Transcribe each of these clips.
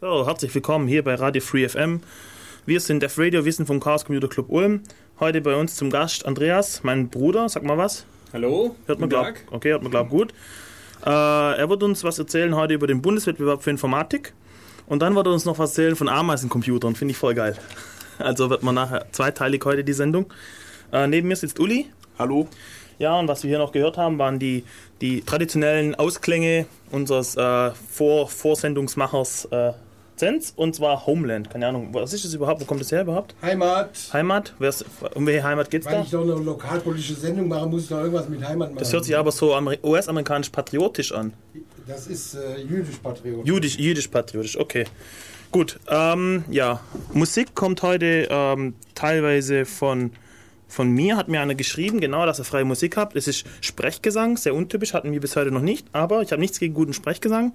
So, herzlich willkommen hier bei Radio Free FM. Wir sind Def Radio, wir sind vom Chaos Computer Club Ulm. Heute bei uns zum Gast Andreas, mein Bruder. Sag mal was. Hallo. Hört man glaub. Okay, hört man glaub gut. Äh, er wird uns was erzählen heute über den Bundeswettbewerb für Informatik. Und dann wird er uns noch was erzählen von Ameisencomputern. Finde ich voll geil. Also wird man nachher zweiteilig heute die Sendung. Äh, neben mir sitzt Uli. Hallo. Ja, und was wir hier noch gehört haben, waren die, die traditionellen Ausklänge unseres äh, Vor Vorsendungsmachers äh, Zenz, und zwar Homeland. Keine Ahnung, was ist das überhaupt? Wo kommt das her überhaupt? Heimat. Heimat? Wer's, um welche Heimat geht's Weil da? ich doch eine lokalpolitische Sendung mache, muss ich doch irgendwas mit Heimat machen. Das hört sich aber so Ameri- US-amerikanisch patriotisch an. Das ist äh, jüdisch-patriotisch. Jüdisch, jüdisch-patriotisch, okay. Gut, ähm, ja. Musik kommt heute ähm, teilweise von, von mir, hat mir einer geschrieben, genau, dass ihr freie Musik habt. Es ist Sprechgesang, sehr untypisch, hatten wir bis heute noch nicht, aber ich habe nichts gegen guten Sprechgesang.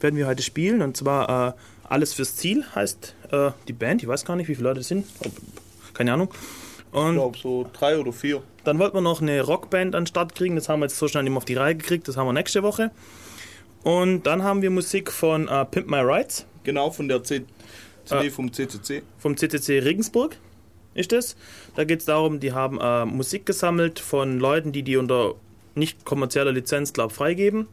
Werden wir heute spielen und zwar äh, Alles fürs Ziel heißt äh, die Band, ich weiß gar nicht, wie viele Leute es sind, keine Ahnung. Ich Und glaube so drei oder vier. dann wollten wir noch eine Rockband an den Start kriegen. Das haben wir jetzt so schnell nicht mehr auf die Reihe gekriegt. Das haben wir nächste Woche. Und dann haben wir Musik von äh, Pimp My Rights Genau, von der C CD Ah. vom CCC. vom CCC Regensburg. Ist das? Da geht es darum, die haben äh, Musik gesammelt von Leuten, die die unter nicht kommerzieller Lizenz, glaube freigeben.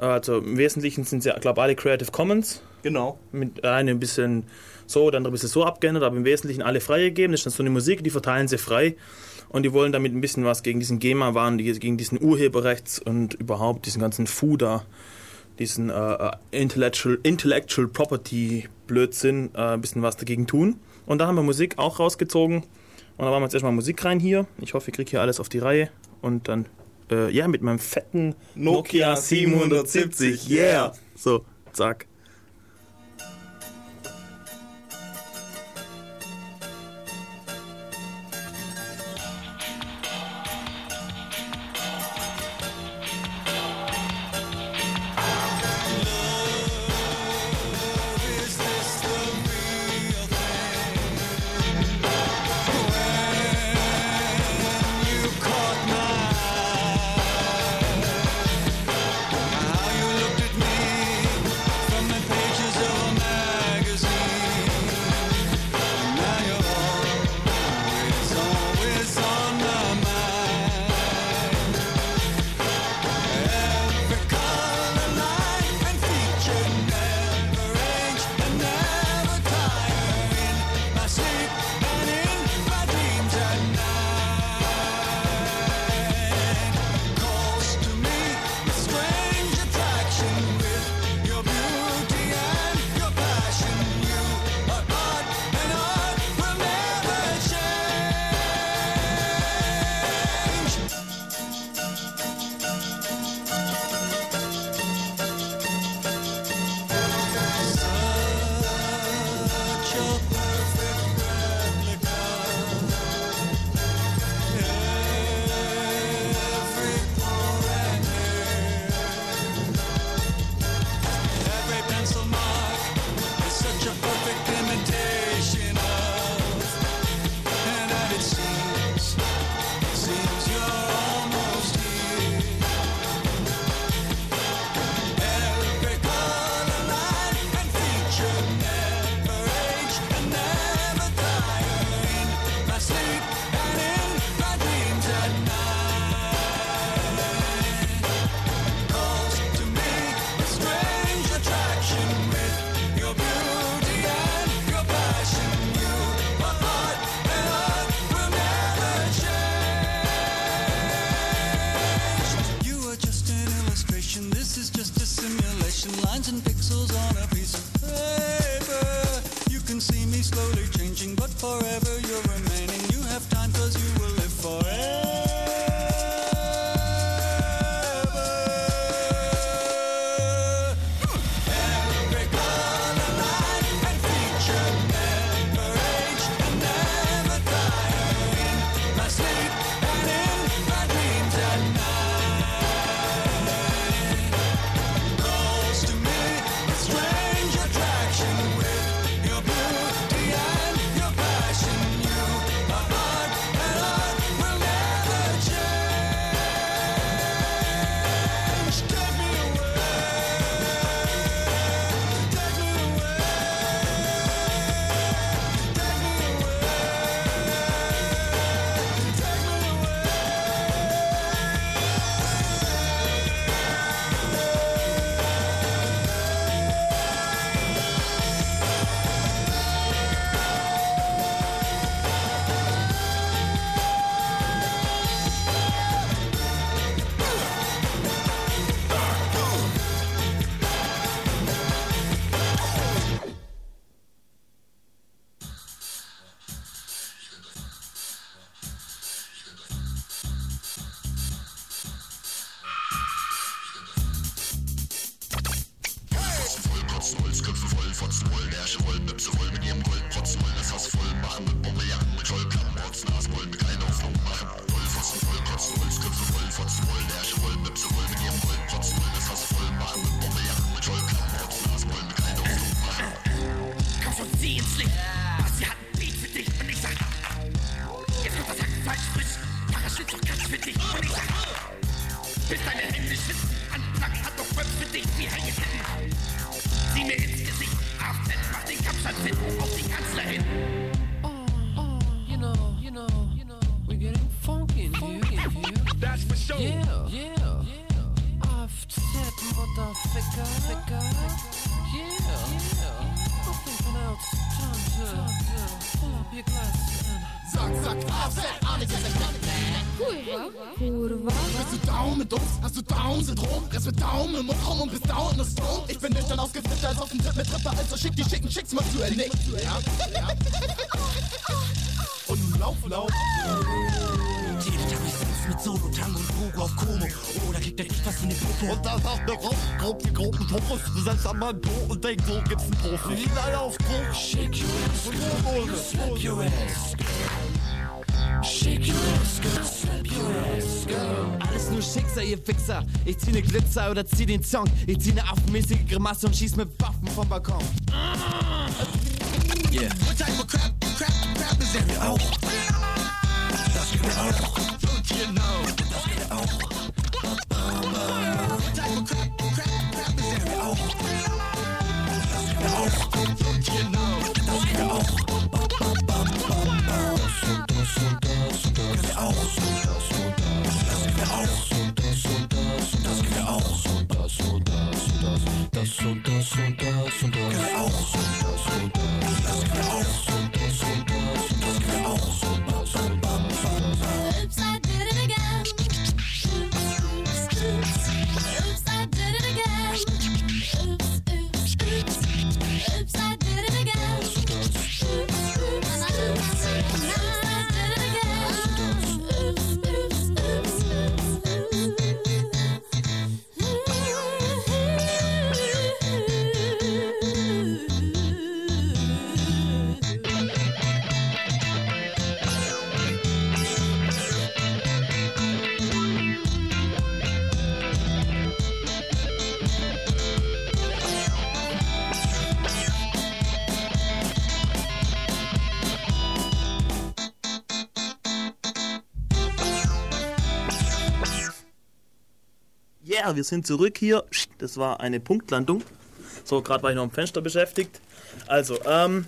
Äh, Also im Wesentlichen sind sie, glaube alle Creative Commons. Genau. Mit einem ein bisschen so, dann ein bisschen so abgeändert, aber im Wesentlichen alle freigegeben. Das ist dann so eine Musik, die verteilen sie frei. Und die wollen damit ein bisschen was gegen diesen GEMA-Wahn, die- gegen diesen Urheberrechts und überhaupt diesen ganzen FUDA, diesen äh, äh, Intellectual, Intellectual Property Blödsinn, äh, ein bisschen was dagegen tun. Und da haben wir Musik auch rausgezogen. Und da machen wir jetzt erstmal Musik rein hier. Ich hoffe, ich kriege hier alles auf die Reihe. Und dann, äh, ja, mit meinem fetten Nokia 770, yeah. So, zack. Du setzt an meinen Po und denkst, so gibt's einen Profi. Bin alle auf Druck. shake your ass, girl. Slap your ass, girl. Shake your ass, girl. Slap your ass, girl. Alles nur Schicksal, ihr Wichser. Ich zieh ne Glitzer oder zieh den Song. Ich zieh ne affenmäßige Grimasse und schieß mit Waffen vom Balkon. Yeah. What type of crap Yeah, wir sind zurück hier. Das war eine Punktlandung. So, gerade war ich noch am Fenster beschäftigt. Also, ähm,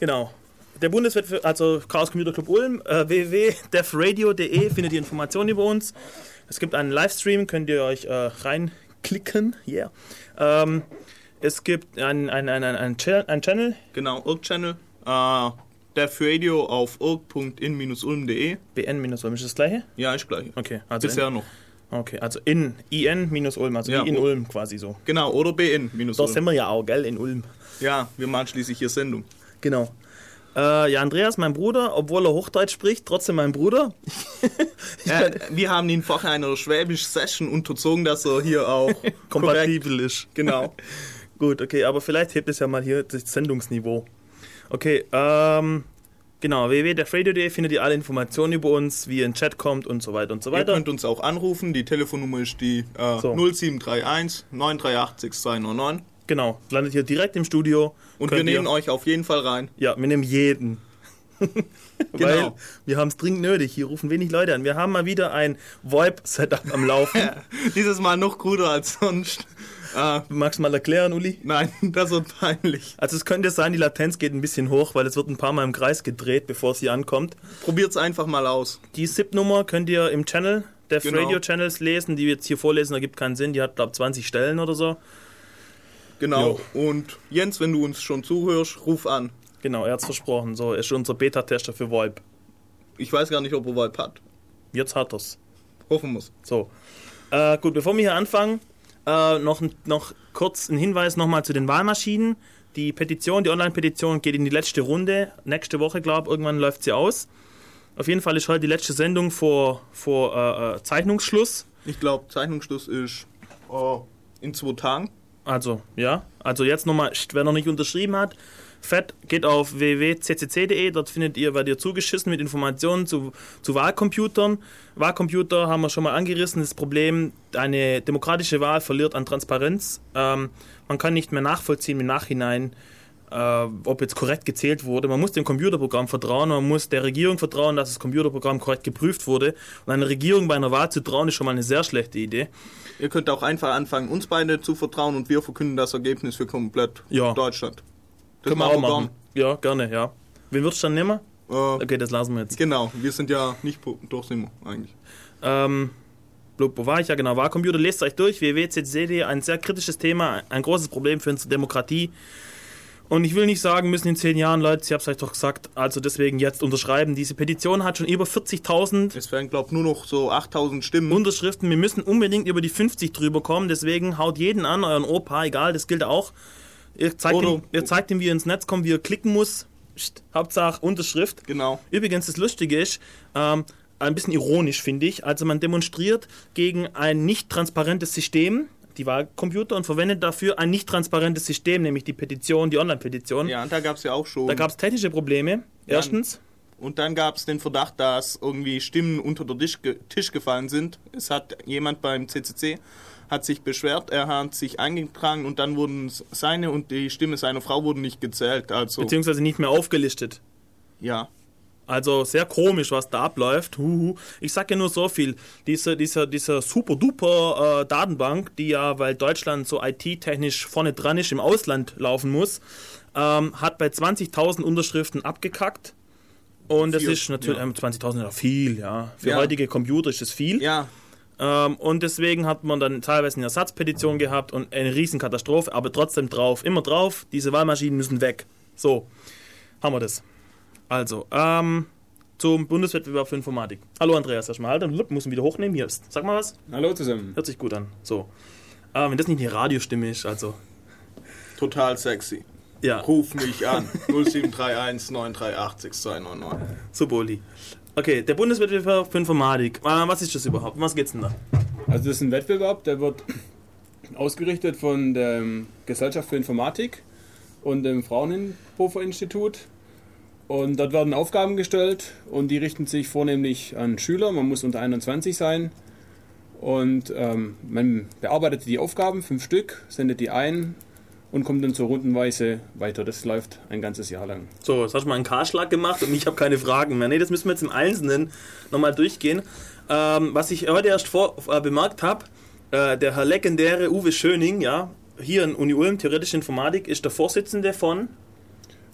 genau. Der Bundeswettbewerb, also Chaos Computer Club Ulm, äh, www.defradio.de findet ihr Informationen über uns. Es gibt einen Livestream, könnt ihr euch äh, reinklicken. Yeah. Ähm, es gibt einen ein, ein, ein, ein, Cha- ein Channel, Genau, Irk-Channel. Äh, Def Radio auf irk.in-ulm.de. BN-Ulm, ist das gleiche? Ja, ist gleich. Okay, also Bisher noch. Okay, also in IN-Ulm, also Ja, in. Ulm quasi so. Genau, oder Da sind wir ja auch, gell, in Ulm. Ja, wir machen schließlich hier Sendung. Genau. Äh, ja, Andreas, mein Bruder, obwohl er Hochdeutsch spricht, trotzdem mein Bruder. Ja, wir haben ihn vorher einer Schwäbisch-Session unterzogen, dass er hier auch kompatibel ist. Genau. Gut, okay, aber vielleicht hebt es ja mal hier das Sendungsniveau. Okay, ähm, genau, www.defradio.de findet ihr alle Informationen über uns, wie ihr in den Chat kommt und so weiter und so Ihr weiter. könnt uns auch anrufen. Die Telefonnummer ist die äh, So. 0731 938 6299. Genau, landet hier direkt im Studio. Und wir Könnt ihr- nehmen euch auf jeden Fall rein. Ja, wir nehmen jeden. Genau. Weil wir haben es dringend nötig. Hier rufen wenig Leute an. Wir haben mal wieder ein VoIP-Setup am Laufen. Dieses Mal noch cooler als sonst. Äh, Magst du mal erklären, Uli? nein, das wird peinlich. Also es könnte sein, die Latenz geht ein bisschen hoch, weil es wird ein paar Mal im Kreis gedreht, bevor sie ankommt. Probiert's einfach mal aus. Die SIP-Nummer könnt ihr im Channel der Genau. Radio Channels lesen, die wir jetzt hier vorlesen, da gibt keinen Sinn. Die hat, glaube 20 Stellen oder so. Genau. Und Jens, wenn du uns schon zuhörst, ruf an. Genau, er hat's versprochen. So, er ist unser Beta-Tester für VoIP. Ich weiß gar nicht, ob er Vibe hat. Jetzt hat er's. Hoffen muss. So. Äh, gut, bevor wir hier anfangen, äh, noch, noch kurz ein Hinweis nochmal zu den Wahlmaschinen. Die Petition, die Online-Petition geht in die letzte Runde. Nächste Woche, glaube ich, irgendwann läuft sie aus. Auf jeden Fall ist heute die letzte Sendung vor, vor äh, äh, Zeichnungsschluss. Ich glaube, Zeichnungsschluss ist oh, in zwei Tagen. Also, ja. Also jetzt nochmal, wer noch nicht unterschrieben hat, fett, geht auf www.ccc.de, dort findet ihr, werdet ihr zugeschissen mit Informationen zu, zu Wahlcomputern. Wahlcomputer haben wir schon mal angerissen, das Problem, eine demokratische Wahl verliert an Transparenz. Ähm, man kann nicht mehr nachvollziehen im Nachhinein, äh, ob jetzt korrekt gezählt wurde. Man muss dem Computerprogramm vertrauen, man muss der Regierung vertrauen, dass das Computerprogramm korrekt geprüft wurde. Und einer Regierung bei einer Wahl zu trauen, ist schon mal eine sehr schlechte Idee. Ihr könnt auch einfach anfangen, uns beide zu vertrauen und wir verkünden das Ergebnis für komplett Ja. Deutschland. Das Können wir auch machen. Ja, gerne, ja. Wen würdest du dann nehmen? Äh, Okay, das lassen wir jetzt. Genau, wir sind ja nicht durch sind wir eigentlich. Ähm, blub, wo war ich? Ja, genau. Wahlcomputer, lest euch durch. www.ccc.de, ein sehr kritisches Thema, ein großes Problem für unsere Demokratie. Und ich will nicht sagen, müssen in zehn Jahren, Leute, ich hab's euch doch gesagt, also deswegen jetzt unterschreiben. Diese Petition hat schon über 40.000 Es werden, glaube ich, nur noch so 8000 Stimmen. Unterschriften. Wir müssen unbedingt über die 50 drüber kommen. Deswegen haut jeden an, euren Opa, egal, das gilt auch. Ihr zeigt, Oder- ihm, ihr zeigt ihm, wie er ins Netz kommt, wie er klicken muss. Psst, Hauptsache Unterschrift. Genau. Übrigens, das Lustige ist, ähm, ein bisschen ironisch finde ich, also man demonstriert gegen ein nicht transparentes System, die Wahlcomputer, und verwendet dafür ein nicht transparentes System, nämlich die Petition, die Online-Petition. Ja, und da gab es ja auch schon. Da gab es technische Probleme. Erstens, Und dann gab es den Verdacht, dass irgendwie Stimmen unter den Tisch, Tisch gefallen sind. Es hat jemand beim CCC hat sich beschwert, er hat sich eingetragen und dann wurden seine und die Stimme seiner Frau wurden nicht gezählt. Also beziehungsweise nicht mehr aufgelistet. ja, Also sehr komisch, was da abläuft. Huhu. Ich sage ja nur so viel. Diese, dieser, dieser super duper äh, Datenbank, die ja, weil Deutschland so IT-technisch vorne dran ist, im Ausland laufen muss, ähm, hat bei 20.000 Unterschriften abgekackt. Und das Viel, ist natürlich, ja. ähm, 20.000 ist ja viel, ja. Für Ja. heutige Computer ist das viel. ja, Ähm, und deswegen hat man dann teilweise eine Ersatzpetition gehabt und eine Riesenkatastrophe, aber trotzdem drauf, immer drauf, diese Wahlmaschinen müssen weg. So, haben wir das. Also, ähm, zum Bundeswettbewerb für Informatik. Hallo Andreas, erstmal halt und muss ihn wieder hochnehmen. Hier ist. Sag mal was. Hallo zusammen. Hört sich gut an. So. Äh, wenn das nicht eine Radiostimme ist, also. total sexy. Ja, Ruf mich an. 0731 938 6299. so Boli. Okay, der Bundeswettbewerb für Informatik. Äh, was ist das überhaupt? Was geht's denn da? Also das ist ein Wettbewerb, der wird ausgerichtet von der Gesellschaft für Informatik und dem Fraunhofer Institut. Und dort werden Aufgaben gestellt und die richten sich vornehmlich an Schüler. Man muss unter 21 sein. Und ähm, man bearbeitet die Aufgaben, fünf Stück, sendet die ein und kommt dann so rundenweise weiter. Das läuft ein ganzes Jahr lang. So, jetzt hast du mal einen K-Schlag gemacht und ich habe keine Fragen mehr. Nee, das müssen wir jetzt im Einzelnen nochmal durchgehen. Ähm, was ich heute erst vor, äh, bemerkt habe, äh, der Herr legendäre Uwe Schöning, ja, hier in Uni Ulm, theoretische Informatik, ist der Vorsitzende von,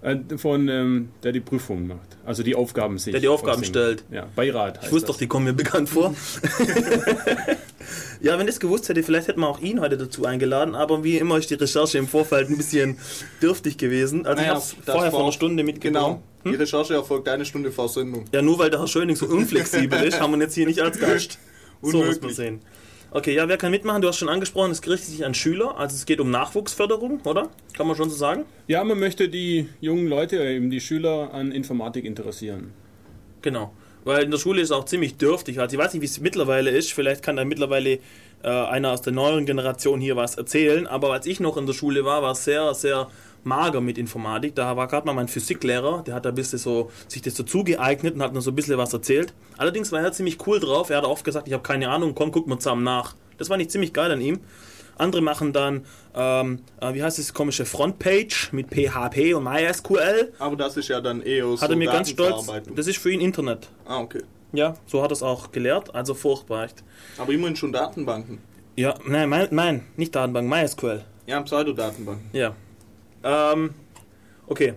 Äh, von ähm, der die Prüfungen macht. Also die Aufgaben sich. Der die Aufgaben ausdenkt. stellt. Ja, Beirat. ich wusste das. doch, die kommen mir bekannt vor. ja, wenn das gewusst hätte, vielleicht hätten wir auch ihn heute dazu eingeladen, aber wie immer ist die Recherche im Vorfeld ein bisschen dürftig gewesen. Also Naja, ich habe vorher vor einer Stunde mitgenommen. Genau. Die Recherche erfolgt eine Stunde vor Sendung. Ja, nur weil der Herr Schöning so unflexibel ist, haben wir ihn jetzt hier nicht als Gast. So muss man sehen. Okay, ja, wer kann mitmachen? Du hast schon angesprochen, es richtet sich an Schüler, also es geht um Nachwuchsförderung, oder? Kann man schon so sagen? Ja, man möchte die jungen Leute, eben die Schüler an Informatik interessieren. Genau. Weil in der Schule ist es auch ziemlich dürftig. Also ich weiß nicht, wie es mittlerweile ist. Vielleicht kann da mittlerweile äh, einer aus der neueren Generation hier was erzählen. Aber als ich noch in der Schule war, war es sehr, sehr mager mit Informatik. Da war gerade mal mein Physiklehrer, der hat da ein bisschen so, sich das so zugeeignet und hat noch so ein bisschen was erzählt. Allerdings war er ziemlich cool drauf. Er hat oft gesagt, ich habe keine Ahnung, komm, guck mal zusammen nach. Das fand ich ziemlich geil an ihm. Andere machen dann, ähm, äh, wie heißt das komische Frontpage mit PHP und MySQL. Aber das ist ja dann eher so Hat er mir ganz stolz, das ist für ihn Internet. Ah, okay. Ja, so hat er es auch gelehrt, also furchtbar echt. Aber immerhin schon Datenbanken. Ja, nein, mein, nein, nicht Datenbank, MySQL. Ja, Pseudodatenbanken. Ja. Ähm, okay.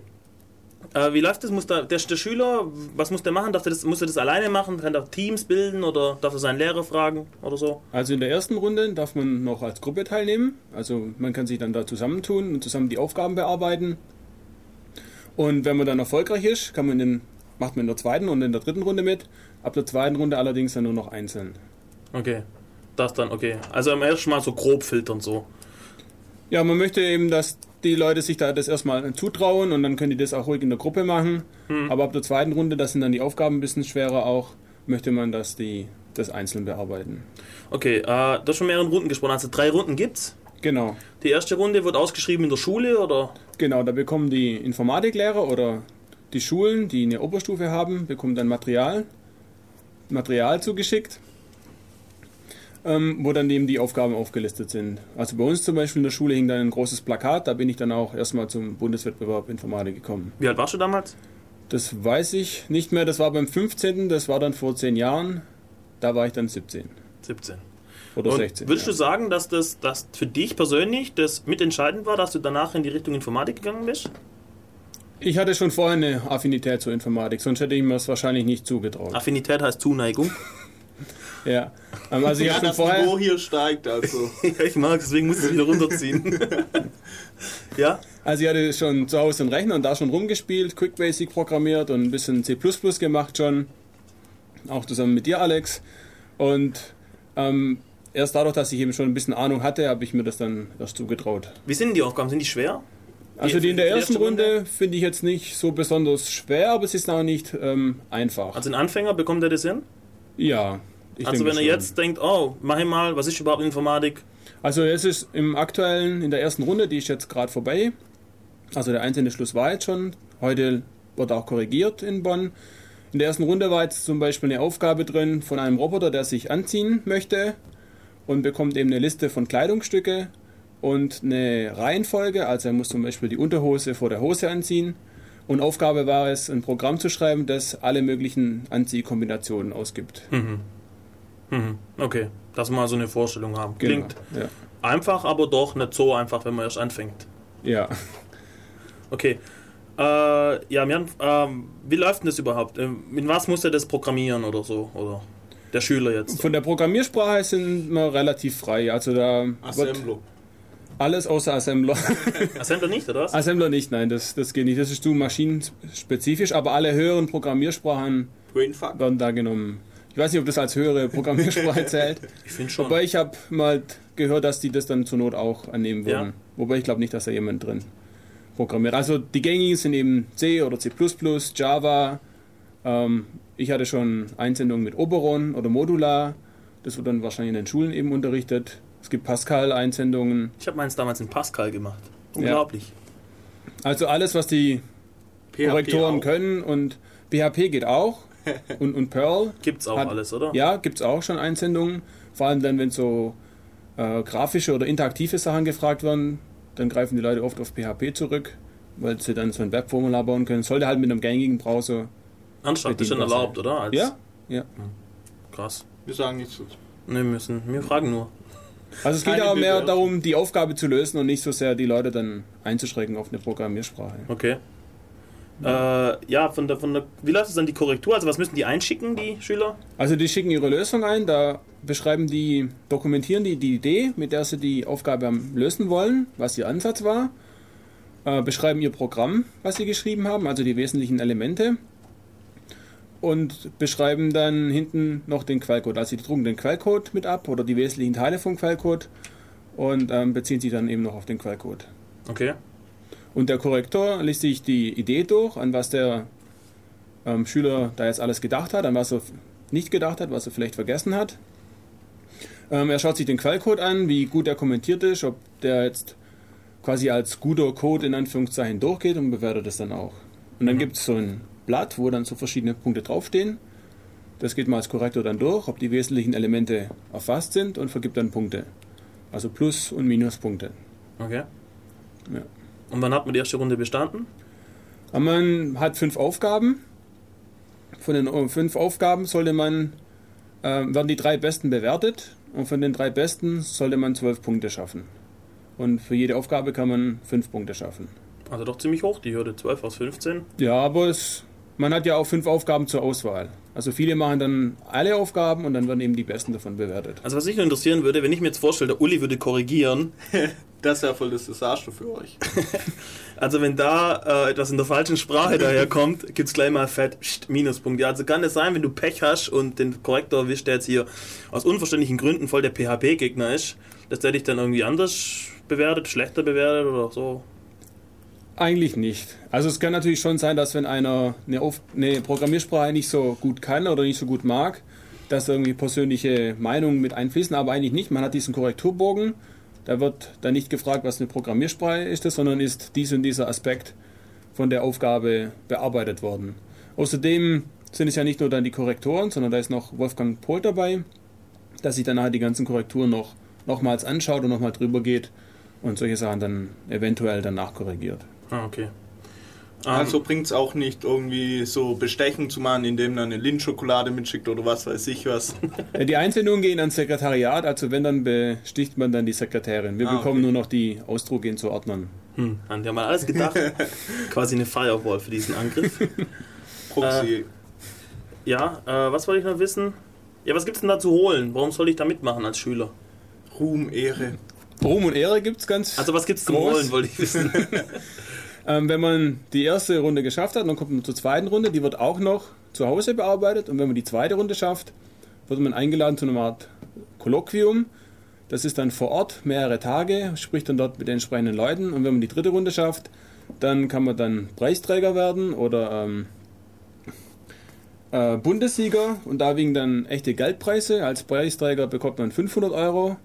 Äh, wie läuft das? Muss da, der, der Schüler, was muss der machen? Darf der das, muss er das alleine machen? Kann er Teams bilden oder darf er seinen Lehrer fragen oder so? Also in der ersten Runde darf man noch als Gruppe teilnehmen. Also man kann sich dann da zusammentun und zusammen die Aufgaben bearbeiten. Und wenn man dann erfolgreich ist, kann man in, macht man in der zweiten und in der dritten Runde mit. Ab der zweiten Runde allerdings dann nur noch einzeln. Okay. Das dann, okay. Also am ersten Mal so grob filtern so. Ja, man möchte eben, dass die Leute sich da das erstmal zutrauen und dann können die das auch ruhig in der Gruppe machen. Aber ab der zweiten Runde, das sind dann die Aufgaben ein bisschen schwerer auch, möchte man, dass die das einzeln bearbeiten. Okay, äh, du hast schon mehrere Runden gesprochen. Also drei Runden gibt's. Genau. Die erste Runde wird ausgeschrieben in der Schule oder? Genau, da bekommen die Informatiklehrer oder die Schulen, die eine Oberstufe haben, bekommen dann Material, Material zugeschickt, ähm, wo dann eben die Aufgaben aufgelistet sind. Also bei uns zum Beispiel in der Schule hing dann ein großes Plakat, da bin ich dann auch erstmal zum Bundeswettbewerb Informatik gekommen. Wie alt warst du damals? Das weiß ich nicht mehr, das war beim 15., das war dann vor 10 Jahren, da war ich dann 17 17. oder Und 16. Würdest ja. du sagen, dass das dass für dich persönlich das mitentscheidend war, dass du danach in die Richtung Informatik gegangen bist? Ich hatte schon vorher eine Affinität zur Informatik, sonst hätte ich mir das wahrscheinlich nicht zugetraut. Affinität heißt Zuneigung. Ja, ähm, also ich ja, das vorher... Niveau hier steigt also. ja, ich mag es, deswegen muss ich es wieder runterziehen. ja? Also ich hatte schon zu Hause einen Rechner und da schon rumgespielt, Quick Basic programmiert und ein bisschen C++ gemacht schon. Auch zusammen mit dir, Alex. Und ähm, erst dadurch, dass ich eben schon ein bisschen Ahnung hatte, habe ich mir das dann erst zugetraut. Wie sind die Aufgaben? Sind die schwer? Also die in der ersten erste Runde finde ich jetzt nicht so besonders schwer, aber es ist auch nicht ähm, einfach. Also ein Anfänger bekommt er das hin? Ja. Ich also wenn er schon. jetzt denkt, oh, mach ich mal, was ist überhaupt Informatik? Also es ist im aktuellen, in der ersten Runde, die ist jetzt gerade vorbei. Also der einzelne Schluss war jetzt schon. Heute wird auch korrigiert in Bonn. In der ersten Runde war jetzt zum Beispiel eine Aufgabe drin von einem Roboter, der sich anziehen möchte und bekommt eben eine Liste von Kleidungsstücke und eine Reihenfolge. Also er muss zum Beispiel die Unterhose vor der Hose anziehen. Und Aufgabe war es, ein Programm zu schreiben, das alle möglichen Anziehkombinationen ausgibt. Mhm. Mhm. Okay, dass wir mal so eine Vorstellung haben. Genau, Klingt ja. einfach, aber doch nicht so einfach, wenn man erst anfängt. Ja. Okay. Äh, ja, Jan, ähm, wie läuft denn das überhaupt? Ähm, Mit was muss er das programmieren oder so? Oder der Schüler jetzt? Von der Programmiersprache sind wir relativ frei. Also da Assembler. alles außer Assembler. Assembler nicht, oder was? Assembler nicht, nein, das, das geht nicht. Das ist zu maschinenspezifisch, aber alle höheren Programmiersprachen Brainfuck. werden da genommen. Ich weiß nicht, ob das als höhere Programmiersprache zählt. Ich finde schon. Wobei ich habe mal gehört, dass die das dann zur Not auch annehmen würden. Ja. Wobei ich glaube nicht, dass da jemand drin programmiert. Also die gängigen sind eben C oder C++, Java. Ähm, ich hatte schon Einsendungen mit Oberon oder Modular. Das wird dann wahrscheinlich in den Schulen eben unterrichtet. Es gibt Pascal-Einsendungen. Ich habe meins damals in Pascal gemacht. Unglaublich. Also alles, was die PHP Korrektoren auch. können und PHP geht auch. Und, und Perl. Gibt's auch Hat- alles, oder? Ja, gibt es auch schon Einsendungen. Vor allem dann, wenn so äh, grafische oder interaktive Sachen gefragt werden, dann greifen die Leute oft auf PHP zurück, weil sie dann so ein Webformular bauen können. Sollte halt mit einem gängigen Browser. Das ist schon erlaubt, oder? Als- Ja, ja. Krass. Wir sagen nichts dazu. Ne, müssen. Wir fragen nur. Also es geht aber mehr darum, die Aufgabe zu lösen und nicht so sehr die Leute dann einzuschränken auf eine Programmiersprache. Okay. Äh, ja, von der, von der, wie läuft es dann die Korrektur? Also was müssen die einschicken, die Schüler? Also die schicken ihre Lösung ein, da beschreiben die, dokumentieren die die Idee, mit der sie die Aufgabe lösen wollen, was ihr Ansatz war, äh, beschreiben ihr Programm, was sie geschrieben haben, also die wesentlichen Elemente und beschreiben dann hinten noch den Quellcode. Also die drucken den Quellcode mit ab oder die wesentlichen Teile vom Quellcode und ähm, beziehen sich dann eben noch auf den Quellcode. Okay. Und der Korrektor liest sich die Idee durch, an was der ähm, Schüler da jetzt alles gedacht hat, an was er nicht gedacht hat, was er vielleicht vergessen hat. Ähm, er schaut sich den Quellcode an, wie gut er kommentiert ist, ob der jetzt quasi als guter Code in Anführungszeichen durchgeht und bewertet es dann auch. Und dann gibt es so ein Blatt, wo dann so verschiedene Punkte draufstehen. Das geht mal als Korrektor dann durch, ob die wesentlichen Elemente erfasst sind und vergibt dann Punkte. Also Plus- und Minuspunkte. Okay. Ja. Und wann hat man die erste Runde bestanden? Aber Man hat fünf Aufgaben. Von den äh, fünf Aufgaben sollte man, äh, werden die drei besten bewertet und von den drei besten sollte man zwölf Punkte schaffen. Und für jede Aufgabe kann man fünf Punkte schaffen. Also doch ziemlich hoch, die Hürde 12 aus 15. Ja, aber es, man hat ja auch fünf Aufgaben zur Auswahl. Also viele machen dann alle Aufgaben und dann werden eben die besten davon bewertet. Also was mich nur interessieren würde, wenn ich mir jetzt vorstelle, der Uli würde korrigieren, Das ist ja voll das Desaster für euch. also wenn da äh, etwas in der falschen Sprache daherkommt, gibt es gleich mal fett Psst, Minuspunkt. Ja, also kann es sein, wenn du Pech hast und den Korrektor erwischt, der jetzt hier aus unverständlichen Gründen voll der PHP-Gegner ist, dass der dich dann irgendwie anders bewertet, schlechter bewertet oder so. Eigentlich nicht. Also es kann natürlich schon sein, dass wenn einer eine, eine Programmiersprache nicht so gut kann oder nicht so gut mag, dass irgendwie persönliche Meinungen mit einfließen, aber eigentlich nicht. Man hat diesen Korrekturbogen Da wird dann nicht gefragt, was eine Programmiersprache ist, sondern ist dies und dieser Aspekt von der Aufgabe bearbeitet worden. Außerdem sind es ja nicht nur dann die Korrektoren, sondern da ist noch Wolfgang Pohl dabei, dass sich dann nachher die ganzen Korrekturen noch nochmals anschaut und nochmal drüber geht und solche Sachen dann eventuell dann nachkorrigiert. Ah, okay. Also bringt es auch nicht irgendwie so Bestechen zu machen, indem man eine Lindschokolade mitschickt oder was weiß ich was. Die Einsendungen gehen ans Sekretariat, also wenn, dann besticht man dann die Sekretärin. Wir Ah, bekommen okay. nur noch die Ausdrucke zu ordnen. Hm, haben die haben mal alles gedacht. Quasi eine Firewall für diesen Angriff. Proxy. Äh, ja, äh, was wollte ich noch wissen? Ja, was gibt's denn da zu holen? Warum soll ich da mitmachen als Schüler? Ruhm, Ehre. Ruhm und Ehre gibt es ganz. Also was gibt's zum groß. Holen, wollte ich wissen. Ähm, wenn man die erste Runde geschafft hat, dann kommt man zur zweiten Runde, die wird auch noch zu Hause bearbeitet. Und wenn man die zweite Runde schafft, wird man eingeladen zu einer Art Kolloquium. Das ist dann vor Ort mehrere Tage, spricht dann dort mit den entsprechenden Leuten. Und wenn man die dritte Runde schafft, dann kann man dann Preisträger werden oder ähm, äh, Bundessieger. Und da wiegen dann echte Geldpreise. Als Preisträger bekommt man 500 Euro.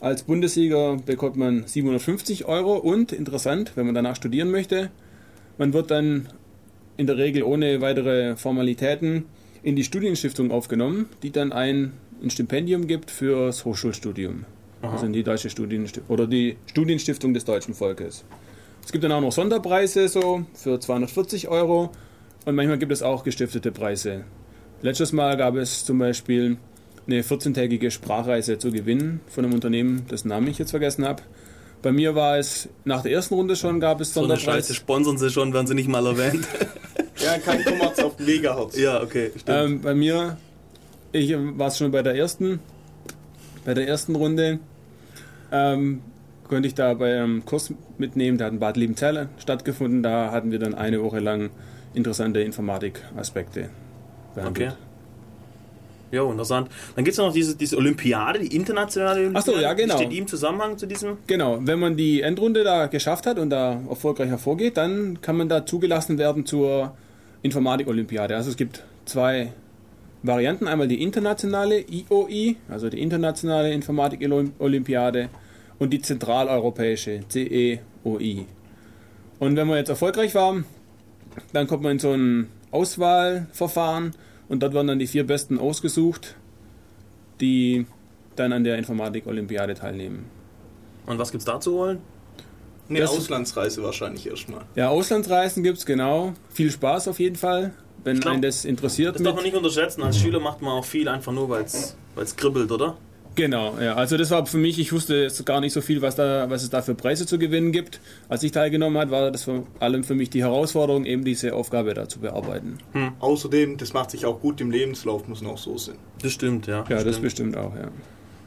Als Bundessieger bekommt man 750 Euro und interessant, wenn man danach studieren möchte, man wird dann in der Regel ohne weitere Formalitäten in die Studienstiftung aufgenommen, die dann ein, ein Stipendium gibt fürs Hochschulstudium. Aha. Also in die deutsche Studienstiftung oder die Studienstiftung des deutschen Volkes. Es gibt dann auch noch Sonderpreise so für 240 Euro und manchmal gibt es auch gestiftete Preise. Letztes Mal gab es zum Beispiel eine 14-tägige Sprachreise zu gewinnen von einem Unternehmen, dessen Namen ich jetzt vergessen habe. Bei mir war es nach der ersten Runde schon, gab es so eine Sonderpreis. Scheiße sponsern sie schon, werden sie nicht mal erwähnt. Ja, kein Kommerz auf dem Megahertz. ja, okay, stimmt. Ähm, bei mir, ich ähm, war es schon bei der ersten, bei der ersten Runde, ähm, konnte ich da bei einem Kurs mitnehmen, der hat in Bad Liebenzell stattgefunden. Da hatten wir dann eine Woche lang interessante Informatik-Aspekte behandelt. Okay. Ja, interessant. Dann gibt es noch diese, diese Olympiade, die internationale Olympiade. Ach so, ja, genau. Steht die im Zusammenhang zu diesem? Genau, wenn man die Endrunde da geschafft hat und da erfolgreich hervorgeht, dann kann man da zugelassen werden zur Informatik-Olympiade. Also es gibt zwei Varianten. Einmal die internationale IOI, also die internationale Informatik-Olympiade und die zentraleuropäische CEOI. Und wenn man jetzt erfolgreich war, dann kommt man in so ein Auswahlverfahren und dort werden dann die vier Besten ausgesucht, die dann an der Informatik-Olympiade teilnehmen. Und was gibt's da zu holen? Eine Das- Auslandsreise wahrscheinlich erstmal. Ja, Auslandsreisen gibt es genau. Viel Spaß auf jeden Fall, wenn glaub, einen das interessiert. Das darf man nicht unterschätzen. Als Schüler macht man auch viel einfach nur, weil es kribbelt, oder? Genau, ja. Also das war für mich, ich wusste jetzt gar nicht so viel, was, da, was es da für Preise zu gewinnen gibt. Als ich teilgenommen habe, war das vor allem für mich die Herausforderung, eben diese Aufgabe da zu bearbeiten. Außerdem, das macht sich auch gut im Lebenslauf, muss noch so sein. Das stimmt, ja. Ja, das stimmt. bestimmt auch, ja.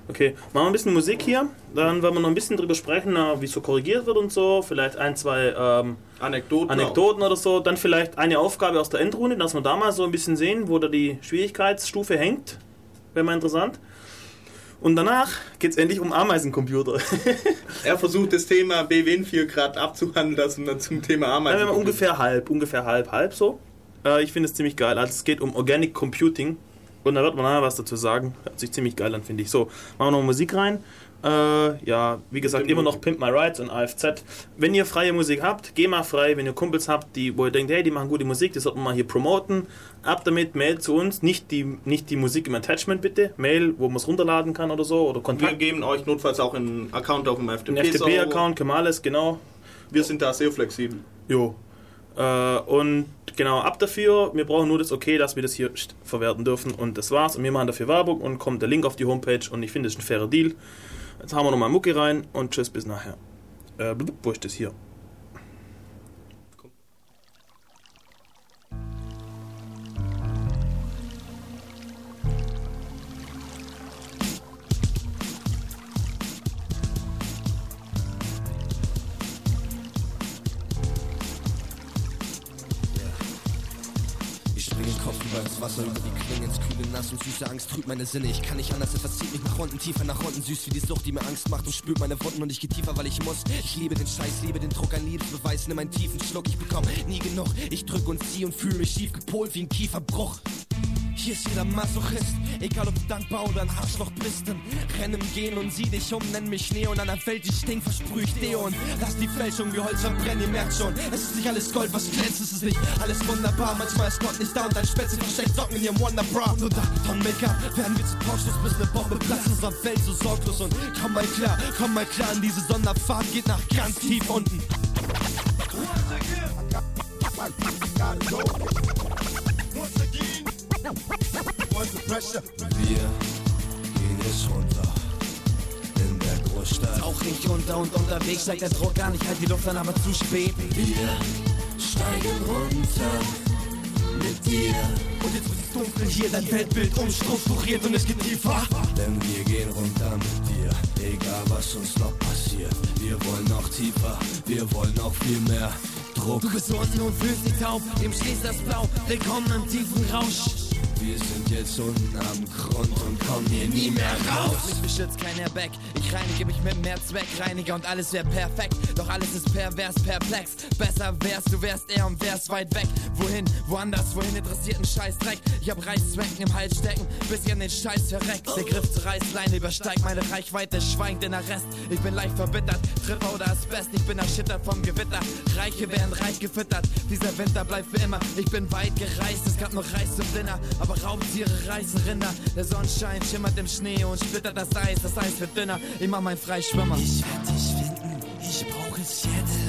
Okay, machen wir ein bisschen Musik hier. Dann werden wir noch ein bisschen drüber sprechen, na, wie so korrigiert wird und so. Vielleicht ein, zwei ähm, Anekdoten. Anekdoten oder so. Dann vielleicht eine Aufgabe aus der Endrunde, dass wir da mal so ein bisschen sehen, wo da die Schwierigkeitsstufe hängt. Wäre mal interessant. Und danach geht es endlich um Ameisencomputer. Er versucht das Thema BWN 4 Grad abzuhandeln lassen und dann zum Thema Nein, Ameisen. wenn man ungefähr halb, ungefähr halb, halb so. Äh, ich finde es ziemlich geil. Also es geht um Organic Computing. Und da wird man nachher was dazu sagen. Hört sich ziemlich geil an, finde ich. So, machen wir noch Musik rein. Äh, ja, wie gesagt, immer noch Pimp My Rides und AFZ. Wenn ihr freie Musik habt, GEMA frei. Wenn ihr Kumpels habt, die, wo ihr denkt, hey, die machen gute Musik, die sollten wir mal hier promoten. Ab damit, Mail zu uns. Nicht die, nicht die Musik im Attachment bitte. Mail, wo man es runterladen kann oder so. Oder Wir geben euch notfalls auch einen Account auf dem Ein FTP. FTP-Account, Kemales, genau. Wir sind da sehr flexibel. Jo. Äh, und genau, ab dafür, wir brauchen nur das Okay, dass wir das hier verwerten dürfen und das war's. Und wir machen dafür Werbung und kommt der Link auf die Homepage und ich finde, das ist ein fairer Deal. Jetzt haben wir nochmal Mucki rein und tschüss, bis nachher. Äh, wo ist das hier? Das Wasser, über die Klingen ins kühle Nass und süße Angst trübt meine Sinne. Ich kann nicht anders, etwas zieht mich nach unten, tiefer nach unten, süß wie die Sucht, die mir Angst macht und spürt meine Wunden und ich geh tiefer, weil ich muss. Ich liebe den Scheiß, liebe den Druck, ein Liebesbeweis, nimm einen tiefen Schluck, ich bekomm nie genug. Ich drück und zieh und fühle mich schief gepolt wie ein Kieferbruch. Hier ist jeder Masochist, egal ob du dankbar oder ein Arschloch bist. Dann renn im Gehen und sieh dich um, nenn mich und an der Welt, die stinkt, versprüh ich Deo und lass die Fälschung wie Holz verbrennen, ihr merkt schon. Es ist nicht alles Gold, was glänzt, es ist nicht alles wunderbar. Manchmal ist Gott nicht da und dein Spätzle versteckt Socken in ihrem Wonderbra. Und unter Make-up werden wir zu Torschluss, bis eine Bombe platzt. Unserer Welt so sorglos und komm mal klar, komm mal klar, in diese Sonderfahrt geht nach ganz tief unten. Wir gehen jetzt runter in der Großstadt. Tauch ich unter und unterwegs steigt der Druck gar nicht, halt die Luft an, aber zu spät. Wir steigen runter mit dir. Und jetzt wird es dunkel hier, dein Weltbild umstrukturiert und es geht tiefer. Denn wir gehen runter mit dir, egal was uns noch passiert. Wir wollen noch tiefer, wir wollen noch viel mehr Druck. Du bist unten und fühlst dich taub, dem schließt das Blau. Willkommen im tiefen Rausch. Wir sind jetzt unten am Grund und kommen hier nie mehr raus. Mich beschützt kein Airbag. Ich reinige mich mit mehr Zweckreiniger und alles wäre perfekt. Doch alles ist pervers, perplex. Besser wärst du wärst er und wärst weit weg. Wohin? Woanders? Wohin interessiert ein Scheißdreck? Ich hab Reißzwecken im Hals stecken, bis ich an den Scheiß verreckt. Der Griff zur Reißleine übersteigt meine Reichweite, schweigt in der Rest. Ich bin leicht verbittert, Tripper oder Asbest. Ich bin erschüttert vom Gewitter. Reiche werden reich gefüttert. Dieser Winter bleibt für immer. Ich bin weit gereist, es gab noch Reis zum Dinner. Aber Raubtiere reißen Rinder. Der Sonnenschein schimmert im Schnee und splittert das Eis. Das Eis wird dünner. Immer mein Freischwimmer. Ich werd dich finden, ich brauche Seattle, lauf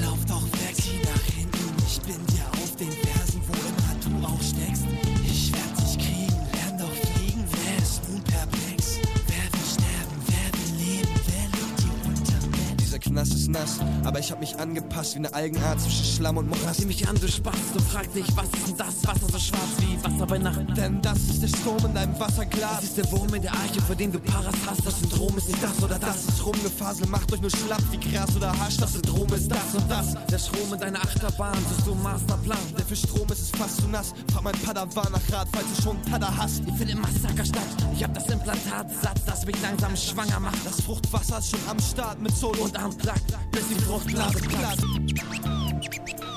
Knast ist nass, aber ich hab mich angepasst wie eine Algenart zwischen Schlamm und Morast. Sieh mich an, du Spast, und frag dich, was ist denn das? Wasser so schwarz wie Wasser bei Nacht. Denn das ist der Strom in deinem Wasserglas. Das ist der Wurm in der Arche, vor dem du Paras hast. Das Syndrom ist nicht das oder das. Das ist rumgefasel, macht euch nur schlapp wie Gras oder Hasch. Das Syndrom ist das und das. Der Strom in deiner Achterbahn, suchst du Masterplan. Denn für Strom ist es fast zu nass. Frag mein Padawan nach Rat, falls du schon Tada hast. Ich finde Massaker statt. Ich hab das Implantat satt, das mich langsam schwanger macht. Das Fruchtwasser ist schon am Start mit Solo Und am Plack, bis die Fruchtblase platzt.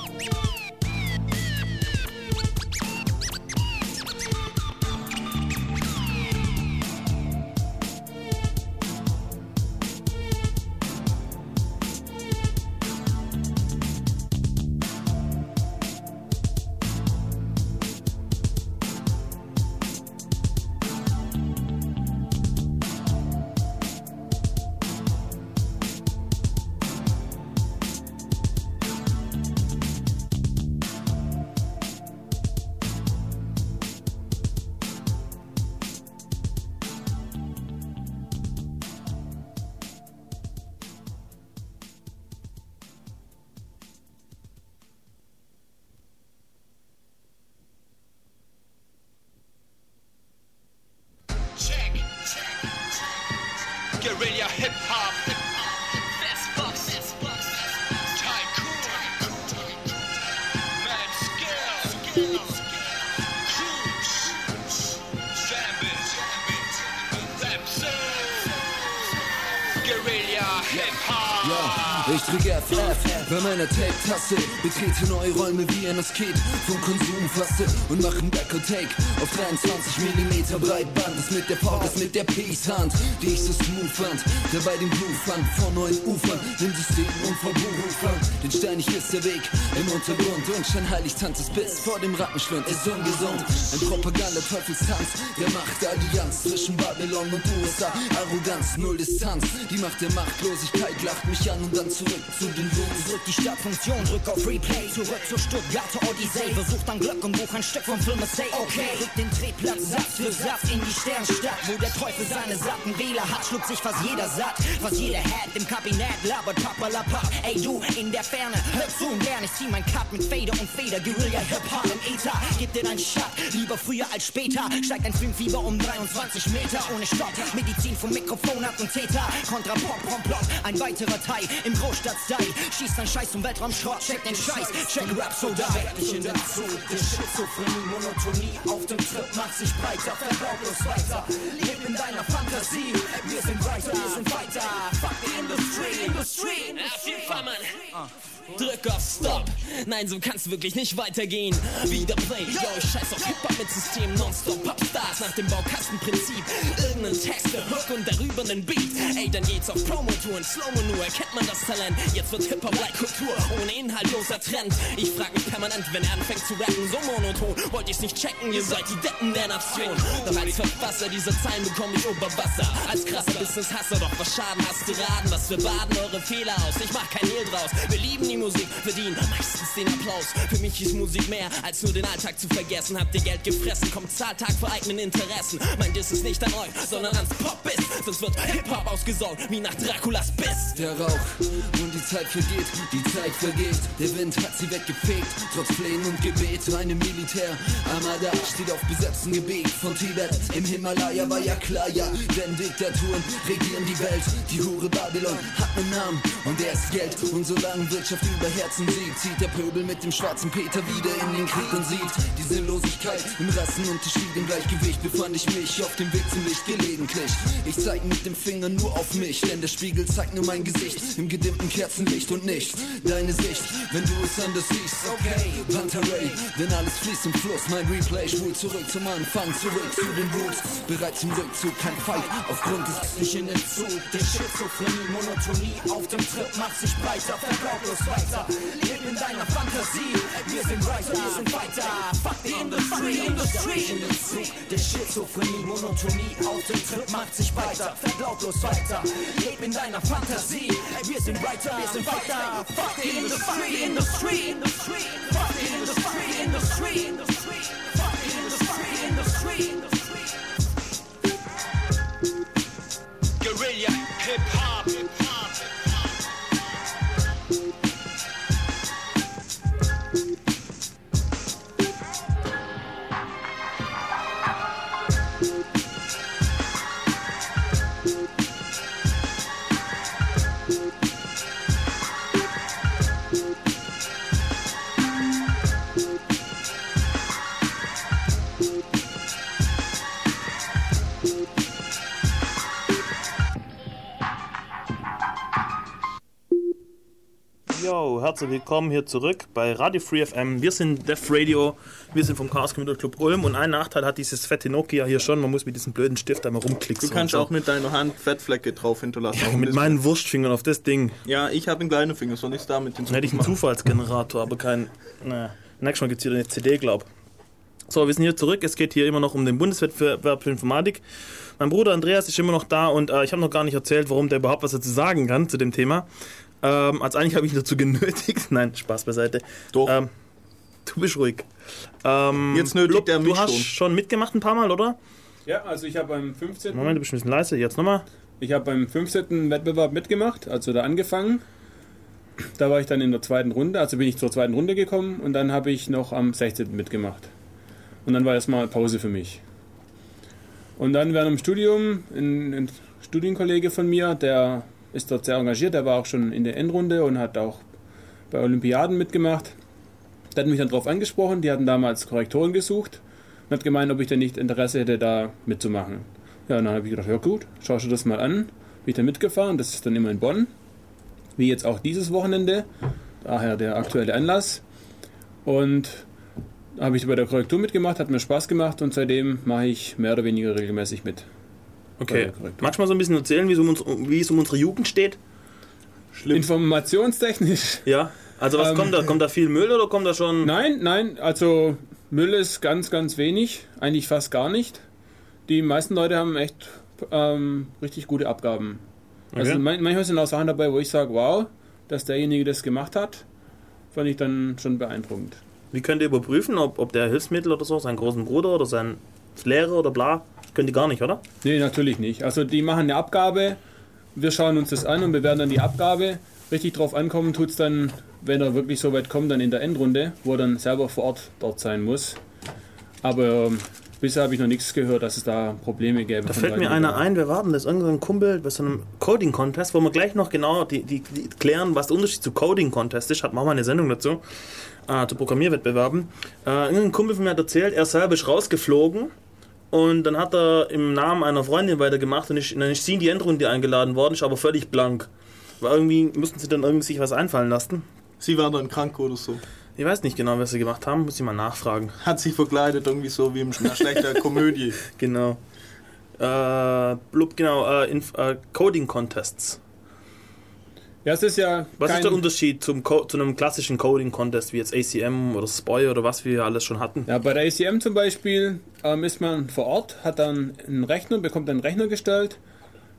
Ich drücke FF bei meiner Tape-Taste. Betrete neue Räume wie ein Asket vom Konsum faste und mach ein Back und Take auf 23 mm Breitband. Das mit der Power, das mit der Peace-Hand, die ich so smooth fand. Der bei dem Blue fand vor neuen Ufern, im System und vor Berufern. Denn steinig ist der Weg im Untergrund und scheinheilig tanzt es bis vor dem Rattenschwund. Ist ungesund, ein Propaganda-Teufelstanz der Machtallianz zwischen Babylon und USA. Arroganz, null Distanz, die Macht der Machtlosigkeit lacht mich an und dann zurück zu den Jungs. Drück die Startfunktion, drück auf Replay. Zurück zur Stuttgarter Odyssee. Besucht ein Glück und buch ein Stück vom Film Say Okay. Rück den Drehplatz Satz für Satz in die Sternstadt, wo der Teufel seine satten Wähler hat. Schluckt sich fast jeder satt, fast jeder hat im Kabinett labert Papalapap. Ey du in der Ferne, hör zu und lern. Ich zieh mein Cut mit Fader und Feder. Guerilla Hip-Hop im Ether. Gib dir deinen Shot, lieber früher als später. Steigt ein Filmfieber um 23 Meter ohne Stopp. Medizin vom Mikrofon ab und Täter. Kontra Pop, Pom, Plop. Ein weiterer Teil im Großstadtstyle. Schießt ein Scheiß zum Weltraumschrott. Check den Scheiß, check Rap Soda. Werd dich in den Zug, der Schizophrenie, Monotonie auf dem Trip macht sich breiter. Verbrauch bloß weiter. Leb in deiner Fantasie. Wir sind weiter, wir sind weiter. Fuck die Industrie, Industrie. Auf jeden Fall, Mann. Drück auf Stop. Nein, so kann's wirklich nicht weitergehen. Wieder Play, yo, ich scheiß auf Hip-Hop mit System nonstop. Popstars nach dem Baukastenprinzip. Irgendein Text, der Hook und darüber nen Beat. Ey, dann geht's auf Promo-Touren, Slow-Mo nur, erkennt man das Talent. Jetzt wird Hip-Hop like Kultur, ohne inhaltloser Trend. Ich frag mich permanent, wenn er anfängt zu rappen, so monoton. Wollt ich's nicht checken, ihr seid die Deppen der Nation. Doch als Verfasser dieser Zeilen bekomm ich Oberwasser. Als krasser Business-Hasser, doch was Schaden hast du raten, was wir baden eure Fehler aus. Ich mach kein Hehl draus. Wir lieben die Musik, verdienen meistens den Applaus. Für mich ist Musik mehr, als nur den Alltag zu vergessen. Habt ihr Geld gefressen, kommt Zahltag für eigenen Interessen. Mein Diss ist nicht an euch, sondern ans Pop ist. Sonst wird Hip-Hop ausgesaugt, wie nach Draculas Biss. Der Rauch und die Zeit vergeht, die Zeit vergeht. Der Wind hat sie weggefegt, trotz Plänen und Gebet. Eine Militär-Armada steht auf besetztem Gebiet von Tibet. Im Himalaya war ja klar, ja, denn Diktaturen regieren die Welt. Die Hure Babylon hat einen Namen und der ist Geld. Und solange Wirtschaft über Herzen siegt, zieht der Pöbel mit dem schwarzen Peter wieder in den Krieg und sieht die Sinnlosigkeit im Rassenunterschied. Im Gleichgewicht befand ich mich auf dem Weg zum Licht gelegentlich. Ich zeig mit dem Finger nur auf mich, denn der Spiegel zeigt nur mein Gesicht im gedimmten Kerzenlicht und nicht deine Sicht, wenn du es anders siehst. Okay, Pantarei, denn alles fließt im Fluss. Mein Replay schwul zurück zum Anfang, zurück zu den Roots. Bereit zum Rückzug, kein Fight aufgrund des Nicht in den Zug, der Schizophrenie, Monotonie auf dem Trip macht sich breiter, verlautlos weiter. Leb in deiner Fantasie, wir sind weiter, wir sind weiter. Fuck die Industrie, Industrie in den Zug, der Schizophrenie, Monotonie auf dem Trip macht sich breiter, verlautlos weiter. Leb in deiner Fantasie, wir sind weiter, wir sind weiter. Fuck die Industrie, Industrie. Fuck die die Industrie, herzlich willkommen hier zurück bei Radio Free FM. Wir sind Def Radio, wir sind vom Chaos Computer Club Ulm und ein Nachteil hat dieses fette Nokia hier schon, man muss mit diesem blöden Stift einmal rumklicken. Du kannst auch mit deiner Hand Fettflecke drauf hinterlassen. ja, mit meinen Wurstfingern auf das Ding. Ja, ich habe einen kleinen Finger, soll ich es da mit Dann hätte ich einen Zufallsgenerator, aber kein. Na, nächstes Mal gibt es hier eine CD, glaub. So, wir sind hier zurück. Es geht hier immer noch um den Bundeswettbewerb für Informatik. Mein Bruder Andreas ist immer noch da und äh, ich habe noch gar nicht erzählt, warum der überhaupt was dazu sagen kann zu dem Thema. Ähm, also eigentlich habe ich ihn dazu genötigt. Nein, Spaß beiseite. Doch. Ähm, du bist ruhig. Ähm, Jetzt nötigt Blub, er mich Du hast schon. schon mitgemacht ein paar Mal, oder? Ja, also ich habe beim 15. Moment, du bist ein bisschen leise. Jetzt nochmal. Ich habe beim 15. Wettbewerb mitgemacht, also da angefangen. Da war ich dann in der zweiten Runde, also bin ich zur zweiten Runde gekommen und dann habe ich noch am 16. mitgemacht. Und dann war erstmal Pause für mich. Und dann während dem Studium, ein, ein Studienkollege von mir, der ist dort sehr engagiert, der war auch schon in der Endrunde und hat auch bei Olympiaden mitgemacht. Der hat mich dann darauf angesprochen, die hatten damals Korrektoren gesucht und hat gemeint, ob ich denn nicht Interesse hätte, da mitzumachen. Ja, und dann habe ich gedacht, ja gut, schau dir das mal an. Bin ich da mitgefahren, das ist dann immer in Bonn. Wie jetzt auch dieses Wochenende, daher der aktuelle Anlass. Und habe ich bei der Korrektur mitgemacht, hat mir Spaß gemacht und seitdem mache ich mehr oder weniger regelmäßig mit. Okay. Magst du mal so ein bisschen erzählen, wie es um, uns, wie es um unsere Jugend steht? Informationstechnisch. Ja. Also was Ähm, kommt da? Kommt da viel Müll oder kommt da schon. Nein, nein, also Müll ist ganz, ganz wenig, eigentlich fast gar nicht. Die meisten Leute haben echt ähm, richtig gute Abgaben. Also Okay. man, manchmal sind auch Sachen dabei, wo ich sage, wow, dass derjenige das gemacht hat, fand ich dann schon beeindruckend. Wie könnt ihr überprüfen, ob, ob der Hilfsmittel oder so, seinen großen Bruder oder sein Lehrer oder bla, könnt ihr gar nicht, oder? Nee, natürlich nicht. Also die machen eine Abgabe, wir schauen uns das an und bewerten dann die Abgabe. Richtig drauf ankommen tut es dann, wenn er wirklich so weit kommt, dann in der Endrunde, wo er dann selber vor Ort dort sein muss. Aber ähm, bisher habe ich noch nichts gehört, dass es da Probleme gäbe. Da fällt mir die einer ein, wir warten, das ist irgendein Kumpel bei so einem Coding-Contest, wo wir gleich noch genau die, die, die klären, was der Unterschied zu Coding-Contest ist. Hat machen wir eine Sendung dazu, äh, zu Programmierwettbewerben. Äh, irgendein Kumpel von mir hat erzählt, er selber ist rausgeflogen und dann hat er im Namen einer Freundin weitergemacht und ich, dann ist sie in die Endrunde eingeladen worden, ist aber völlig blank. Weil irgendwie mussten sie dann irgendwie sich was einfallen lassen. Sie war dann krank oder so. Ich weiß nicht genau, was sie gemacht haben, muss ich mal nachfragen. Hat sich verkleidet, irgendwie so wie in einer schlechten Komödie. Genau. Äh, blub, genau, äh, Inf äh, Coding Contests. Ja, es ist ja. Was ist der Unterschied zum Co zu einem klassischen Coding Contest wie jetzt ACM oder SPOI oder was wir alles schon hatten? Ja, bei der ACM zum Beispiel ähm, ist man vor Ort, hat dann einen Rechner, bekommt einen Rechner gestellt,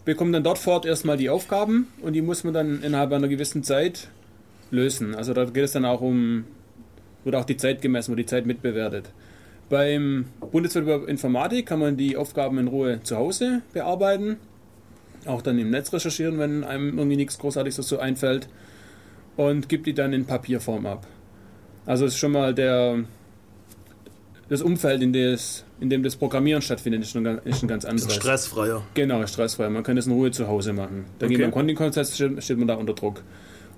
bekommt dann dort vor Ort erstmal die Aufgaben und die muss man dann innerhalb einer gewissen Zeit lösen. Also da geht es dann auch um, wird auch die Zeit gemessen, wird die Zeit mitbewertet. Beim Bundeswettbewerb Informatik kann man die Aufgaben in Ruhe zu Hause bearbeiten, auch dann im Netz recherchieren, wenn einem irgendwie nichts Großartiges dazu einfällt und gibt die dann in Papierform ab. Also ist schon mal der, das Umfeld, in, des, in dem das Programmieren stattfindet, ist schon, ganz- ist schon ganz anderes. stressfreier. Genau, stressfreier. Man kann das in Ruhe zu Hause machen. Dagegen Okay. beim Content-Konzept steht, steht man da unter Druck.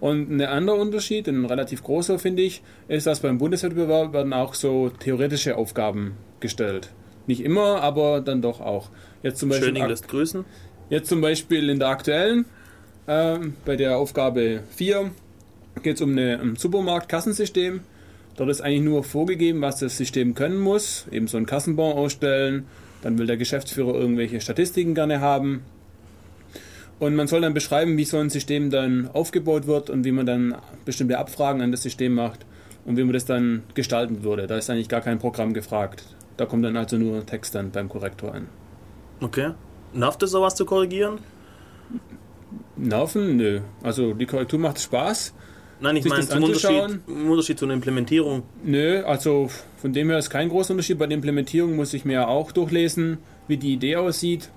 Und ein anderer Unterschied, ein relativ großer finde ich, ist, dass beim Bundeswettbewerb werden auch so theoretische Aufgaben gestellt. Nicht immer, aber dann doch auch. Jetzt zum Beispiel, Schöning lässt grüßen. Jetzt zum Beispiel in der aktuellen, ähm, bei der Aufgabe 4, geht es um eine- ein Supermarktkassensystem. Dort ist eigentlich nur vorgegeben, was das System können muss. Eben so einen Kassenbon ausstellen. Dann will der Geschäftsführer irgendwelche Statistiken gerne haben. Und man soll dann beschreiben, wie so ein System dann aufgebaut wird und wie man dann bestimmte Abfragen an das System macht und wie man das dann gestalten würde. Da ist eigentlich gar kein Programm gefragt. Da kommt dann also nur Text dann beim Korrektor an. Okay. Nervt es sowas zu korrigieren? Nerven? Nö. Also die Korrektur macht Spaß. Nein, ich meine zum Unterschied, Unterschied zu einer Implementierung. Nö, also von dem her ist kein großer Unterschied. Bei der Implementierung muss ich mir auch durchlesen, wie die Idee aussieht,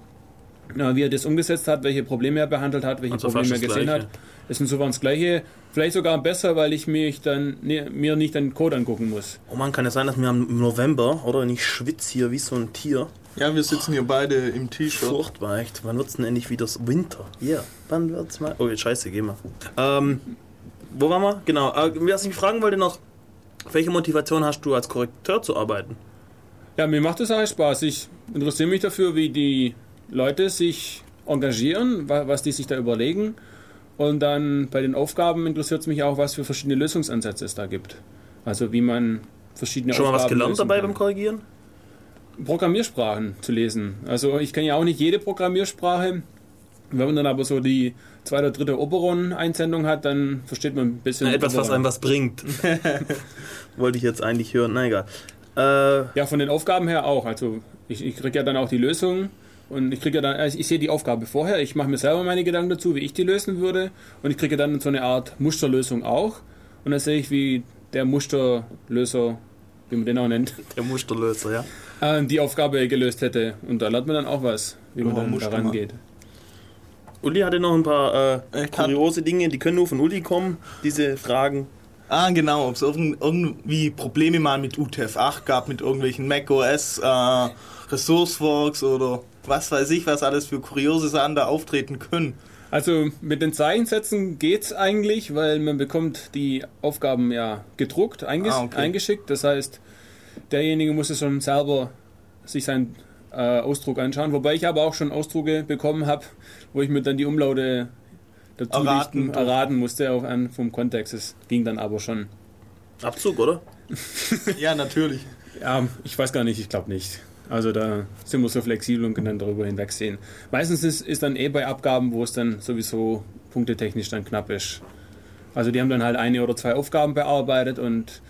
äh, wie er das umgesetzt hat, welche Probleme er behandelt hat, welche Also Probleme er gesehen Gleiche. hat. Ist insofern das Gleiche. Vielleicht sogar besser, weil ich mich dann ne, mir nicht den Code angucken muss. Oh man, kann es sein, dass wir im November, oder? Und ich schwitze hier wie so ein Tier. Ja, wir sitzen hier beide im T-Shirt. Furchtbar, echt. Wann wird's denn endlich wieder Winter? Ja, wann wird's mal? Oh, jetzt scheiße, geh mal. Ähm, wo waren wir? Genau. Äh, was ich mich fragen wollte noch, welche Motivation hast du als Korrekteur zu arbeiten? Ja, mir macht das eigentlich Spaß. Ich interessiere mich dafür, wie die Leute sich engagieren, wa- was die sich da überlegen. Und dann bei den Aufgaben interessiert es mich auch, was für verschiedene Lösungsansätze es da gibt. Also wie man verschiedene Schon mal was Aufgaben gelernt dabei kann. beim Korrigieren? Programmiersprachen zu lesen. Also ich kenne ja auch nicht jede Programmiersprache. Wenn man dann aber so die zweite oder dritte Oberon-Einsendung hat, dann versteht man ein bisschen. Na, etwas, was Oberon. einem was bringt. Wollte ich jetzt eigentlich hören. Na egal. Äh, Ja, von den Aufgaben her auch. Also ich, ich kriege ja dann auch die Lösung und ich kriege ja dann, also ich sehe die Aufgabe vorher, ich mache mir selber meine Gedanken dazu, wie ich die lösen würde und ich kriege dann so eine Art Musterlösung auch und dann sehe ich, wie der Musterlöser, wie man den auch nennt, der Musterlöser, ja, äh, die Aufgabe gelöst hätte und da lernt man dann auch was, wie man Ja, dann daran geht. Uli hatte noch ein paar äh, kuriose Dinge, die können nur von Uli kommen, diese Fragen. Ah, genau, ob es irgend, irgendwie Probleme mal mit UTF-8 gab, mit irgendwelchen macOS, äh, Resourceforks oder was weiß ich, was alles für kuriose Sachen da auftreten können. Also mit den Zeichensätzen geht's eigentlich, weil man bekommt die Aufgaben ja gedruckt, einges Ah, okay. eingeschickt. Das heißt, derjenige muss es schon selber sich seinen äh, Ausdruck anschauen. Wobei ich aber auch schon Ausdrucke bekommen habe, wo ich mir dann die Umlaute dazu Erraten erraten, erraten musste auch an vom Kontext. Es ging dann aber schon. Abzug, oder? ja, natürlich. Ja, ich weiß gar nicht, ich glaube nicht. Also da sind wir so flexibel und können dann darüber hinwegsehen. Meistens ist, ist dann eh bei Abgaben, wo es dann sowieso punktetechnisch dann knapp ist. Also die haben dann halt eine oder zwei Aufgaben bearbeitet und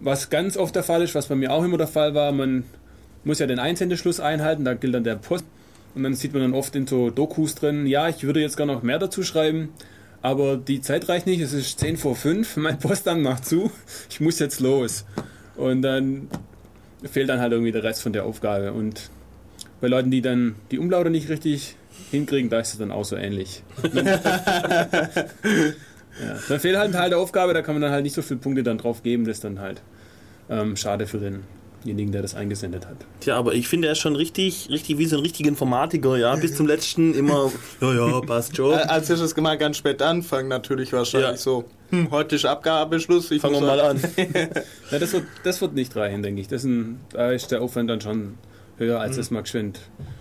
was ganz oft der Fall ist, was bei mir auch immer der Fall war, man muss ja den Einsendeschluss einhalten, da gilt dann der Post und dann sieht man dann oft in so Dokus drin, ja, ich würde jetzt gar noch mehr dazu schreiben, aber die Zeit reicht nicht, es ist 10 vor 5, mein Postamt macht zu, ich muss jetzt los. Und dann fehlt dann halt irgendwie der Rest von der Aufgabe. Und bei Leuten, die dann die Umlaute nicht richtig hinkriegen, da ist es dann auch so ähnlich. ja, dann fehlt halt ein Teil der Aufgabe, da kann man dann halt nicht so viele Punkte dann drauf geben, das ist dann halt ähm, schade für denjenigen, der das eingesendet hat. Tja, aber ich finde, er ist schon richtig, richtig wie so ein richtiger Informatiker, ja. Bis zum letzten immer, ja, ja, passt schon. Äh, Als ich das mal ganz spät anfangen, natürlich wahrscheinlich so, hm, heute ist Abgabeschluss. Ich Fangen wir muss mal an. Ja, das, wird, das wird nicht reichen, denke ich. Das ist ein, da ist der Aufwand dann schon höher, als Mhm. das mal geschwind.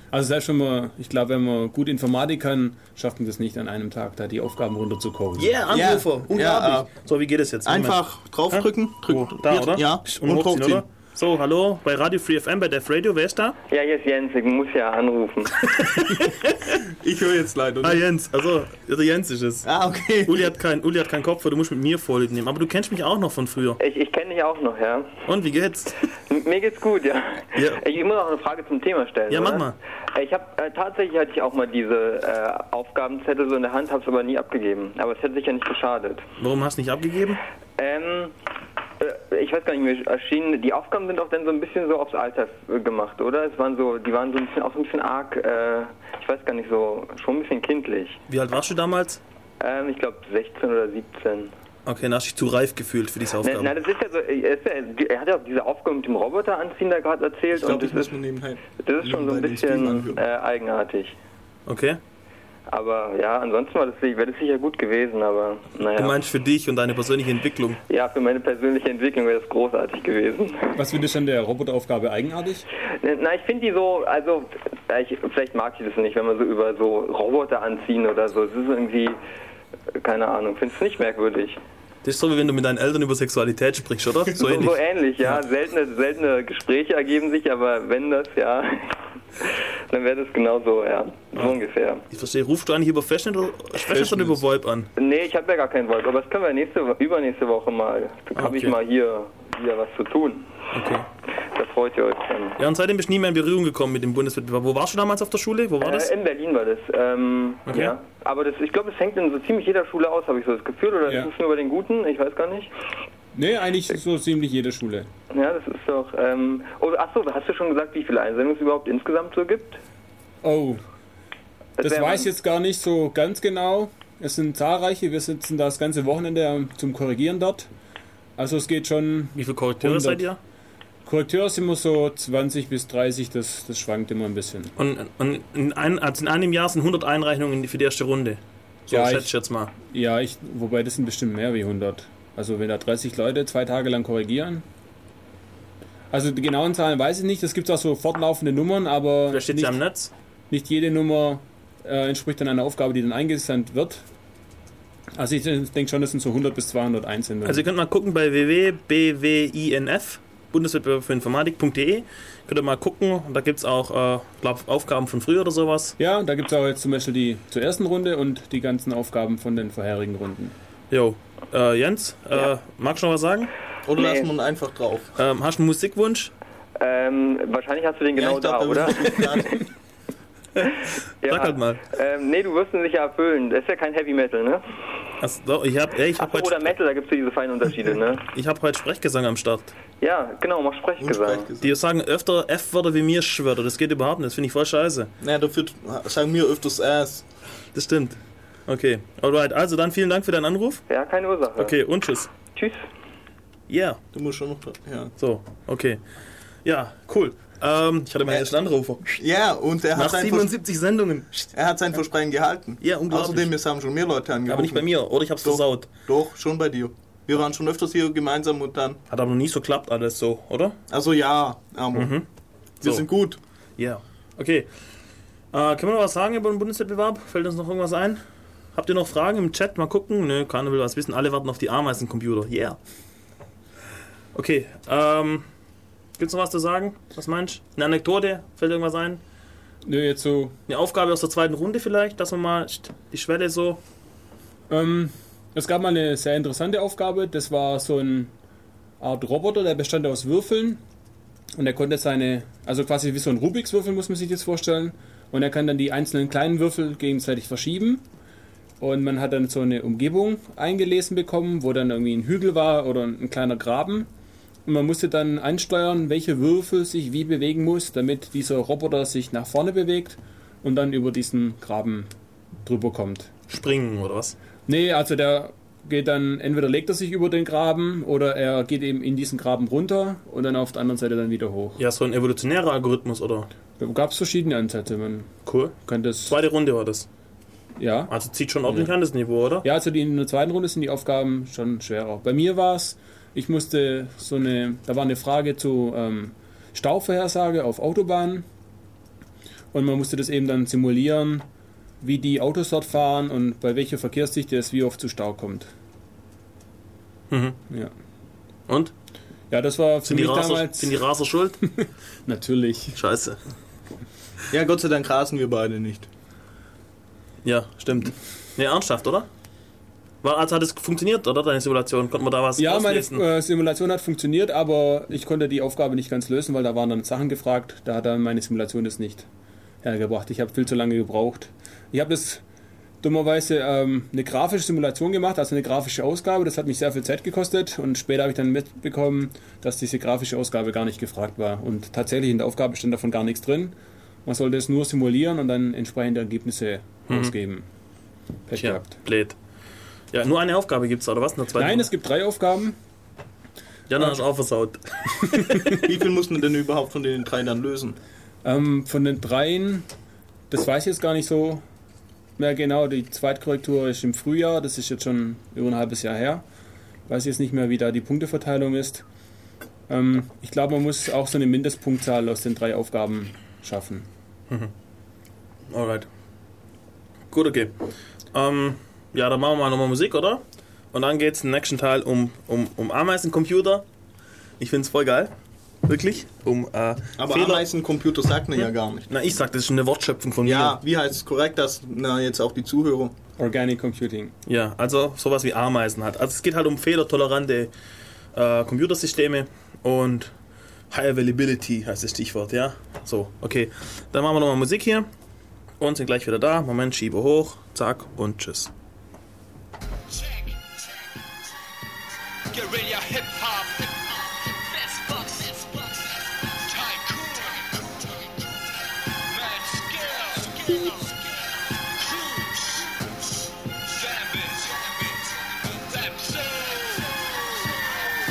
Also selbst wenn man, ich glaube, wenn man gut Informatik kann, schafft man das nicht an einem Tag, da die Aufgaben runterzucoden. Yeah, Anrufer. Unglaublich. Ja, so, wie geht es jetzt? Einfach draufdrücken. Drück, Oh, da, hier, oder? Ja, und, und hochziehen, hochziehen. oder? So, hallo, bei Radio Free FM, bei Def Radio, wer ist da? Ja, hier ist Jens, ich muss ja anrufen. Ich höre jetzt leider Ah, Jens, also, der Jens ist es. Ah, okay. Uli hat keinen Uli hat keinen Kopf, du musst mit mir Vorlieb nehmen. Aber du kennst mich auch noch von früher. Ich, ich kenne dich auch noch, ja. Und, wie geht's? M- Mir geht's gut, ja. Ja. Ich muss auch eine Frage zum Thema stellen. Ja, mach oder? mal. Ich habe äh, tatsächlich hatte ich auch mal diese äh, Aufgabenzettel so in der Hand, habe es aber nie abgegeben. Aber es hätte sicher nicht geschadet. Warum hast du nicht abgegeben? Ähm, äh, ich weiß gar nicht mehr, erschienen. Die Aufgaben sind auch dann so ein bisschen so aufs Alter äh, gemacht, oder? Es waren so, die waren so ein bisschen auch so ein bisschen arg. Äh, ich weiß gar nicht so, schon ein bisschen kindlich. Wie alt warst du damals? Ähm, ich glaube 16 oder 17. Okay, dann hast du dich zu reif gefühlt für diese Aufgabe. na, das ist ja so, er, ist ja, er hat ja auch diese Aufgabe mit dem Roboter anziehen da gerade erzählt Ich glaube, und das ist, das ist schon so ein bisschen äh, eigenartig. Okay. Aber ja, ansonsten war das, wäre das sicher gut gewesen, aber naja. Du meinst für dich und deine persönliche Entwicklung. Ja, für meine persönliche Entwicklung wäre das großartig gewesen. Was findest du an der Roboteraufgabe eigenartig? Na, ich finde die so, also, äh, ich, vielleicht mag ich das nicht, wenn man so über so Roboter anziehen oder so. Es ist irgendwie, äh, keine Ahnung, finde es nicht merkwürdig. Das ist so, wie wenn du mit deinen Eltern über Sexualität sprichst, oder? So ähnlich. so ähnlich, ja. Seltene, seltene Gespräche ergeben sich, aber wenn das, ja, dann wäre das genauso, ja. So ungefähr. Ich verstehe, rufst du eigentlich über Festnet oder, Festnetz oder über VoIP an? Nee, ich habe ja gar keinen Wolf, aber das können wir nächste, Wo- übernächste Woche mal. Da habe ich Okay. mal hier, hier was zu tun. Okay. Da freut ihr euch dann. Ja, und seitdem bist du nie mehr in Berührung gekommen mit dem Bundeswettbewerb. Wo warst du damals auf der Schule? Wo war das? Äh, in Berlin war das. Ähm, Okay. Ja. Aber das, ich glaube, das hängt in so ziemlich jeder Schule aus, habe ich so das Gefühl. Oder Ja. ist es nur bei den Guten? Ich weiß gar nicht. Nee, eigentlich so ziemlich jede Schule. Ja, das ist doch. Ähm, oh, achso, hast du schon gesagt, wie viele Einsendungen es überhaupt insgesamt so gibt? Oh, das wär- weiß ich jetzt gar nicht so ganz genau. Es sind zahlreiche, wir sitzen das ganze Wochenende zum Korrigieren dort. Also es geht schon. Wie viele Korrekteure seid ihr? Korrekteure sind immer so 20 bis 30, das, das schwankt immer ein bisschen. Und, und in, ein, also in einem Jahr sind 100 Einreichungen für die erste Runde. So, Ja, schätze ich- ich jetzt mal. Ja, ich, wobei das sind bestimmt mehr wie 100. Also wenn da 30 Leute zwei Tage lang korrigieren. Also die genauen Zahlen weiß ich nicht. Es gibt auch so fortlaufende Nummern, aber steht nicht, am Netz. nicht jede Nummer äh, entspricht dann einer Aufgabe, die dann eingesandt wird. Also ich denke schon, das sind so 100 bis 200 Einsendungen. Also ihr könnt mal gucken bei www.bwinf, Bundeswettbewerb für Informatik.de. Könnt ihr mal gucken. Da gibt es auch, äh, glaube Aufgaben von früher oder sowas. ja, da gibt es auch jetzt zum Beispiel die zur ersten Runde und die ganzen Aufgaben von den vorherigen Runden. Jo. Äh, Jens, äh, magst du noch was sagen? Oder Nee. lassen wir ihn einfach drauf? Ähm, hast du einen Musikwunsch? Ähm, wahrscheinlich hast du den genau ich glaub, da, der oder? ja. Sag halt mal. Ähm, nee, du wirst ihn sicher erfüllen. Das ist ja kein Heavy Metal, ne? Doch, ich habe ich hab Achso, oder heute, Metal, da gibt es diese feinen Unterschiede, ne? ich hab heute Sprechgesang am Start. Ja, genau, mach Sprechgesang. Die sagen öfter F-Wörter wie mir Schwörter. Das geht überhaupt nicht. Das finde ich voll scheiße. Naja, dafür sagen wir öfters Ass. Das stimmt. Okay. Alright, also dann vielen Dank für deinen Anruf. Ja, keine Ursache. Okay, und tschüss. Tschüss. Yeah. Du musst schon noch. Ja, So, okay. Ja, cool. Ähm, ich hatte meinen ersten Anrufer. ja und er Nach hat, sein 77 Sendungen. Vers- er hat sein Versprechen gehalten. Ja, unglaublich. Außerdem, es haben schon mehr Leute angerufen. Aber nicht bei mir, oder ich hab's Doch. versaut. Doch, schon bei dir. Wir waren schon öfters hier gemeinsam und dann. Hat aber noch nie so klappt alles so, oder? Also ja, aber Mhm. wir So. sind gut. Ja. Okay. Äh, können wir noch was sagen über den Bundeswettbewerb? Fällt uns noch irgendwas ein? Habt ihr noch Fragen im Chat? Mal gucken. Nö, keiner will was wissen. Alle warten auf die Ameisencomputer. Yeah. Okay. Ähm, gibt's noch was zu sagen? Was meinst du? Eine Anekdote? Fällt irgendwas ein? Nö, jetzt so. Eine Aufgabe aus der zweiten Runde vielleicht, dass wir mal die Schwelle so. Ähm, es gab mal eine sehr interessante Aufgabe. Das war so eine Art Roboter, der bestand aus Würfeln. Und er konnte seine, also quasi wie so ein Rubiks Würfel, muss man sich jetzt vorstellen. Und er kann dann die einzelnen kleinen Würfel gegenseitig verschieben. Und man hat dann so eine Umgebung eingelesen bekommen, wo dann irgendwie ein Hügel war oder ein kleiner Graben. Und man musste dann ansteuern, welche Würfel sich wie bewegen muss, damit dieser Roboter sich nach vorne bewegt und dann über diesen Graben drüber kommt. Springen oder was? Nee, also der geht dann, entweder legt er sich über den Graben oder er geht eben in diesen Graben runter und dann auf der anderen Seite dann wieder hoch. Ja, so ein evolutionärer Algorithmus, oder? Da gab es verschiedene Ansätze. Man Cool. kann das. Zweite Runde war das. Ja. Also zieht schon ordentlich an das Niveau, oder? Ja, also die, in der zweiten Runde sind die Aufgaben schon schwerer. Bei mir war es, ich musste so eine, da war eine Frage zu ähm, Stauvorhersage auf Autobahnen. Und man musste das eben dann simulieren, wie die Autos dort fahren und bei welcher Verkehrsdichte es wie oft zu Stau kommt. Mhm. Ja. Und? Ja, das war für Sind die, mich Raser, damals. sind die Raser schuld? Natürlich. Scheiße. Ja, Gott sei Dank rasen wir beide nicht. Ja, stimmt. Ne, ernsthaft, oder? War, also hat es funktioniert, oder? Deine Simulation? Konnten wir da was Ja, meine äh, Simulation hat funktioniert, aber ich konnte die Aufgabe nicht ganz lösen, weil da waren dann Sachen gefragt. Da hat dann meine Simulation das nicht hergebracht. Ich habe viel zu lange gebraucht. Ich habe das dummerweise ähm, eine grafische Simulation gemacht, also eine grafische Ausgabe. Das hat mich sehr viel Zeit gekostet und später habe ich dann mitbekommen, dass diese grafische Ausgabe gar nicht gefragt war. Und tatsächlich in der Aufgabe stand davon gar nichts drin. Man sollte es nur simulieren und dann entsprechende Ergebnisse Mhm. ausgeben. Pech Tja, gehabt. blöd. Ja, nur eine Aufgabe gibt's oder was? Eine zweite? Nein, es gibt drei Aufgaben. Ja, dann hast du auch versaut. Wie viel muss man denn überhaupt von den drei dann lösen? Ähm, von den dreien, das weiß ich jetzt gar nicht so mehr genau. Die Zweitkorrektur ist im Frühjahr, das ist jetzt schon über ein halbes Jahr her. Weiß jetzt nicht mehr, wie da die Punkteverteilung ist. Ähm, ich glaube, man muss auch so eine Mindestpunktzahl aus den drei Aufgaben schaffen. Mhm. Alright. Gut, okay. Ähm, ja, dann machen wir mal nochmal Musik, oder? Und dann geht's im nächsten Teil um, um, um Ameisencomputer. Ich find's voll geil. Wirklich. Um, äh, Aber Fehler- Ameisencomputer sagt man ja gar nicht. Na, ich sag, das ist eine Wortschöpfung von Ja, wie heißt es korrekt, dass na, jetzt auch die Zuhörer. Organic Computing. Ja, also sowas wie Ameisen hat. Also es geht halt um fehlertolerante äh, Computersysteme und High Availability heißt das Stichwort, ja? So, okay. Dann machen wir nochmal Musik hier und sind gleich wieder da. Moment, schiebe hoch, zack und tschüss. Guerilla Hip Hop. Tycoon. Mad Scale. Cruise. Savage. Lepso.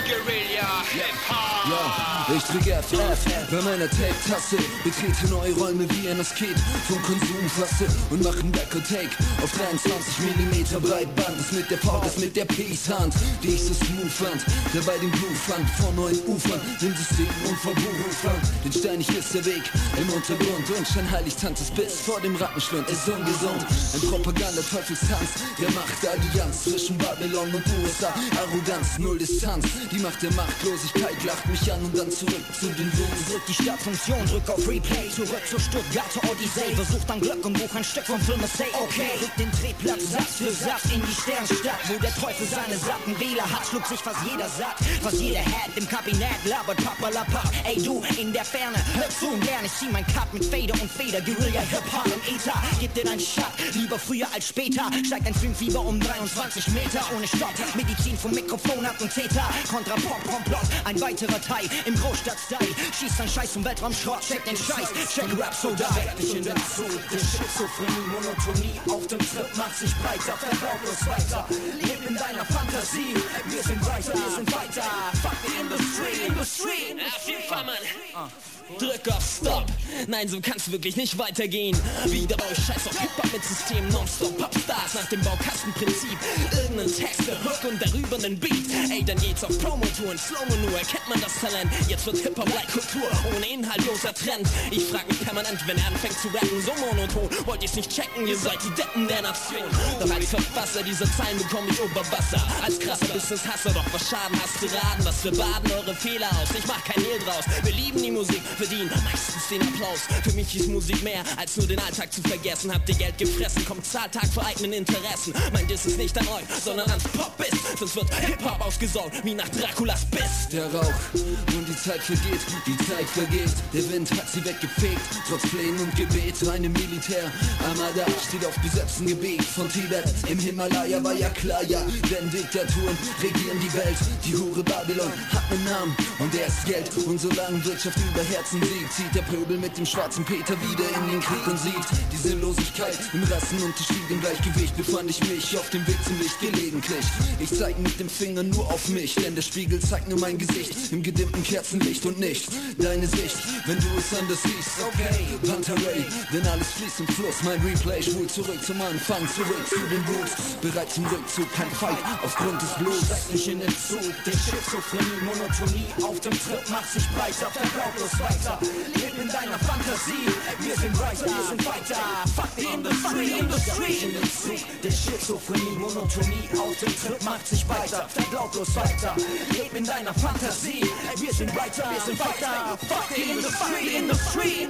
Guerilla Hip Hop. Ja, ich drücke FF bei meiner Tape-Taste. Betrete neue Räume wie ein Asket vom Konsum fasse und mach ein Back-Take auf 23 mm Breitband. Das mit der Power, das mit der Peace-Hand, die ich so smooth fand. Der bei dem Blue fand, vor neuen Ufern, dem System und vom Berufern. Den steinig ist der Weg im Untergrund und scheinheilig tanzt bis vor dem Rattenschwund. Ist ungesund, ein Propaganda-Teufelstanz der Machtallianz zwischen Babylon und USA. Arroganz, null Distanz, die Macht der Machtlosigkeit lacht mich an und dann zurück zu den Blues. Drück die Startfunktion, drück auf Replay, zurück zur Stuttgarter Odyssee. Versuch dann Glück und buch ein Stück vom Film Say Okay. Rück den Drehplatz Satz für Satz in die Sternstadt, wo der Teufel seine satten Wähler hat. Schluckt sich fast jeder satt, fast jeder Head im Kabinett labert Papalapap. Ey du in der Ferne, hör zu und lern, ich zieh mein Cut mit Fader und Feder. Guerilla Hip-Hop im Ether, gib dir deinen Shot, lieber früher als später. Steigt ein Filmfieber um 23 Meter ohne Stopp. Medizin vom Mikrofon ab und Täter. Pop, Komplott, ein weiterer Teil im Großstadtstyle. Schießt ein Scheiß zum Weltraumschrott, check den Scheiß, check Rap so da. Ich in den Zug, der Schizophrenie, Monotonie auf dem Trip macht sich breiter, verbrauch bloß weiter. Leb in deiner Fantasie, wir sind weiter, wir sind weiter. Fuck die Industrie, Industrie. Auf jeden Fall, Mann. Drück auf Stop. Nein, so kann's wirklich nicht weitergehen. Wieder euch scheiß auf Hip-Hop mit System nonstop Popstars nach dem Baukastenprinzip. Irgendein Text, der Hook und darüber nen Beat. Ey, dann geht's auf Promotour und Slow-Mo nur. Erkennt man das Talent? Jetzt wird Hip-Hop like Kultur. Ohne inhaltloser Trend. Ich frag mich permanent, wenn er anfängt zu rappen, so monoton. Wollt ihr's nicht checken? Ihr seid die Deppen der Nation. Doch als Verfasser dieser Zeilen bekomme ich Oberwasser. Als krasser Business-Hasser, doch was Schaden hast du raten? Was wir baden eure Fehler aus. Ich mach kein Hehl draus. Wir lieben die Musik, verdienen meistens den Applaus. Für mich ist Musik mehr, als nur den Alltag zu vergessen. Habt ihr Geld gefressen, kommt Zahltag für eigenen Interessen. Mein Diss ist nicht an euch, sondern ans Pop-Biss. Sonst wird Hip-Hop ausgesaugt, wie nach Draculas Biss. Der Rauch und die Zeit vergeht, die Zeit vergeht. Der Wind hat sie weggefegt, trotz Plänen und Gebet. Eine Militär, Armada steht auf besetztem Gebiet von Tibet. Im Himalaya war ja klar, ja, denn Diktaturen regieren die Welt. Die Hure Babylon hat einen Namen und er ist Geld. Und solange Wirtschaft über Herzen siegt, zieht der Pöbel mit dem schwarzen Peter wieder in den Krieg und sieht die Sinnlosigkeit im Rassenunterschied. Im Gleichgewicht befand ich mich auf dem Weg zum Licht gelegentlich. Ich zeig mit dem Finger nur auf mich, denn der Spiegel zeigt nur mein Gesicht im gedimmten Kerzenlicht und nicht deine Sicht, wenn du es anders siehst. Okay, Panterei, denn alles fließt im Fluss. Mein Replay schwul zurück zum Anfang, zurück zu den Roots. Bereit zum Rückzug, kein Fight aufgrund des Bluts. Steig nicht in den Zug, die Schizophrenie, Monotonie auf dem Trip macht sich breiter. Verbrauch lautlos weiter. Leb in deiner Fantasie, wir sind weiter, wir sind weiter. Fuck die Industrie, Industrie. In dem Zug der Schizophrenie, Monotonie, auf dem Trip macht sich weiter. Fährt lautlos weiter, leb in deiner Fantasie, wir sind weiter, wir sind weiter. Fuck die Industrie, Industrie.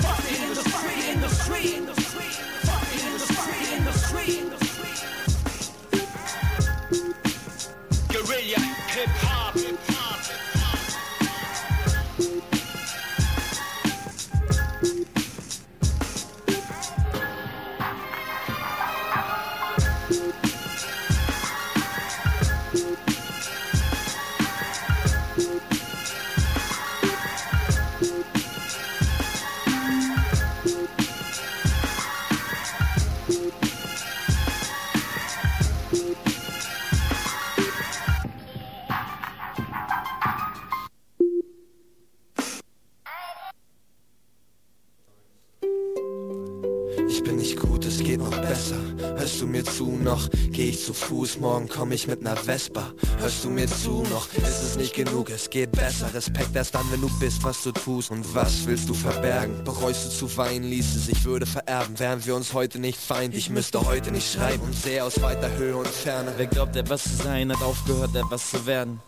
Fuck die Industrie, Industrie, Geh ich zu Fuß, morgen komm ich mit ner Vespa. Hörst du mir zu noch? Ist es nicht genug, es geht besser. Respekt erst dann, wenn du bist, was du tust. Und was willst du verbergen? Bereust du zu weinen, ließ es, ich würde vererben. Wären wir uns heute nicht feind, ich müsste heute nicht schreiben. Und sehe aus weiter Höhe und Ferne. Wer glaubt, etwas zu sein, hat aufgehört, etwas zu werden.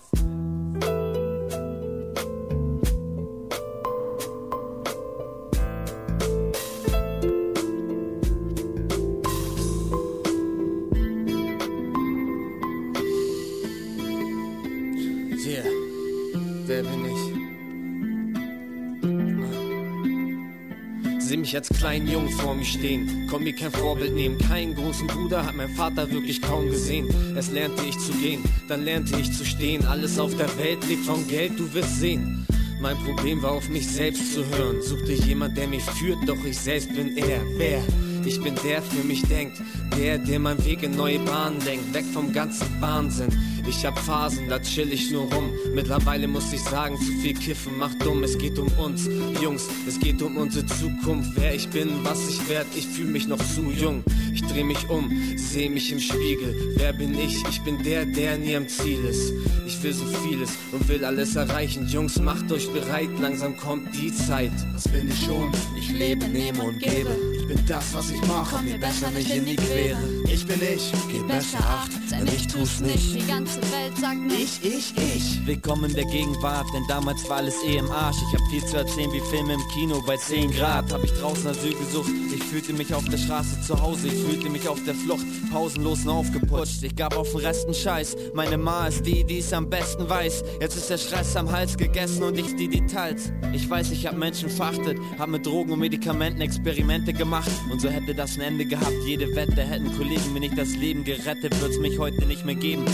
Mich als kleinen Jungen vor mir stehen, komm mir kein Vorbild nehmen. Keinen großen Bruder hat mein Vater wirklich kaum gesehen. Erst lernte ich zu gehen, dann lernte ich zu stehen. Alles auf der Welt lebt vom Geld, du wirst sehen. Mein Problem war auf mich selbst zu hören. Suchte jemand, der mich führt, doch ich selbst bin er. Wer? Ich bin der für mich denkt, der, der meinen Weg in neue Bahnen lenkt, weg vom ganzen Wahnsinn. Ich hab Phasen, da chill ich nur rum. Mittlerweile muss ich sagen, zu viel Kiffen macht dumm. Es geht um uns, Jungs, es geht um unsere Zukunft. Wer ich bin, was ich werd, ich fühl mich noch zu jung. Ich dreh mich um, seh mich im Spiegel. Wer bin ich? Ich bin der, der nie am Ziel ist. Ich will so vieles und will alles erreichen. Jungs, macht euch bereit, langsam kommt die Zeit. Das bin ich schon, ich lebe, nehme und gebe. Ich bin das, was ich mache, Komm mir besser nicht in die Quere. Ich bin ich, gib besser Acht, denn ich tu's nicht. Die ganze Welt sagt nur Ich, ich, ich. Willkommen in der Gegenwart, denn damals war alles eh im Arsch. Ich hab viel zu erzählen wie Filme im Kino bei 10 Grad. Hab ich draußen Asyl gesucht, fühlte mich auf der Straße zu Hause, ich fühlte mich auf der Flucht, pausenlos und aufgeputscht. Ich gab auf den Rest einen Scheiß, meine Ma ist die, die es am besten weiß. Jetzt ist der Stress am Hals gegessen und ich die Details. Ich weiß, ich hab Menschen verachtet, hab mit Drogen und Medikamenten Experimente gemacht. Und so hätte das ein Ende gehabt, jede Wette hätten Kollegen mir nicht das Leben gerettet, wird's mich heute nicht mehr geben.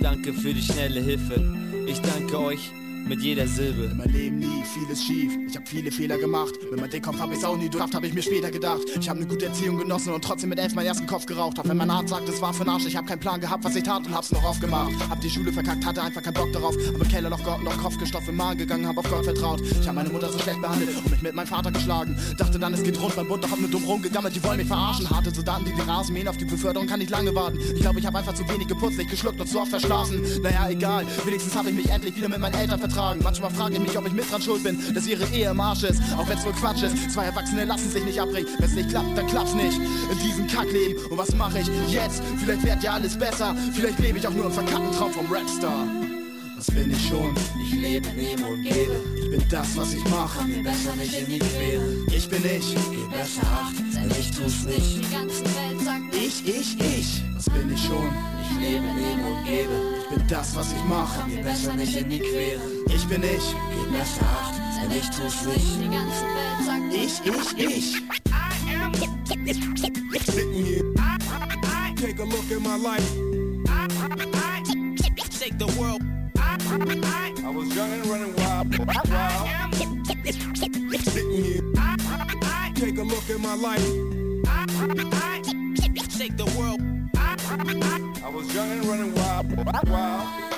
Danke für die schnelle Hilfe. Ich danke euch mit jeder Silbe. In meinem Leben lief vieles schief. Ich hab viele Fehler gemacht. Mit meinem Dickkopf hab ich's auch nie durchdacht, hab ich mir später gedacht. Ich hab eine gute Erziehung genossen und trotzdem mit elf meinen ersten Kopf geraucht. Auch wenn mein Arzt sagt, es war für Arsch. Ich hab keinen Plan gehabt, was ich tat und hab's noch aufgemacht. Hab die Schule verkackt, hatte einfach keinen Bock darauf. Hab im Keller noch Gott noch Kopf gestopft, im Magen gegangen, hab auf Gott vertraut. Ich hab meine Mutter so schlecht behandelt und mich mit meinem Vater geschlagen. Dachte dann, es geht rund beim Bund, doch hab nur dumm rumgegammelt. Die wollen mich verarschen. Harte Soldaten, die den Rasen mähen auf die Beförderung, kann nicht lange warten. Ich glaube, ich hab einfach zu wenig geputzt, nicht geschluckt und zu oft verschlafen. Naja, egal. Wenigstens hab ich mich endlich wieder mit meinen Eltern vertragen. Manchmal frage ich mich, ob ich mit dran schuld bin, dass ihre Ehe im Arsch ist. Auch wenn's wohl Quatsch ist. Zwei Erwachsene lassen sich nicht abbringen. Wenn's nicht klappt, dann klappt's nicht. In diesem Kackleben. Und was mache ich jetzt? Vielleicht wird ja alles besser. Vielleicht lebe ich auch nur einen verkackten Traum vom Rapstar. Was bin ich schon? Ich lebe, nehme und gebe. Ich bin das, was ich mache. Komm mir besser nicht in die Quere. Ich bin ich. Gib besser Acht, denn ich tu's nicht. die ganze Welt sagt Ich, ich, ich. Was bin ich schon? Ich lebe, nehme und gebe. Ich bin das, was ich mache. Komm mir besser nicht in die Quere. Ich bin ich. Gib besser Acht, denn ich tu's nicht. Die ganze Welt sagt Ich, ich, ich. Sitting here, take a look at my life. Take a look at my life. Take the world. I was young and running wild. wild.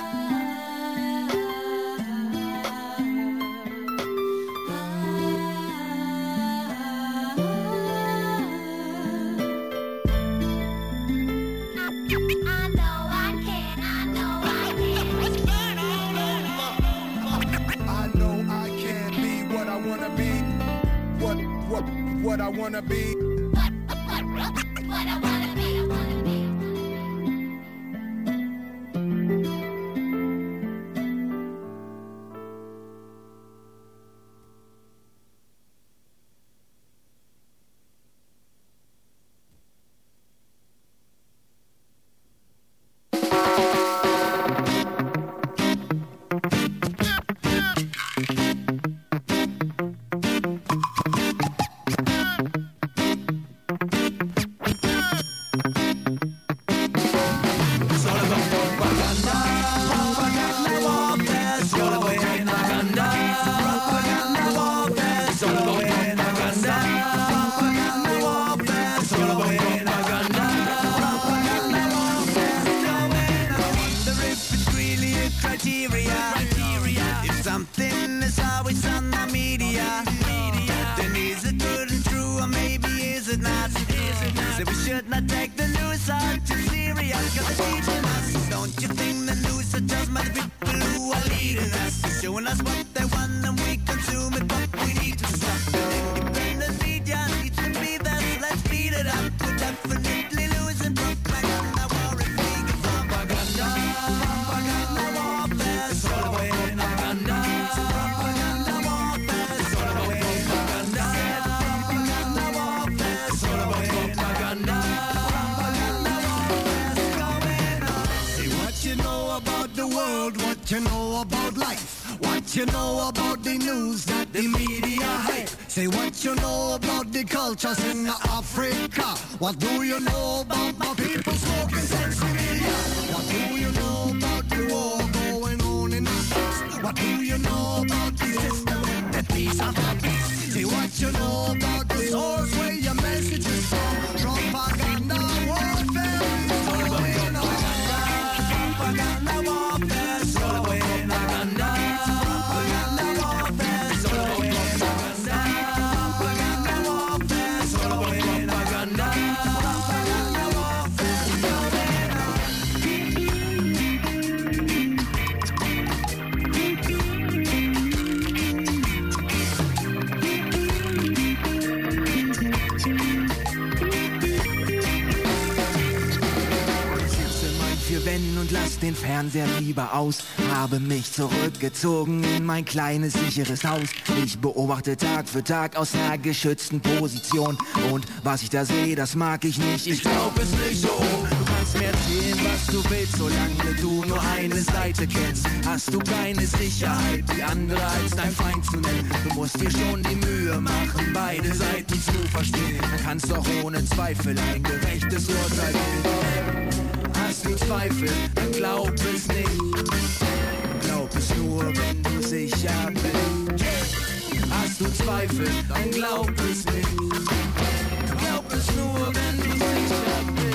What I wanna be. Zurückgezogen in mein kleines sicheres Haus. Ich beobachte Tag für Tag aus einer geschützten Position. Und was ich da sehe, das mag ich nicht. Ich glaub es nicht so. Du kannst mir erzählen, was du willst, solange du nur eine Seite kennst. Hast du keine Sicherheit, die andere als dein Feind zu nennen. Du musst dir schon die Mühe machen, beide Seiten zu verstehen. Dann kannst doch ohne Zweifel ein gerechtes Urteil bilden. Hast du Zweifel, dann glaub es nicht. Glaub es nur, wenn du sicher bist. Hast du Zweifel, dann glaub es nicht. Glaub es nur, wenn du sicher bist.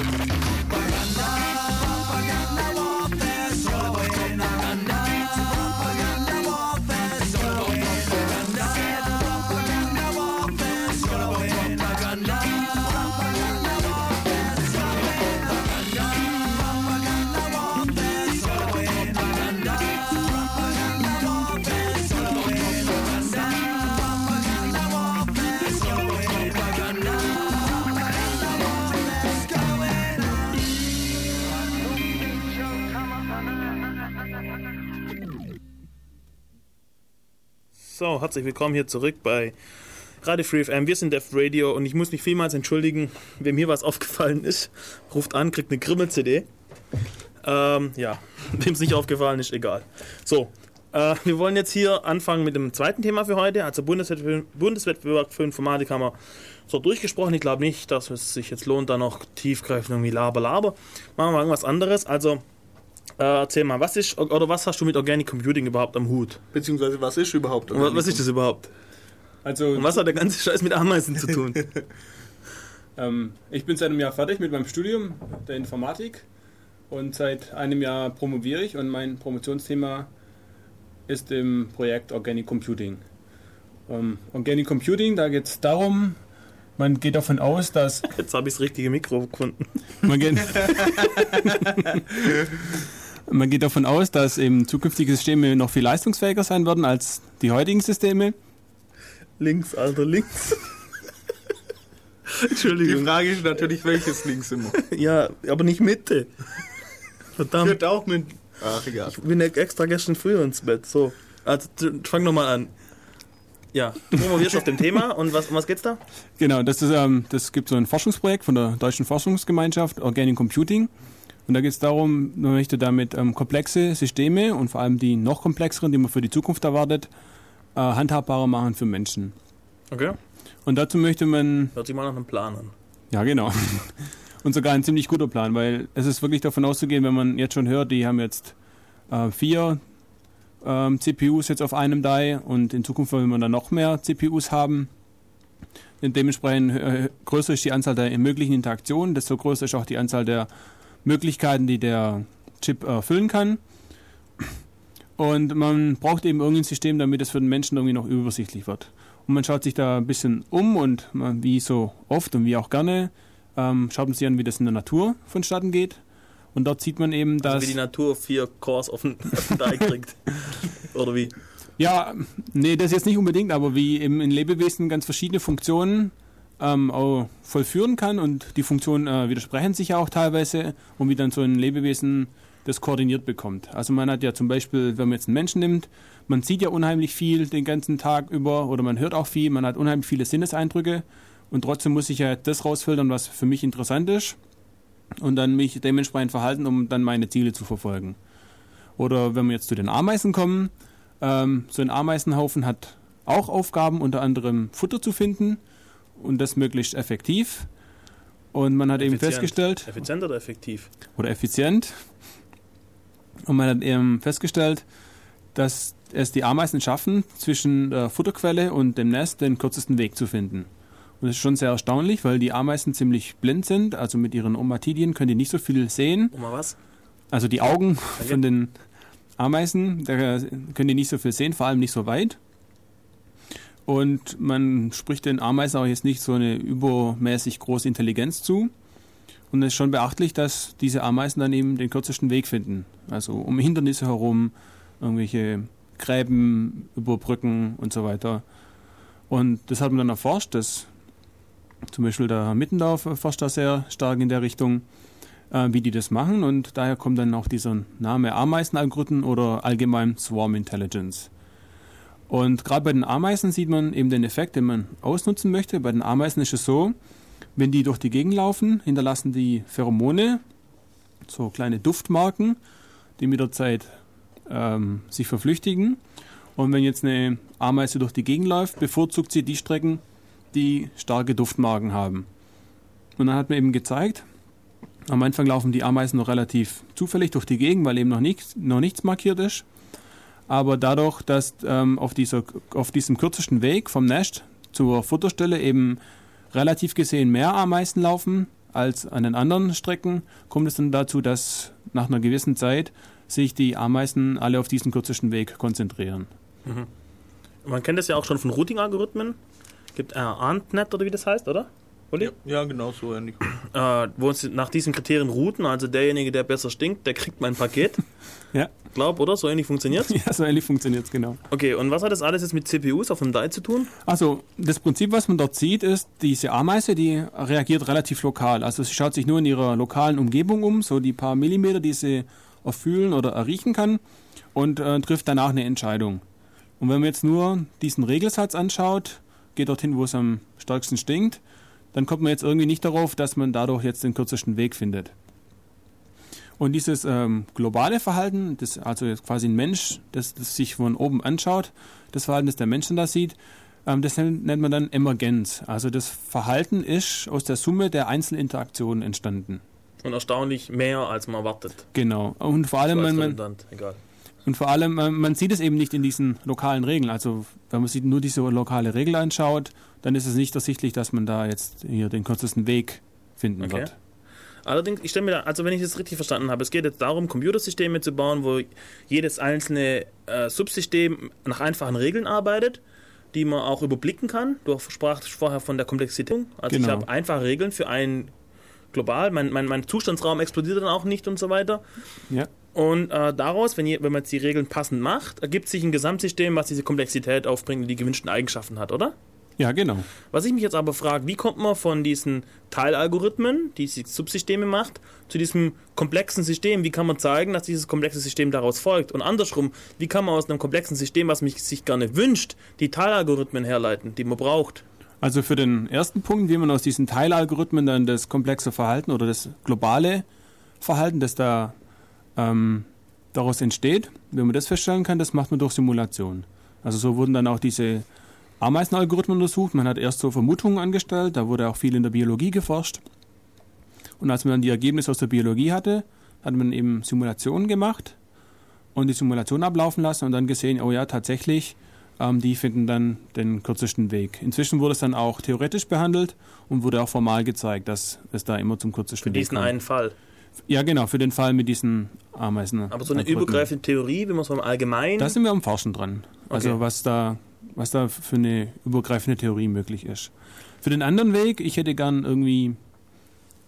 So, herzlich willkommen hier zurück bei Radio Free FM. Wir sind Def Radio und ich muss mich vielmals entschuldigen, wem hier was aufgefallen ist. Ruft an, kriegt eine Grimmel-CD. Ähm, ja, wem es nicht aufgefallen ist, egal. So, äh, wir wollen jetzt hier anfangen mit dem zweiten Thema für heute. Also Bundeswettbewerb, für Informatik haben wir so durchgesprochen. Ich glaube nicht, dass es sich jetzt lohnt, da noch tiefgreifend irgendwie laber, laber. Machen wir mal irgendwas anderes. Also, äh, erzähl mal, was ist, oder was hast du mit Organic Computing überhaupt am Hut? Beziehungsweise, was ist überhaupt wa- Was ist das überhaupt? Also, Und was hat der ganze Scheiß mit Ameisen zu tun? Ähm, ich bin seit einem Jahr fertig mit meinem Studium der Informatik und seit einem Jahr promoviere ich und mein Promotionsthema ist im Projekt Organic Computing. Ähm, Organic Computing, da geht es darum, man geht davon aus, dass... Jetzt habe ich das richtige Mikro gefunden. Man geht, man geht davon aus, dass eben zukünftige Systeme noch viel leistungsfähiger sein werden als die heutigen Systeme. Links, Alter, links. Entschuldigung. Die Frage ist natürlich, welches links immer. Ja, aber nicht Mitte. Verdammt. Wird auch mit. Ach, egal. Ich bin extra gestern früh ins Bett. So. Also fang nochmal an. Ja, du promovierst auf dem Thema und was, um was geht's da? Genau, das, ist, ähm, das gibt so ein Forschungsprojekt von der Deutschen Forschungsgemeinschaft Organic Computing. Und da geht es darum, man möchte damit ähm, komplexe Systeme und vor allem die noch komplexeren, die man für die Zukunft erwartet, äh, handhabbarer machen für Menschen. Okay. Und dazu möchte man Hört sich mal nach einem Plan an. Ja, genau. Und sogar ein ziemlich guter Plan, weil es ist wirklich davon auszugehen, wenn man jetzt schon hört, die haben jetzt äh, vier ähm, CPUs jetzt auf einem Die und in Zukunft wollen wir dann noch mehr CPUs haben. Und dementsprechend äh, größer ist die Anzahl der möglichen Interaktionen, desto größer ist auch die Anzahl der Möglichkeiten, die der Chip erfüllen kann. Und man braucht eben irgendein System, damit es für den Menschen irgendwie noch übersichtlich wird. Und man schaut sich da ein bisschen um und man, wie so oft und wie auch gerne ähm, schaut man sich an, wie das in der Natur vonstatten geht. Und dort sieht man eben, dass... Also wie die Natur vier Cores auf den, auf den Teig kriegt. Oder wie? Ja, nee, das jetzt nicht unbedingt, aber wie eben in Lebewesen ganz verschiedene Funktionen ähm, auch vollführen kann und die Funktionen äh, widersprechen sich ja auch teilweise und wie dann so ein Lebewesen das koordiniert bekommt. Also man hat ja zum Beispiel, wenn man jetzt einen Menschen nimmt, man sieht ja unheimlich viel den ganzen Tag über oder man hört auch viel, man hat unheimlich viele Sinneseindrücke und trotzdem muss ich ja das rausfiltern, was für mich interessant ist und dann mich dementsprechend verhalten, um dann meine Ziele zu verfolgen. Oder wenn wir jetzt zu den Ameisen kommen, ähm, so ein Ameisenhaufen hat auch Aufgaben, unter anderem Futter zu finden und das möglichst effektiv. Und man hat eben Effizient. festgestellt, Effizient oder effektiv? oder effizient, und man hat eben festgestellt, dass es die Ameisen schaffen, zwischen der Futterquelle und dem Nest den kürzesten Weg zu finden. Und das ist schon sehr erstaunlich, weil die Ameisen ziemlich blind sind, also mit ihren Omatidien können die nicht so viel sehen. Oma was? Also die Augen von den Ameisen, da können die nicht so viel sehen, vor allem nicht so weit. Und man spricht den Ameisen auch jetzt nicht so eine übermäßig große Intelligenz zu. Und es ist schon beachtlich, dass diese Ameisen dann eben den kürzesten Weg finden. Also um Hindernisse herum, irgendwelche Gräben überbrücken und so weiter. Und das hat man dann erforscht. Das, zum Beispiel der Mittendorf forscht da sehr stark in der Richtung, äh, wie die das machen. Und daher kommt dann auch dieser Name Ameisenalgorithmen oder allgemein Swarm Intelligence. Und gerade bei den Ameisen sieht man eben den Effekt, den man ausnutzen möchte. Bei den Ameisen ist es so, wenn die durch die Gegend laufen, hinterlassen die Pheromone, so kleine Duftmarken, die mit der Zeit ähm, sich verflüchtigen. Und wenn jetzt eine Ameise durch die Gegend läuft, bevorzugt sie die Strecken, die starke Duftmarken haben. Und dann hat man eben gezeigt, am Anfang laufen die Ameisen noch relativ zufällig durch die Gegend, weil eben noch nichts, noch nichts markiert ist. Aber dadurch, dass ähm, auf, dieser, auf diesem kürzesten Weg vom Nest zur Futterstelle eben relativ gesehen mehr Ameisen laufen als an den anderen Strecken, kommt es dann dazu, dass nach einer gewissen Zeit sich die Ameisen alle auf diesen kürzesten Weg konzentrieren. Mhm. Man kennt das ja auch schon von Routing-Algorithmen. Gibt äh, AntNet oder wie das heißt, oder? Uli? Ja, genau so ähnlich. Äh, wo uns nach diesen Kriterien routen, also derjenige, der besser stinkt, der kriegt mein Paket. ja. Glaub, oder? So ähnlich funktioniert Ja, so ähnlich funktioniert es, genau. Okay, und was hat das alles jetzt mit CPUs auf dem Die zu tun? Also das Prinzip, was man dort sieht, ist, diese Ameise, die reagiert relativ lokal. Also sie schaut sich nur in ihrer lokalen Umgebung um, so die paar Millimeter, die sie erfühlen oder erriechen kann und äh, trifft danach eine Entscheidung. Und wenn man jetzt nur diesen Regelsatz anschaut, geht dorthin, wo es am stärksten stinkt, dann kommt man jetzt irgendwie nicht darauf, dass man dadurch jetzt den kürzesten Weg findet. Und dieses ähm, globale Verhalten, das also jetzt quasi ein Mensch, das, das sich von oben anschaut, das Verhalten, das der Mensch dann da sieht, ähm, das nennt, man dann Emergenz. Also das Verhalten ist aus der Summe der Einzelinteraktionen entstanden. Und erstaunlich mehr, als man erwartet. Genau. Und vor allem, So man, man, und vor allem, man, man sieht es eben nicht in diesen lokalen Regeln. Also wenn man sich nur diese lokale Regel anschaut, dann ist es nicht ersichtlich, dass man da jetzt hier den kürzesten Weg finden Okay. wird. Allerdings, ich stelle mir da, also wenn ich das richtig verstanden habe, es geht jetzt darum, Computersysteme zu bauen, wo jedes einzelne äh, Subsystem nach einfachen Regeln arbeitet, die man auch überblicken kann. Du sprachst vorher von der Komplexität. Also ich Genau. habe einfache Regeln für einen global, mein, mein, mein Zustandsraum explodiert dann auch nicht und so weiter. Ja. Und äh, daraus, wenn, je, wenn man jetzt die Regeln passend macht, ergibt sich ein Gesamtsystem, was diese Komplexität aufbringt und die gewünschten Eigenschaften hat, oder? Ja, genau. Was ich mich jetzt aber frage, wie kommt man von diesen Teilalgorithmen, die Subsysteme macht, zu diesem komplexen System? Wie kann man zeigen, dass dieses komplexe System daraus folgt? Und andersrum, wie kann man aus einem komplexen System, was mich sich gerne wünscht, die Teilalgorithmen herleiten, die man braucht? Also für den ersten Punkt, wie man aus diesen Teilalgorithmen dann das komplexe Verhalten oder das globale Verhalten, das da ähm, daraus entsteht, wenn man das feststellen kann, das macht man durch Simulation. Also so wurden dann auch diese Ameisenalgorithmen untersucht. Man hat erst so Vermutungen angestellt, da wurde auch viel in der Biologie geforscht. Und als man dann die Ergebnisse aus der Biologie hatte, hat man eben Simulationen gemacht und die Simulation ablaufen lassen und dann gesehen, oh ja, tatsächlich, ähm, die finden dann den kürzesten Weg. Inzwischen wurde es dann auch theoretisch behandelt und wurde auch formal gezeigt, dass es da immer zum kürzesten Für Weg diesen kommt. einen Fall. Ja, genau, für den Fall mit diesen Ameisen. Aber so eine übergreifende Theorie, wenn man so im Allgemeinen. Da sind wir am Forschen dran. Also Okay. was da, was da für eine übergreifende Theorie möglich ist. Für den anderen Weg, ich hätte gern irgendwie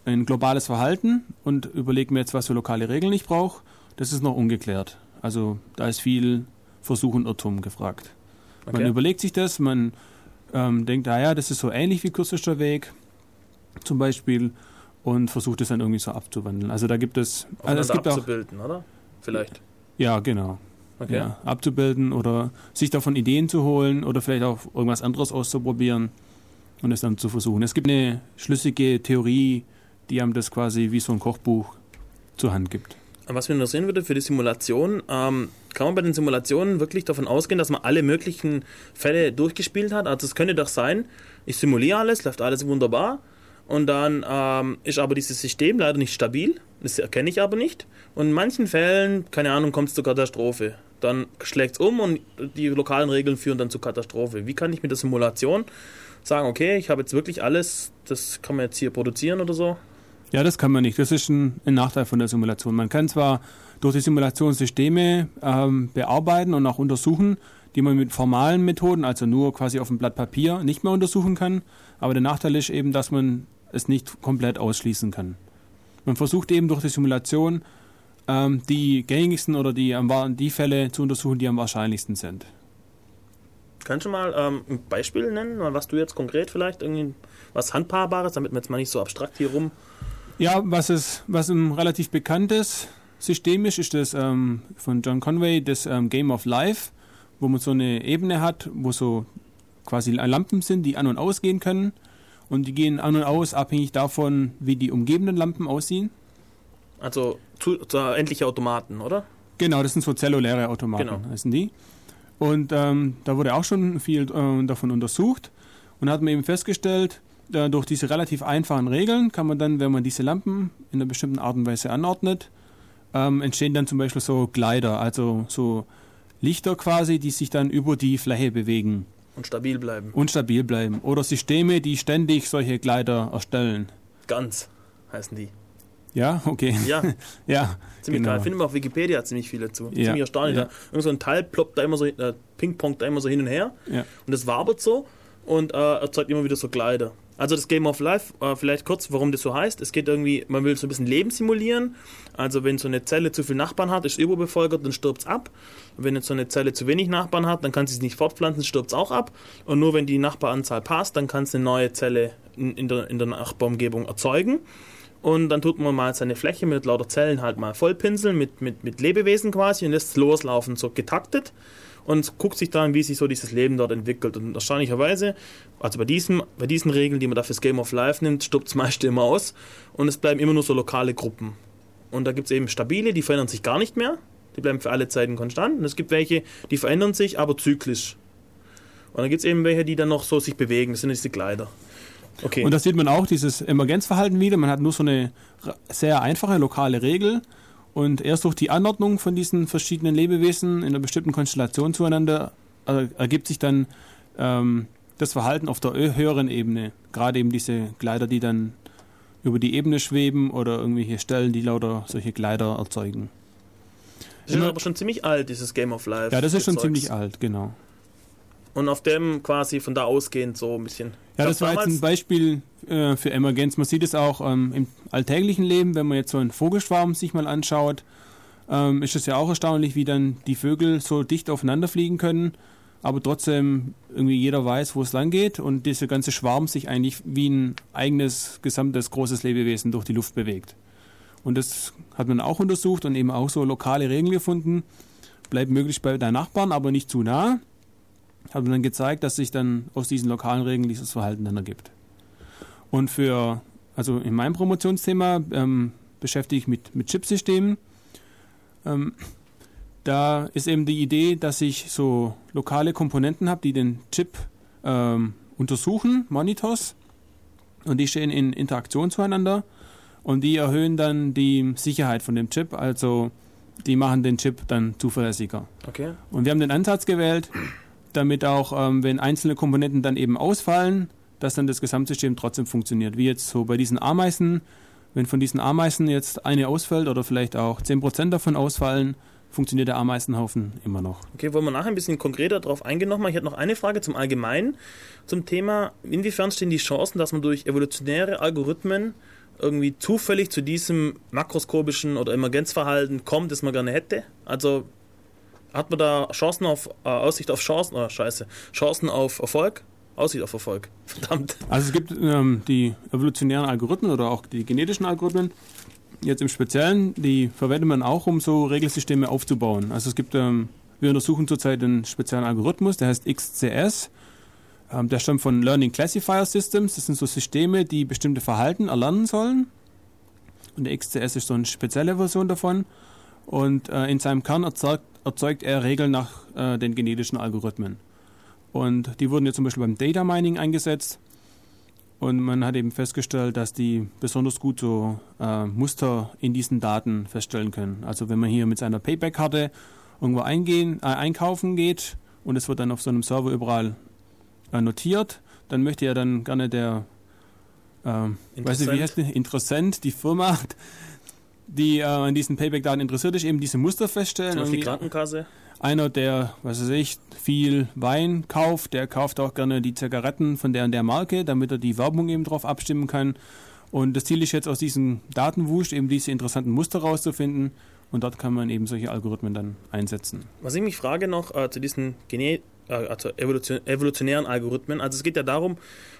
ein globales Verhalten und überlege mir jetzt, was für lokale Regeln ich brauche. Das ist noch ungeklärt. Also da ist viel Versuch und Irrtum gefragt. Man Okay. überlegt sich das, man ähm, denkt, ah ja, das ist so ähnlich wie kürzester Weg zum Beispiel und versucht es dann irgendwie so abzuwandeln. Also da gibt es, also es gibt auch abzubilden, oder? Vielleicht. ja, genau. Okay. Ja, abzubilden oder sich davon Ideen zu holen oder vielleicht auch irgendwas anderes auszuprobieren und es dann zu versuchen. Es gibt eine schlüssige Theorie, die einem das quasi wie so ein Kochbuch zur Hand gibt. Was mich interessieren würde für die Simulation, ähm, kann man bei den Simulationen wirklich davon ausgehen, dass man alle möglichen Fälle durchgespielt hat? Also es könnte doch sein, ich simuliere alles, läuft alles wunderbar und dann ähm, ist aber dieses System leider nicht stabil, das erkenne ich aber nicht und in manchen Fällen, keine Ahnung, kommt es zur Katastrophe. Dann schlägt es um und die lokalen Regeln führen dann zur Katastrophe. Wie kann ich mit der Simulation sagen, okay, ich habe jetzt wirklich alles, das kann man jetzt hier produzieren oder so? Ja, das kann man nicht. Das ist ein, ein Nachteil von der Simulation. Man kann zwar durch die Simulationssysteme ähm, bearbeiten und auch untersuchen, die man mit formalen Methoden, also nur quasi auf dem Blatt Papier, nicht mehr untersuchen kann. Aber der Nachteil ist eben, dass man es nicht komplett ausschließen kann. Man versucht eben durch die Simulation ähm, die gängigsten oder die, die Fälle zu untersuchen, die am wahrscheinlichsten sind. Kannst du mal ähm, ein Beispiel nennen, was du jetzt konkret vielleicht irgendwie was Handhabbares, damit wir jetzt mal nicht so abstrakt hier rum. Ja, was, es, was ein relativ bekanntes System ist, ist das ähm, von John Conway, das ähm, Game of Life, wo man so eine Ebene hat, wo so quasi Lampen sind, die an- und ausgehen können. Und die gehen an und aus, abhängig davon, wie die umgebenden Lampen aussehen. Also zu, zu endliche Automaten, oder? Genau, das sind so zelluläre Automaten, Genau. heißen die. Und ähm, da wurde auch schon viel äh, davon untersucht und hat man eben festgestellt, äh, durch diese relativ einfachen Regeln kann man dann, wenn man diese Lampen in einer bestimmten Art und Weise anordnet, ähm, entstehen dann zum Beispiel so Glider, also so Lichter quasi, die sich dann über die Fläche bewegen Und stabil bleiben. und stabil bleiben. Oder Systeme, die ständig solche Gleiter erstellen. Ganz heißen die. Ja, okay. Ja. ja, Ziemlich genau. geil. Finden wir auf Wikipedia ziemlich viel dazu. Ja. Ziemlich erstaunlich. Ja. Da, irgend so ein Teil ploppt da immer so, äh, pingpongt da immer so hin und her. Ja. Und das wabert so und äh, erzeugt immer wieder so Gleiter. Also das Game of Life, äh, vielleicht kurz, warum das so heißt. Es geht irgendwie, man will so ein bisschen Leben simulieren. Also wenn so eine Zelle zu viele Nachbarn hat, ist überbevölkert, dann stirbt es ab. Wenn jetzt so eine Zelle zu wenig Nachbarn hat, dann kann sie sich nicht fortpflanzen, stirbt es auch ab. Und nur wenn die Nachbaranzahl passt, dann kann es eine neue Zelle in, in, der, in der Nachbarumgebung erzeugen. Und dann tut man mal seine Fläche mit lauter Zellen halt mal vollpinseln, mit, mit, mit Lebewesen quasi und lässt es loslaufen, so getaktet. Und guckt sich dann, wie sich so dieses Leben dort entwickelt. Und erstaunlicherweise, also bei, diesem, bei diesen Regeln, die man dafür das Game of Life nimmt, stirbt es meist immer aus. Und es bleiben immer nur so lokale Gruppen. Und da gibt es eben stabile, die verändern sich gar nicht mehr. Die bleiben für alle Zeiten konstant. Und es gibt welche, die verändern sich, aber zyklisch. Und dann gibt es eben welche, die dann noch so sich bewegen. Das sind diese Gleiter. Okay. Und da sieht man auch dieses Emergenzverhalten wieder. Man hat nur so eine sehr einfache lokale Regel. Und erst durch die Anordnung von diesen verschiedenen Lebewesen in einer bestimmten Konstellation zueinander äh, ergibt sich dann ähm, das Verhalten auf der höheren Ebene. Gerade eben diese Gleiter, die dann über die Ebene schweben oder irgendwelche Stellen, die lauter solche Gleiter erzeugen. Das ist aber schon ziemlich alt, dieses Game of Life. Ja, das ist schon Zeugs. ziemlich alt, genau. Und auf dem quasi von da ausgehend so ein bisschen. Ja, das war jetzt ein Beispiel äh, für Emergenz. Man sieht es auch ähm, im alltäglichen Leben, wenn man jetzt so einen Vogelschwarm sich mal anschaut, ähm, ist es ja auch erstaunlich, wie dann die Vögel so dicht aufeinander fliegen können aber trotzdem irgendwie jeder weiß, wo es lang geht und dieser ganze Schwarm sich eigentlich wie ein eigenes, gesamtes, großes Lebewesen durch die Luft bewegt. Und das hat man auch untersucht und eben auch so lokale Regeln gefunden. Bleib möglichst bei deinen Nachbarn, aber nicht zu nah. Hat man dann gezeigt, dass sich dann aus diesen lokalen Regeln dieses Verhalten dann ergibt. Und für, also in meinem Promotionsthema ähm, beschäftige ich mich mit, mit Chipsystemen. Ähm, da ist eben die Idee, dass ich so lokale Komponenten habe, die den Chip ähm, untersuchen, Monitors, und die stehen in Interaktion zueinander und die erhöhen dann die Sicherheit von dem Chip, also die machen den Chip dann zuverlässiger. Okay. Und wir haben den Ansatz gewählt, damit auch, ähm, wenn einzelne Komponenten dann eben ausfallen, dass dann das Gesamtsystem trotzdem funktioniert. Wie jetzt so bei diesen Ameisen, wenn von diesen Ameisen jetzt eine ausfällt oder vielleicht auch 10% davon ausfallen, funktioniert der Ameisenhaufen immer noch. Okay, wollen wir nachher ein bisschen konkreter darauf eingehen nochmal. Ich hätte noch eine Frage zum Allgemeinen, zum Thema, inwiefern stehen die Chancen, dass man durch evolutionäre Algorithmen irgendwie zufällig zu diesem makroskopischen oder Emergenzverhalten kommt, das man gerne hätte? Also hat man da Chancen auf, äh, Aussicht auf Chancen, oh scheiße, Chancen auf Erfolg? Aussicht auf Erfolg. Verdammt. Also es gibt ähm, die evolutionären Algorithmen oder auch die genetischen Algorithmen. Jetzt im Speziellen, die verwendet man auch, um so Regelsysteme aufzubauen. Also es gibt, ähm, wir untersuchen zurzeit einen speziellen Algorithmus, der heißt XCS. Ähm, der stammt von Learning Classifier Systems. Das sind so Systeme, die bestimmte Verhalten erlernen sollen. Und der XCS ist so eine spezielle Version davon. Und äh, in seinem Kern erzeugt, erzeugt er Regeln nach äh, den genetischen Algorithmen. Und die wurden jetzt zum Beispiel beim Data Mining eingesetzt. Und man hat eben festgestellt, dass die besonders gut so äh, Muster in diesen Daten feststellen können. Also wenn man hier mit seiner Payback-Karte irgendwo eingehen, äh, einkaufen geht und es wird dann auf so einem Server überall äh, notiert, dann möchte ja dann gerne der, ähm, weiß nicht, wie heißt die, Interessent, die Firma, die äh, an diesen Payback-Daten interessiert ist, eben diese Muster feststellen. Zum Beispiel die Krankenkasse. einer, der, was weiß ich, viel Wein kauft, der kauft auch gerne die Zigaretten von der und der Marke, damit er die Werbung eben drauf abstimmen kann. Und das Ziel ist jetzt aus diesem Datenwusch eben diese interessanten Muster rauszufinden und dort kann man eben solche Algorithmen dann einsetzen. Was ich mich frage noch äh, zu diesen Gene äh, also Evolution evolutionären Algorithmen, also es geht ja darum,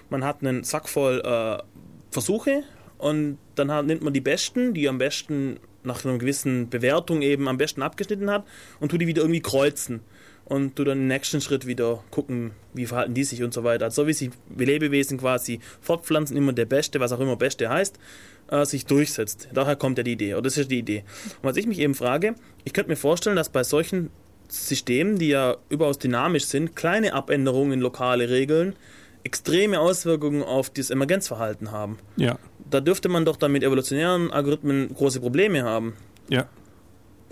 man hat einen Sack voll äh, Versuche und dann hat, nimmt man die besten, die am besten nach einer gewissen Bewertung eben am besten abgeschnitten hat und tut die wieder irgendwie kreuzen und du dann im nächsten Schritt wieder gucken, wie verhalten die sich und so weiter. Also so wie sich Lebewesen quasi fortpflanzen, immer der Beste, was auch immer Beste heißt, äh, sich durchsetzt. Daher kommt ja die Idee, oder das ist die Idee. Und was ich mich eben frage, ich könnte mir vorstellen, dass bei solchen Systemen, die ja überaus dynamisch sind, kleine Abänderungen in lokale Regeln extreme Auswirkungen auf das Emergenzverhalten haben. Ja. Da dürfte man doch dann mit evolutionären Algorithmen große Probleme haben. Ja.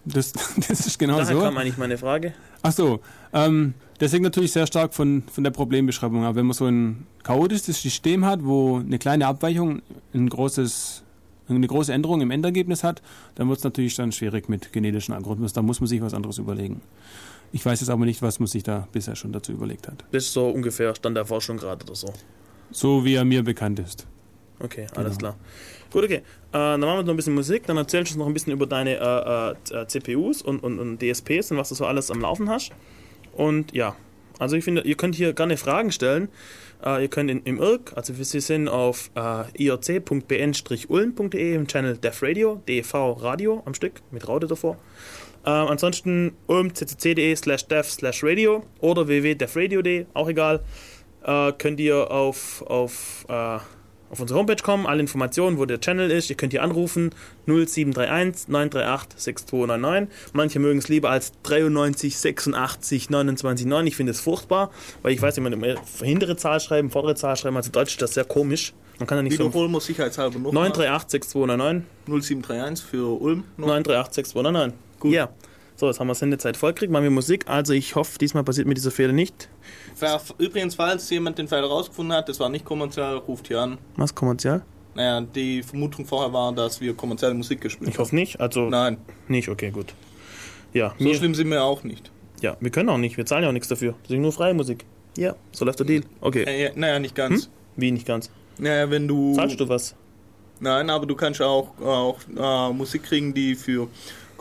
Das, das ist genau Daher so. kam eigentlich meine Frage. Ach so, ähm, das hängt natürlich sehr stark von, von der Problembeschreibung ab. Wenn man so ein chaotisches System hat, wo eine kleine Abweichung ein großes, eine große Änderung im Endergebnis hat, dann wird es natürlich dann schwierig mit genetischen Algorithmen. Da muss man sich was anderes überlegen. Ich weiß jetzt aber nicht, was man sich da bisher schon dazu überlegt hat. Das ist so ungefähr Stand der Forschung gerade oder so. So wie er mir bekannt ist. Okay, alles Genau. klar. Gut, okay. Äh, dann machen wir noch ein bisschen Musik, dann erzählst du uns noch ein bisschen über deine äh, äh, CPUs und, und, und DSPs und was du so alles am Laufen hast. Und ja, also ich finde, ihr könnt hier gerne Fragen stellen. Äh, ihr könnt in, im IRC, also wir sind auf äh, irc.bn-ulm.de im Channel Def Radio, DEV Radio am Stück, mit Raute davor. Ähm, ansonsten ulmccc.de slash dev slash radio oder www.devradio.de, auch egal. Äh, könnt ihr auf, auf, äh, auf unsere Homepage kommen, alle Informationen, wo der Channel ist. Ihr könnt hier anrufen 0731 938 6299. Manche mögen es lieber als 93 86 29 9. Ich finde es furchtbar, weil ich weiß, wenn man immer hintere Zahl schreiben, vordere Zahl schreiben, also Deutsch ist das sehr komisch. Man kann ja nicht so. Wiederholen wir sicherheitshalber noch. 938 6299. 0731 für Ulm. 938 6299. Gut. Ja. So, jetzt haben wir Sendezeit vollkriegt, machen wir Musik. Also ich hoffe, diesmal passiert mir dieser Fehler nicht. Übrigens, falls jemand den Fehler rausgefunden hat, das war nicht kommerziell, ruft hier an. Was kommerziell? Naja, die Vermutung vorher war, dass wir kommerzielle Musik gespielt Ich hoffe nicht. Also Nein. Nicht, okay, gut. Ja, So schlimm sind wir auch nicht. Ja, wir können auch nicht. Wir zahlen ja auch nichts dafür. Wir singen nur freie Musik. Ja, so läuft der Deal. Okay. Äh, ja, naja, nicht ganz. Hm? Wie nicht ganz? Naja, wenn du. Zahlst du was? Nein, aber du kannst auch, auch äh, Musik kriegen, die für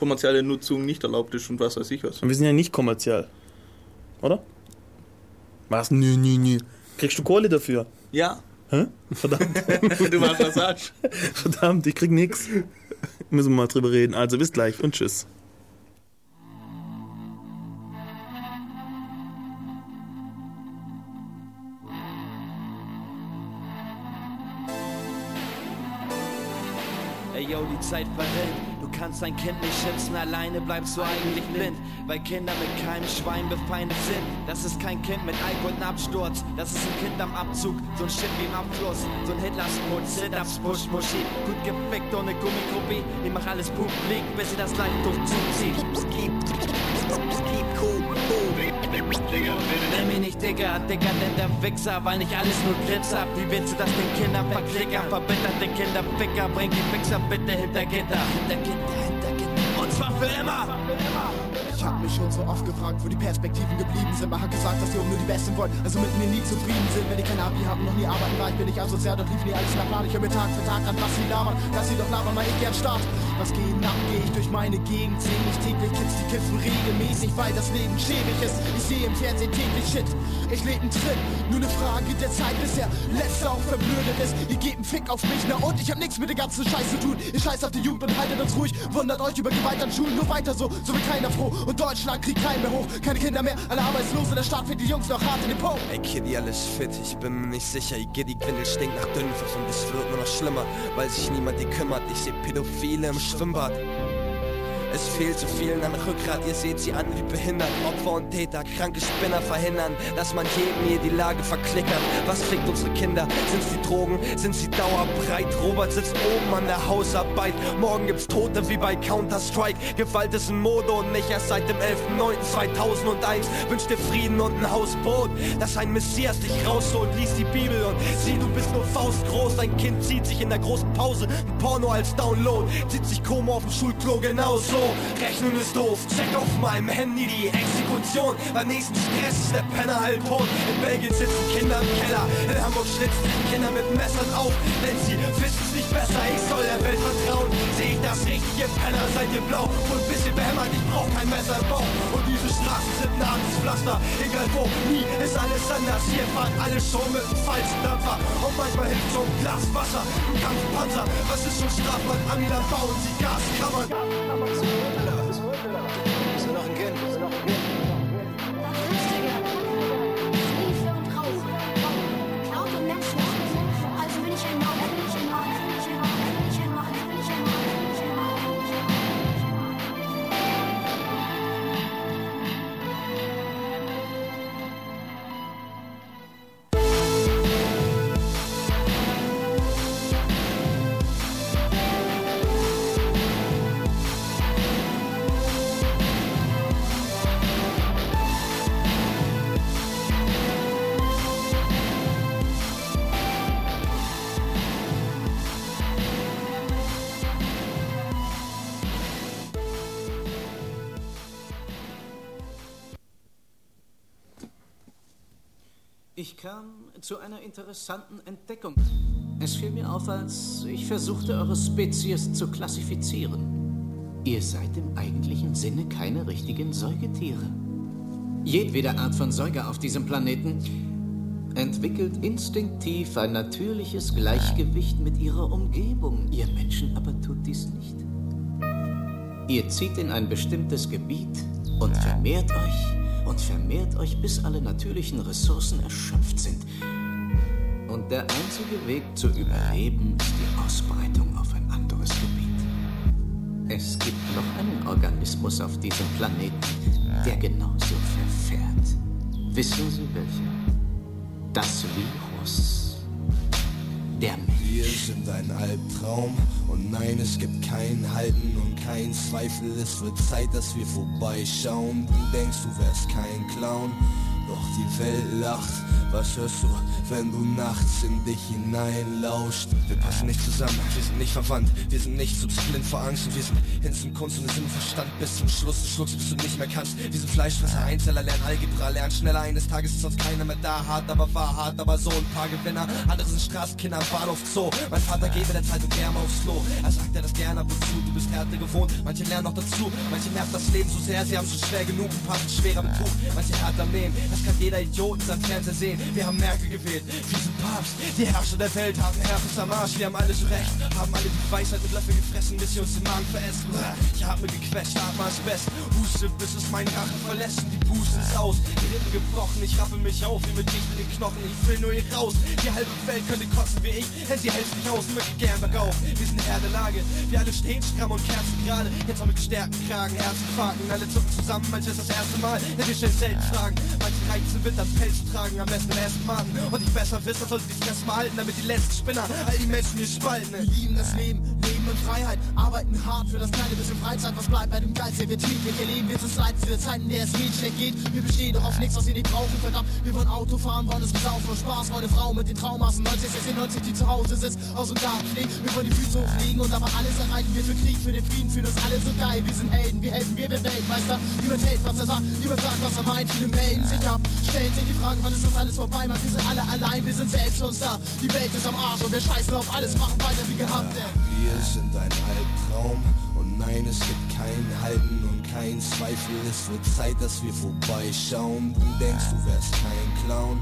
kommerzielle Nutzung nicht erlaubt ist und was weiß ich was. Und wir sind ja nicht kommerziell. Oder? Was? Nö, nö, nö. Kriegst du Kohle dafür? Ja. Hä? Verdammt. Du machst Massage. Verdammt, ich krieg nix. Müssen wir mal drüber reden. Also bis gleich und tschüss. Ey yo, die Zeit verrinnt. Kannst dein Kind nicht schützen, alleine bleibst du eigentlich blind. Weil Kinder mit keinem Schwein befeindet sind. Das ist kein Kind mit Alkohol und Absturz. Das ist ein Kind am Abzug, so ein Shit wie im Abfluss. So ein Hitler-Sput, Sit-Ups, Push, Muschi. Gut gefickt ohne Gummikopie. Ich mach alles publik, bis sie das Leidtuch zuzieht. Keep, keep cool, cool. Nenn mich nicht Digger, Digger denn der Wichser, weil nicht alles nur Glitzer. Wie willst du das den Kindern verklickern? Verbitterte Kinder, Ficker, bring die Wichser bitte hinter Gitter. Hinter Gitter, hinter Gitter. Und zwar für immer. Ich hab mich schon so oft gefragt, wo die Perspektiven geblieben sind. Man hat gesagt, dass die oben nur die Besten wollen, also mit mir nie zufrieden sind. Wenn die kein Abi haben, noch nie arbeiten war, ich bin nicht asozial, dort lief nie alles nach Plan. Ich hör mir Tag für Tag an, was sie labern, lass sie doch labern, mal ich gern Start. Was gehen ab, geh ich durch meine Gegend, seh ich täglich Kids, die kiffen regelmäßig, weil das Leben schäbig ist. Ich sehe im Fernsehen täglich Shit, ich lebe einen Tritt, nur eine Frage der Zeit, bis der Letzte auch verblödet ist. Ihr gebt einen Fick auf mich, na und ich hab nichts mit der ganzen Scheiße zu tun. Ihr scheißt auf die Jugend und haltet uns ruhig, wundert euch über Gewalt an Schulen, nur weiter so, so wird keiner froh. Und Deutschland kriegt keinen mehr hoch, keine Kinder mehr, alle arbeitslos der Staat fährt die Jungs noch hart in den Po. Ey Kitty, alles fit, ich bin mir nicht sicher. Iggy, Quindel stinkt nach Dünnpfiff und es wird nur noch schlimmer, weil sich niemand die kümmert. Ich seh Pädophile im Schwimmbad. Es fehlt so vielen an Rückgrat, ihr seht sie an wie behindert. Opfer und Täter, kranke Spinner verhindern, dass man jedem hier die Lage verklickert. Was kriegt unsere Kinder? Sind's die Drogen? Sind sie dauerbreit? Robert sitzt oben an der Hausarbeit. Morgen gibt's Tote wie bei Counter-Strike. Gewalt ist ein Mode und nicht erst seit dem 11.09.2001. Wünsch dir Frieden und ein Hausboot, dass ein Messias dich rausholt. Lies die Bibel und sieh, du bist nur faustgroß. Dein Kind zieht sich in der großen Pause ein Porno als Download. Zieht sich Koma auf dem Schulklo genauso. Rechnen ist doof, check auf meinem Handy die Exekution. Beim nächsten Stress ist der Penner halb tot. In Belgien sitzen Kinder im Keller. In Hamburg schlitzen Kinder mit Messern auf. Denn sie wissen's nicht besser, ich soll der Welt vertrauen. Seh ich das richtig, ihr Penner, seid ihr blau. Und bisschen behämmert, ich brauch kein Messer im Bauch. Und diese Straßen sind ein hartes Pflaster. Egal wo, nie ist alles anders. Hier fahren alle schon mit dem falschen Dampfer. Und manchmal hilft so ein Glas Wasser, ein Kampfpanzer. Was ist schon strafbar? Amiland bauen sie Gaskammern. Ist kam zu einer interessanten Entdeckung. Es fiel mir auf, als ich versuchte, eure Spezies zu klassifizieren. Ihr seid im eigentlichen Sinne keine richtigen Säugetiere. Jedwede Art von Säuger auf diesem Planeten entwickelt instinktiv ein natürliches Gleichgewicht mit ihrer Umgebung. Ihr Menschen aber tut dies nicht. Ihr zieht in ein bestimmtes Gebiet und vermehrt euch und vermehrt euch, bis alle natürlichen Ressourcen erschöpft sind. Und der einzige Weg zu überleben ist die Ausbreitung auf ein anderes Gebiet. Es gibt noch einen Organismus auf diesem Planeten, der genauso verfährt. Wissen Sie welcher? Das Virus. Der Mensch. Wir sind ein Albtraum und nein, es gibt kein Halten und kein Zweifel. Es wird Zeit, dass wir vorbeischauen. Du denkst, du wärst kein Clown, doch die Welt lacht. Was hörst du, wenn du nachts in dich hineinlauscht? Wir passen nicht zusammen, wir sind nicht verwandt, wir sind nicht so blind vor Angst und wir sind Hinz Kunst und es im Verstand bis zum Schluss. Du schluckst, bis du nicht mehr kannst. Wir sind Fleischfresser, Einzeller, lernen Algebra, lernen schneller. Eines Tages ist sonst keiner mehr da. Hart, aber war hart, aber so ein paar Gewinner. Andere sind Straßenkinder am Bahnhof Zoo. Mein Vater geht mit der Zeitung gerne aufs Klo. Er sagt dir das gerne ab und zu. Du bist Härte gewohnt, manche lernen noch dazu. Manche nervt das Leben so sehr, sie haben schon schwer genug und passen schwerer Tuch. Manche härter nehmen, das das kann jeder Idiot in seinem Fernseher sehen. Wir haben Merkel gewählt, wir sind Papst, die Herrscher der Welt haben Herpes am Arsch. Wir haben alle so recht, haben alle die Weisheit mit Löffel gefressen, bis sie uns den Magen veressen. Ich hab mir gequetscht, atme als Best, huste, bis es meinen Rachen verlässt. Und die Puste ist aus, die Rippen gebrochen, ich rappe mich auf, wie mit Gicht in den Knochen. Ich will nur hier raus, die halbe Welt könnte kotzen wie ich, hält sie hältst nicht aus, möchte gern bergauf. Wir sind Herr der Lage, wir alle stehen stramm und kerzen gerade. Jetzt auch mit gestärkten Kragen, Herzinfarkten, alle zucken zusammen, als ist das erste Mal. Denn wir stellen selten Fragen, manche reizen Wind am Pelz tragen, am besten Maten. Und ich besser wissen, sollte die Fresse mal halten, damit die letzten Spinner all die Menschen hier spalten. Wir lieben das Leben, Leben und Freiheit, arbeiten hart für das kleine bisschen Freizeit, was bleibt bei dem Geist, der wir tief wir leben, wir sind leid für Zeiten, in der es geht, schlecht geht. Wir bestehen doch auf nichts, was wir nicht brauchen, verdammt. Wir wollen Auto fahren, wollen es besaufen und Spaß, wollen eine Frau mit den Traumassen, 90, 96, die zu Hause sitzt, aus dem Garten fliegt. Wir wollen die Füße hochlegen und aber alles erreichen wir für Krieg, für den Frieden, für uns alle so geil. Wir sind Helden, wir helfen, wir werden Weltmeister. Niemand hält, was er sagt, niemand sagt, was er meint. Viele melden sich ab, stellen sich die Frage, wann ist das alles vorbei, man. Wir sind alle allein, wir sind selbst uns da. Die Welt ist am Arsch und wir scheißen auf alles, machen weiter wie gehabt, denn Wir sind ein Albtraum und nein, es gibt kein Halten und kein Zweifel. Es wird Zeit, dass wir vorbeischauen. Du denkst, du wärst kein Clown,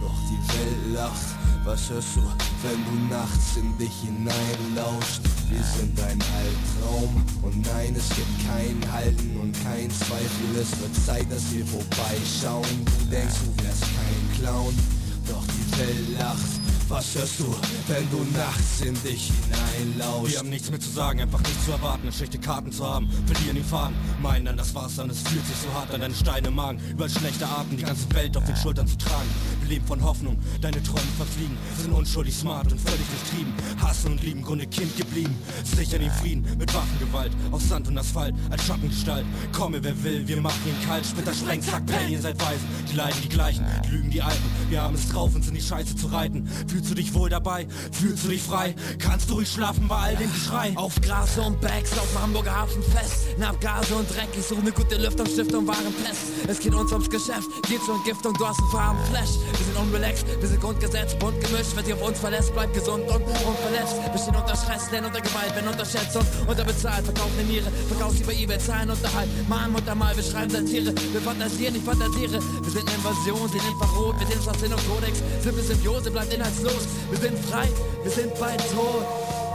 doch die Welt lacht. Was hörst du, wenn du nachts in dich hineinlauscht? Wir sind ein Albtraum und nein, es gibt kein Halten und kein Zweifel. Es wird Zeit, dass wir vorbeischauen. Du denkst, du wärst kein Clown, doch die Welt lacht. Was hörst du, wenn du nachts in dich hineinlauscht? Wir haben nichts mehr zu sagen, einfach nichts zu erwarten, schlechte Karten zu haben, verlieren den Faden, meinen dann das war's dann, es fühlt sich so hart an deine Steine Magen, überall schlechte Arten, die ganze Welt auf den Schultern zu tragen. Wir leben von Hoffnung, deine Träume verfliegen, sind unschuldig smart und völlig durchtrieben, hassen und lieben, Grunde Kind geblieben, sichern den Frieden mit Waffengewalt, aus Sand und Asphalt, als Schattengestalt. Komme wer will, wir machen ihn kalt, Splitter sprengt, zack, Pell, ihr seid Weisen, die leiden die gleichen, die lügen die Alten, wir haben es drauf, uns in die Scheiße zu reiten. Fühlst du dich wohl dabei? Fühlst du dich frei? Kannst du ruhig schlafen bei all dem Geschrei? Auf Gras und Bags auf dem Hamburger Hafen fest. Nach Abgase und Dreck, ich suche ne gute Lüftung, Stiftung, wahren Pest. Es geht uns ums Geschäft, geht's um Giftung, du hast einen Farben Flash. Wir sind unrelaxed, wir sind Grundgesetz, bunt gemischt. Wer sich auf uns verlässt, bleibt gesund und unverletzt. Wir stehen unter Stress, lernen unter Gewalt, werden unterschätzt und unterbezahlt. Verkaufen eine Niere, verkaufst sie bei Ebay, zahlen Unterhalt. Mal, Mutter, mal, wir schreiben Satire. Wir fantasieren, ich fantasiere. Wir sind Invasion, sind Infrarot, wir sind Assassin und Kodex. Wir Symbiose, bleibt inhaltslos. Wir sind frei, wir sind bald tot.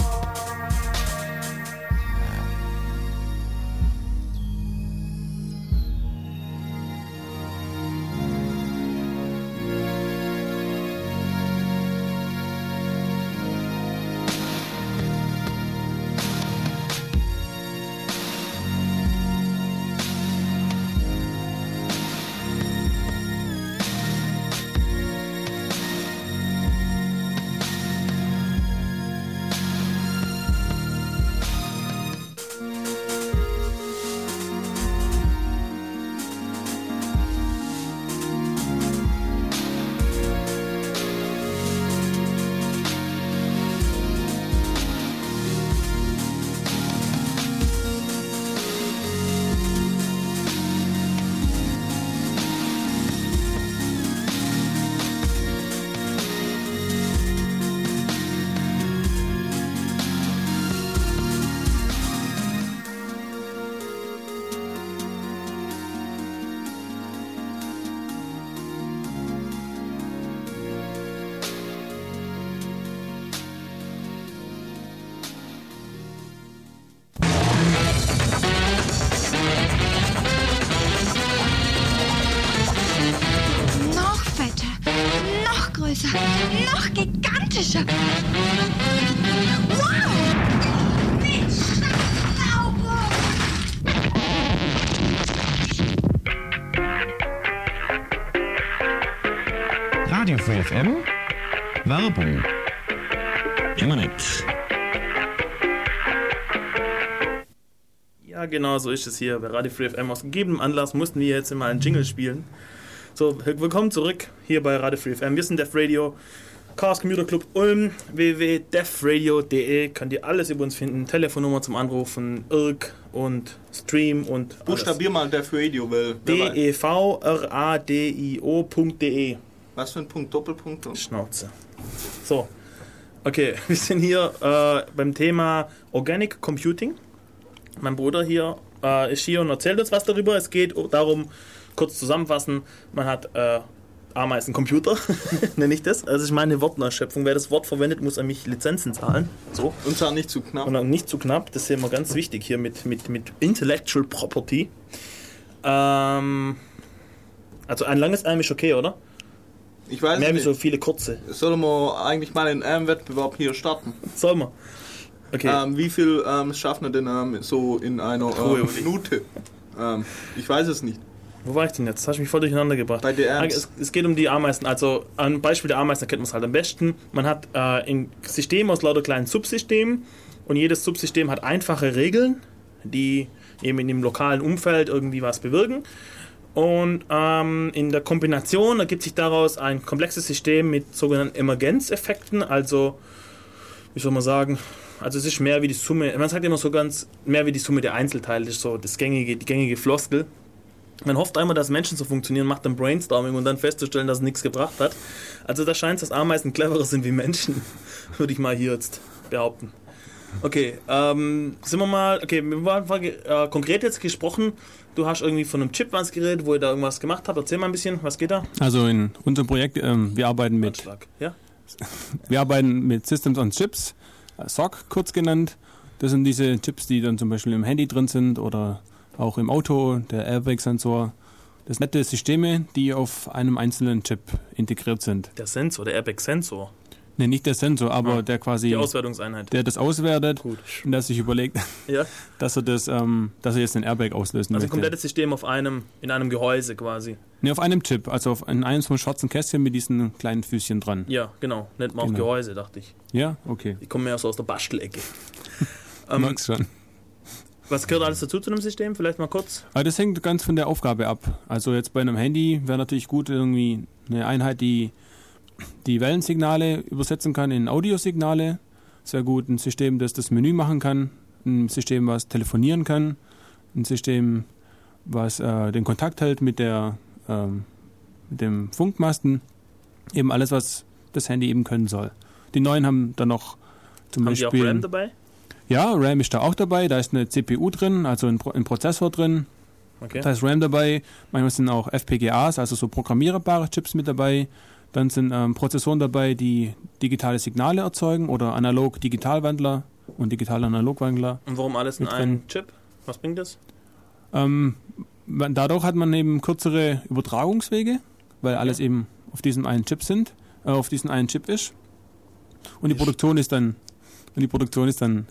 Werbung. Immer nix. Ja, genau so ist es hier bei Radio Free FM. Aus gegebenem Anlass mussten wir jetzt immer einen Jingle spielen. So, willkommen zurück hier bei Radio Free FM. Wir sind Def Radio, Chaos Computer Club Ulm, www.defradio.de. Könnt ihr alles über uns finden. Telefonnummer zum Anrufen, IRC und Stream und. alles. Buchstabier mal der für Radio will. E D-E-V-R-A-D-I-O.de. Was für ein Punkt? Doppelpunkt? und- Schnauze. So, okay, wir sind hier äh, beim Thema Organic Computing. Mein Bruder hier äh, ist hier und erzählt uns was darüber. Es geht darum, kurz zusammenfassen, man hat äh, Ameisencomputer, nenne ich das. Also ich meine Wortneuschöpfung. Wer das Wort verwendet, muss an mich Lizenzen zahlen. So. Und zwar nicht zu knapp. Und nicht zu knapp, das sehen wir ganz wichtig hier mit, mit, mit Intellectual Property. Ähm, also ein langes M ist okay, oder? Ich weiß Mehr wie nicht. so viele kurze. Sollen wir eigentlich mal einen AM-Wettbewerb hier starten? Sollen wir? Okay. Ähm, wie viel ähm, schaffen wir denn ähm, so in einer ähm, Uli. Minute? Ähm, ich weiß es nicht. Wo war ich denn jetzt? Das hast mich voll durcheinander gebracht. Bei der Ah, es, es geht um die Ameisen. Also am Beispiel der Ameisen erkennt man es halt am besten. Man hat äh, ein System aus lauter kleinen Subsystemen und jedes Subsystem hat einfache Regeln, die eben in dem lokalen Umfeld irgendwie was bewirken. Und ähm, in der Kombination ergibt sich daraus ein komplexes System mit sogenannten Emergenzeffekten, also wie soll man sagen, also es ist mehr wie die Summe, man sagt immer so ganz, mehr wie die Summe der Einzelteile, das ist so das gängige, die gängige Floskel. Man hofft einmal, dass Menschen so funktionieren, macht dann Brainstorming und dann festzustellen, dass es nichts gebracht hat. Also da scheint es, dass Ameisen cleverer sind wie Menschen, würde ich mal hier jetzt behaupten. Okay, ähm, sind wir mal, okay, wir waren äh, konkret jetzt gesprochen, du hast irgendwie von einem Chip was geredet, wo ihr da irgendwas gemacht habt. Erzähl mal ein bisschen, was geht da? Also in unserem Projekt, ähm, wir arbeiten mit Ja? wir arbeiten mit Systems on Chips, äh, SOC kurz genannt. Das sind diese Chips, die dann zum Beispiel im Handy drin sind oder auch im Auto, der Airbag-Sensor. Das sind nette Systeme, die auf einem einzelnen Chip integriert sind. Der Sensor, der Airbag-Sensor. Ne, nicht der Sensor, aber Ah, der quasi. die Auswertungseinheit. Der das auswertet und der sich überlegt, Ja. dass er das, ähm, dass er jetzt den Airbag auslösen Also ein möchte. komplettes System auf einem, in einem Gehäuse quasi. Ne, auf einem Chip, also auf in einem so schwarzen Kästchen mit diesen kleinen Füßchen dran. Ja, genau. Nennt man auch Genau. Gehäuse, dachte ich. Ja, okay. Die kommen ja so aus der Bastelecke. Du magst schon. Was gehört alles dazu zu einem System? Vielleicht mal kurz. Aber das hängt ganz von der Aufgabe ab. Also jetzt bei einem Handy wäre natürlich gut irgendwie eine Einheit, die die Wellensignale übersetzen kann in Audiosignale. Wäre gut ein System, das das Menü machen kann. Ein System, was telefonieren kann. Ein System, was äh, den Kontakt hält mit, der, ähm, mit dem Funkmasten. Eben alles, was das Handy eben können soll. Die neuen haben dann noch zum Haben die auch Beispiel... RAM dabei? Ja, RAM ist da auch dabei. Da ist eine CPU drin, also ein, Pro ein Prozessor drin. Okay. Da ist RAM dabei. Manchmal sind auch FPGAs, also so programmierbare Chips mit dabei. Dann sind ähm, Prozessoren dabei, die digitale Signale erzeugen oder Analog-Digitalwandler und Digital-Analogwandler. Und warum alles in einem Chip? Was bringt das? Ähm, dadurch hat man eben kürzere Übertragungswege, weil alles eben auf diesem einen Chip sind, äh, auf diesem einen Chip ist. Und die Produktion ist dann, und die Produktion ist dann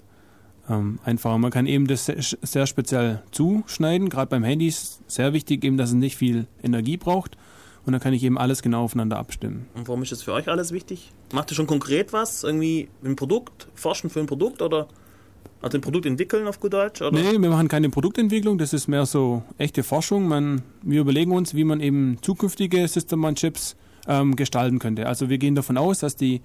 ähm, einfacher. Man kann eben das sehr, sehr speziell zuschneiden. Gerade beim Handy ist sehr wichtig eben, dass es nicht viel Energie braucht. Und dann kann ich eben alles genau aufeinander abstimmen. Und warum ist das für euch alles wichtig? Macht ihr schon konkret was? Irgendwie ein Produkt? Forschen für ein Produkt? Oder also ein Produkt entwickeln auf gut Deutsch? Oder? Nee, wir machen keine Produktentwicklung, das ist mehr so echte Forschung. Man, wir überlegen uns, wie man eben zukünftige System-on-Chips ähm, gestalten könnte. Also wir gehen davon aus, dass die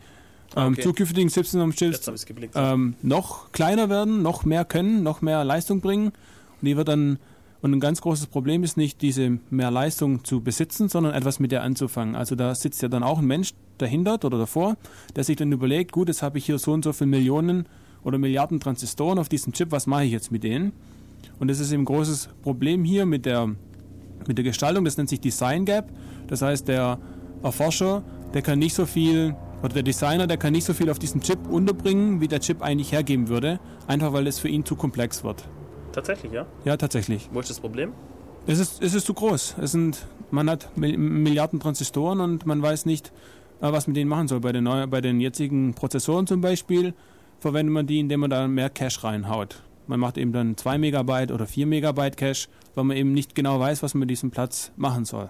Ah, ähm, okay. zukünftigen System-on-Chips ähm, noch kleiner werden, noch mehr können, noch mehr Leistung bringen. Und die wird dann und ein ganz großes Problem ist nicht, diese mehr Leistung zu besitzen, sondern etwas mit der anzufangen. Also da sitzt ja dann auch ein Mensch dahinter oder davor, der sich dann überlegt, gut, jetzt habe ich hier so und so viele Millionen oder Milliarden Transistoren auf diesem Chip, was mache ich jetzt mit denen? Und das ist eben ein großes Problem hier mit der, mit der Gestaltung, das nennt sich Design Gap. Das heißt, der Erforscher, der kann nicht so viel, oder der Designer, der kann nicht so viel auf diesen Chip unterbringen, wie der Chip eigentlich hergeben würde, einfach weil es für ihn zu komplex wird. Tatsächlich, ja? Ja, tatsächlich. Wo ist das Problem? Es ist, es ist zu groß. Es sind, man hat Mil- Milliarden Transistoren und man weiß nicht, äh, was mit denen machen soll. Bei den, neu, bei den jetzigen Prozessoren zum Beispiel verwendet man die, indem man da mehr Cache reinhaut. Man macht eben dann 2 Megabyte oder 4 Megabyte Cache, weil man eben nicht genau weiß, was man mit diesem Platz machen soll.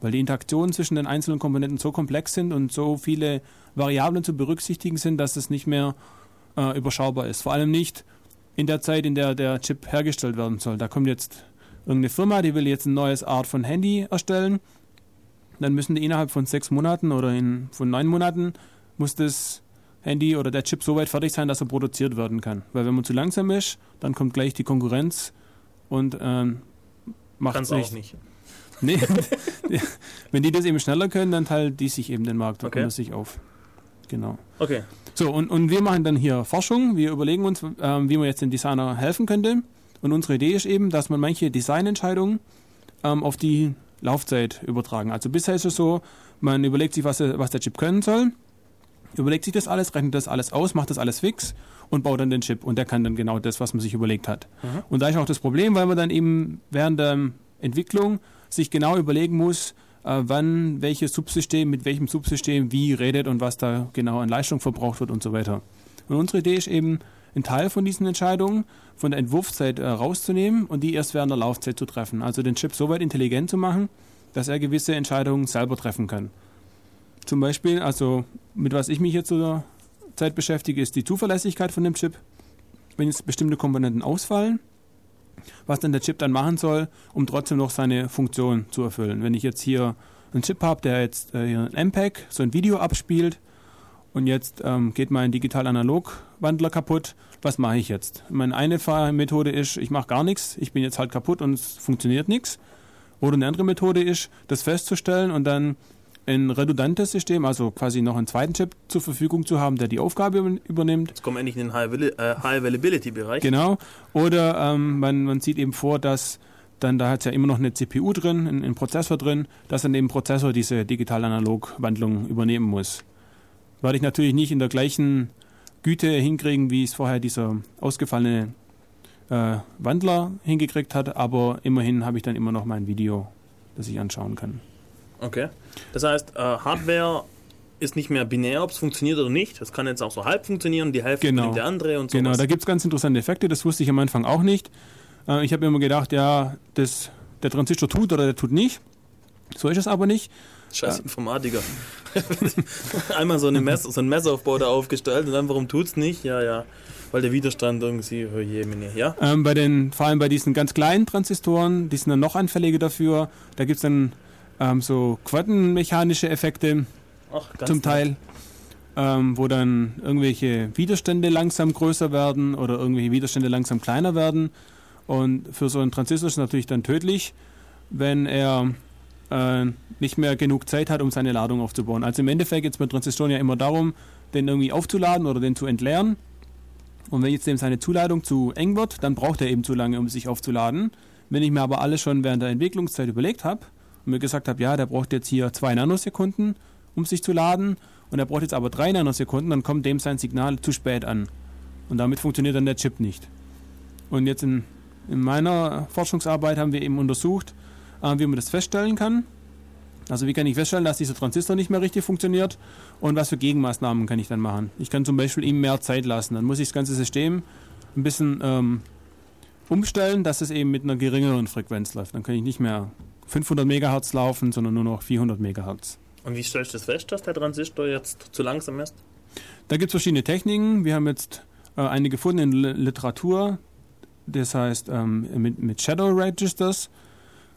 Weil die Interaktionen zwischen den einzelnen Komponenten so komplex sind und so viele Variablen zu berücksichtigen sind, dass es nicht mehr äh, überschaubar ist. Vor allem nicht in der Zeit, in der der Chip hergestellt werden soll. Da kommt jetzt irgendeine Firma, die will jetzt ein neues Art von Handy erstellen. Dann müssen die innerhalb von sechs Monaten oder in, von neun Monaten muss das Handy oder der Chip so weit fertig sein, dass er produziert werden kann. Weil wenn man zu langsam ist, dann kommt gleich die Konkurrenz und ähm, macht Kann's sich auch nicht. Nee, wenn die das eben schneller können, dann teilt die sich eben den Markt Okay. okay. sich auf. Genau. Okay. So, und, und wir machen dann hier Forschung. Wir überlegen uns, ähm, wie man jetzt dem Designer helfen könnte. Und unsere Idee ist eben, dass man manche Designentscheidungen ähm, auf die Laufzeit übertragen. Also bisher ist es so, man überlegt sich, was, was der Chip können soll, überlegt sich das alles, rechnet das alles aus, macht das alles fix und baut dann den Chip. Und der kann dann genau das, was man sich überlegt hat. Mhm. Und da ist auch das Problem, weil man dann eben während der Entwicklung sich genau überlegen muss, äh, wann welches Subsystem mit welchem Subsystem wie redet und was da genau an Leistung verbraucht wird und so weiter. Und unsere Idee ist eben, einen Teil von diesen Entscheidungen von der Entwurfszeit äh, rauszunehmen und die erst während der Laufzeit zu treffen. Also den Chip so weit intelligent zu machen, dass er gewisse Entscheidungen selber treffen kann. Zum Beispiel, also mit was ich mich jetzt zur Zeit beschäftige, ist die Zuverlässigkeit von dem Chip. Wenn jetzt bestimmte Komponenten ausfallen, was dann der Chip dann machen soll, um trotzdem noch seine Funktion zu erfüllen. Wenn ich jetzt hier einen Chip habe, der jetzt äh, hier ein MPEG, so ein Video abspielt und jetzt ähm, geht mein Digital-Analog-Wandler kaputt, was mache ich jetzt? Meine eine Methode ist, ich mache gar nichts, ich bin jetzt halt kaputt und es funktioniert nichts. Oder eine andere Methode ist, das festzustellen und dann ein redundantes System, also quasi noch einen zweiten Chip zur Verfügung zu haben, der die Aufgabe über- übernimmt. Jetzt kommen wir endlich in den High Avail- äh. Genau. Oder ähm, man, man sieht eben vor, dass dann, da hat es ja immer noch eine CPU drin, ein, ein Prozessor drin, dass dann eben Prozessor diese Digital-Analog-Wandlung übernehmen muss. Werde ich natürlich nicht in der gleichen Güte hinkriegen, wie es vorher dieser ausgefallene äh, Wandler hingekriegt hat, aber immerhin habe ich dann immer noch mein Video, das ich anschauen kann. Okay. Das heißt, äh, Hardware ist nicht mehr binär, ob es funktioniert oder nicht. Das kann jetzt auch so halb funktionieren, die Hälfte Genau. nimmt der andere und so. Genau, da gibt es ganz interessante Effekte, das wusste ich am Anfang auch nicht. Äh, ich habe immer gedacht, ja, das, der Transistor tut oder der tut nicht. So ist es aber nicht. Scheiß Informatiker. Einmal so, eine Mess, so ein Messaufbau da aufgestellt und dann, warum tut's nicht? Ja, ja. Weil der Widerstand irgendwie, oh je, meine, ja? Ähm, bei den, vor allem bei diesen ganz kleinen Transistoren, die sind dann noch anfälliger dafür. Da gibt es dann ähm, so quantenmechanische Effekte ganz zum. Teil, ähm, wo dann irgendwelche Widerstände langsam größer werden oder irgendwelche Widerstände langsam kleiner werden. Und für so einen Transistor ist es natürlich dann tödlich, wenn er äh, nicht mehr genug Zeit hat, um seine Ladung aufzubauen. Also im Endeffekt geht es bei Transistoren ja immer darum, den irgendwie aufzuladen oder den zu entleeren. Und wenn jetzt dem seine Zuladung zu eng wird, dann braucht er eben zu lange, um sich aufzuladen. Wenn ich mir aber alles schon während der Entwicklungszeit überlegt habe und mir gesagt habe, ja, der braucht jetzt hier zwei Nanosekunden, um sich zu laden, und er braucht jetzt aber drei Nanosekunden, dann kommt dem sein Signal zu spät an. Und damit funktioniert dann der Chip nicht. Und jetzt in, in meiner Forschungsarbeit haben wir eben untersucht, äh, wie man das feststellen kann. Also wie kann ich feststellen, dass dieser Transistor nicht mehr richtig funktioniert und was für Gegenmaßnahmen kann ich dann machen. Ich kann zum Beispiel ihm mehr Zeit lassen. Dann muss ich das ganze System ein bisschen ähm, umstellen, dass es eben mit einer geringeren Frequenz läuft. Dann kann ich nicht mehr 500 Megahertz laufen, sondern nur noch 400 Megahertz. Und wie stellst du das fest, dass der Transistor jetzt zu langsam ist? Da gibt es verschiedene Techniken. Wir haben jetzt äh, eine gefunden in der Literatur. Das heißt ähm, mit, mit Shadow Registers.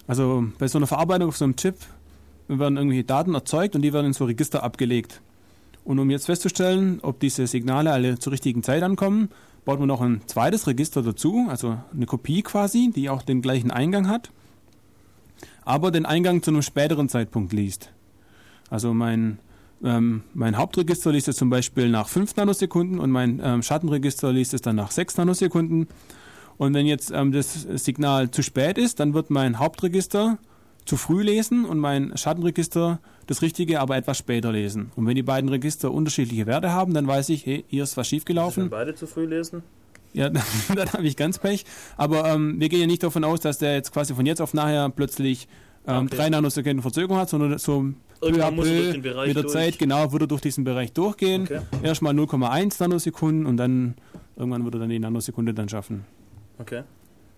Also bei so einer Verarbeitung auf so einem Chip werden irgendwelche Daten erzeugt und die werden in so Register abgelegt. Und um jetzt festzustellen, ob diese Signale alle zur richtigen Zeit ankommen, baut man noch ein zweites Register dazu, also eine Kopie quasi, die auch den gleichen Eingang hat, aber den Eingang zu einem späteren Zeitpunkt liest. Also mein, ähm, mein Hauptregister liest es zum Beispiel nach 5 Nanosekunden und mein ähm, Schattenregister liest es dann nach 6 Nanosekunden. Und wenn jetzt ähm, das Signal zu spät ist, dann wird mein Hauptregister zu früh lesen und mein Schattenregister das Richtige aber etwas später lesen. Und wenn die beiden Register unterschiedliche Werte haben, dann weiß ich, hey, hier ist was schiefgelaufen. beide zu früh lesen? Ja, dann, dann habe ich ganz Pech. Aber ähm, wir gehen ja nicht davon aus, dass der jetzt quasi von jetzt auf nachher plötzlich ähm, Okay. drei Nanosekunden Verzögerung hat, sondern so peu à peu mit der durch. Zeit, genau, würde er durch diesen Bereich durchgehen. Okay. Erstmal 0,1 Nanosekunden und dann irgendwann würde er dann die Nanosekunde dann schaffen. Okay.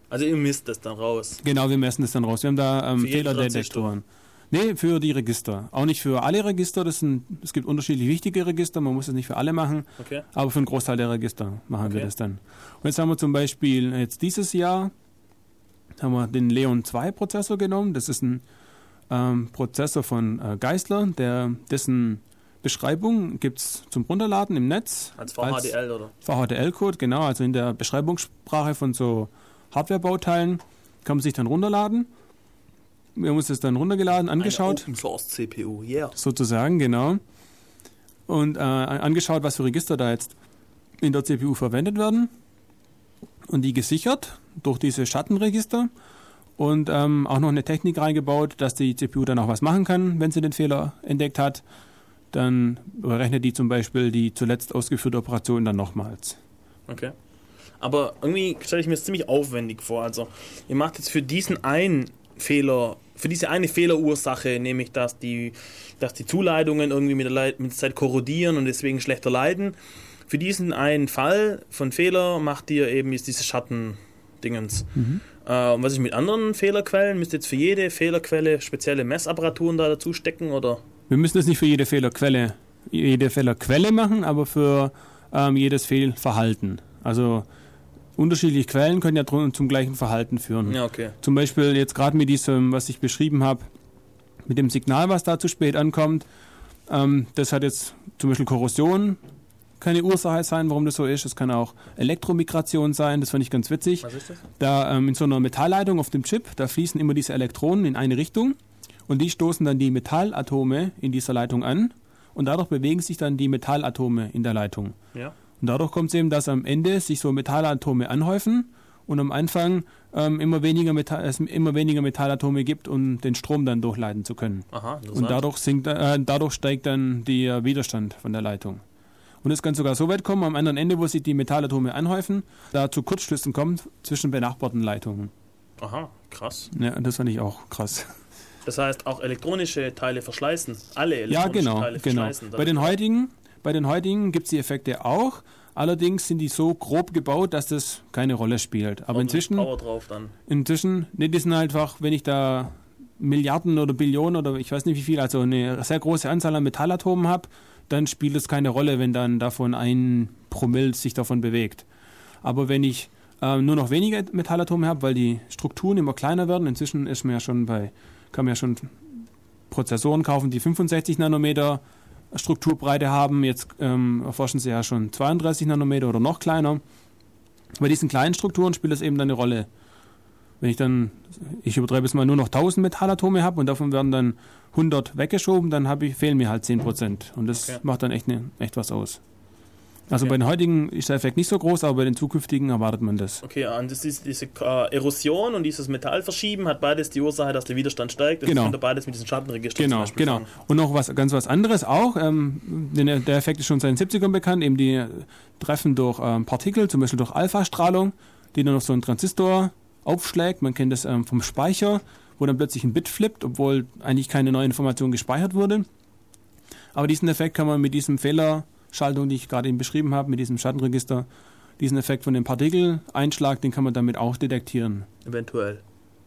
Also ihr misst das dann raus. Genau, wir messen das dann raus. Wir haben da ähm, Fehlerdetektoren. Nee, für die Register. Auch nicht für alle Register. Das sind, es gibt unterschiedlich wichtige Register. Man muss es nicht für alle machen. Okay. Aber für einen Großteil der Register machen wir Okay. das dann. Und jetzt haben wir zum Beispiel jetzt dieses Jahr haben wir den Leon 2 Prozessor genommen. Das ist ein ähm, Prozessor von äh, Geissler, der, dessen Beschreibung gibt es zum Runterladen im Netz. Als VHDL oder? VHDL-Code, genau. Also in der Beschreibungssprache von so Hardware-Bauteilen kann man sich dann runterladen. Wir haben uns das dann runtergeladen, angeschaut. Open Source CPU, yeah. Sozusagen, genau. Und äh, angeschaut, was für Register da jetzt in der CPU verwendet werden. Und die gesichert durch diese Schattenregister. und ähm, auch noch eine Technik reingebaut, dass die CPU dann auch was machen kann, wenn sie den Fehler entdeckt hat. Dann berechnet die zum Beispiel die zuletzt ausgeführte Operation dann nochmals. Okay. Aber irgendwie stelle ich mir das ziemlich aufwendig vor. Also, ihr macht jetzt für diesen einen Fehler, für diese eine Fehlerursache, nämlich dass die, dass die Zuleitungen irgendwie mit der, Leit- mit der Zeit korrodieren und deswegen schlechter leiden. Für diesen einen Fall von Fehler macht ihr eben jetzt diese Schattendingens. Äh, und was ist mit anderen Fehlerquellen? Müsst ihr jetzt für jede Fehlerquelle spezielle Messapparaturen da dazu stecken oder? Wir müssen das nicht für jede Fehlerquelle, jede Fehlerquelle machen, aber für ähm, jedes Fehlverhalten. Also unterschiedliche Quellen können ja zum gleichen Verhalten führen. Ja, okay. Zum Beispiel jetzt gerade mit diesem, was ich beschrieben habe, mit dem Signal, was da zu spät ankommt. Ähm, das hat jetzt zum Beispiel Korrosion, keine Ursache sein, warum das so ist. Es kann auch Elektromigration sein, das fand ich ganz witzig. Was ist das? Da ähm, in so einer Metallleitung auf dem Chip, da fließen immer diese Elektronen in eine Richtung und die stoßen dann die Metallatome in dieser Leitung an und dadurch bewegen sich dann die Metallatome in der Leitung. Ja. Und dadurch kommt es eben, dass am Ende sich so Metallatome anhäufen und am Anfang ähm, immer, weniger Metall, es immer weniger Metallatome gibt, um den Strom dann durchleiten zu können. Aha. Und dadurch, sinkt, äh, dadurch steigt dann der Widerstand von der Leitung. Und es kann sogar so weit kommen, am anderen Ende, wo sich die Metallatome anhäufen, da zu Kurzschlüssen kommt zwischen benachbarten Leitungen. Aha, krass. Ja, das fand ich auch krass. Das heißt, auch elektronische Teile verschleißen. Alle Ja, elektronischen genau, Teile genau. verschleißen. Bei den heutigen, bei den heutigen gibt es die Effekte auch. Allerdings sind die so grob gebaut, dass das keine Rolle spielt. Aber Ordentlich inzwischen, Power drauf dann. inzwischen, ne, die sind halt einfach, wenn ich da Milliarden oder Billionen oder ich weiß nicht wie viel, also eine sehr große Anzahl an Metallatomen habe, dann spielt es keine Rolle, wenn dann davon ein Promille sich davon bewegt. Aber wenn ich ähm, nur noch weniger Metallatome habe, weil die Strukturen immer kleiner werden, inzwischen ist man ja schon bei, kann man ja schon Prozessoren kaufen, die 65 Nanometer Strukturbreite haben. Jetzt ähm, erforschen sie ja schon 32 Nanometer oder noch kleiner. Bei diesen kleinen Strukturen spielt es eben dann eine Rolle. Wenn ich dann, ich übertreibe es mal, nur noch 1000 Metallatome habe und davon werden dann 100 weggeschoben, dann habe ich, fehlen mir halt 10%. Und das Okay. macht dann echt, ne, echt was aus. Also Okay. bei den heutigen ist der Effekt nicht so groß, aber bei den zukünftigen erwartet man das. Okay, und das ist diese äh, Erosion und dieses Metallverschieben hat beides die Ursache, dass der Widerstand steigt. Das Genau. ihr beides mit diesem Schattenregister zum Genau, genau. fangen. Und noch was ganz was anderes auch. Ähm, denn der Effekt ist schon seit den 70ern bekannt, eben die Treffen durch ähm, Partikel, zum Beispiel durch Alpha-Strahlung, die dann auf so einen Transistor aufschlägt. Man kennt das ähm, vom Speicher, wo dann plötzlich ein Bit flippt, obwohl eigentlich keine neue Information gespeichert wurde. Aber diesen Effekt kann man mit diesem Fehlerschaltung, die ich gerade eben beschrieben habe, mit diesem Schattenregister, diesen Effekt von dem Partikeleinschlag, den kann man damit auch detektieren. Eventuell.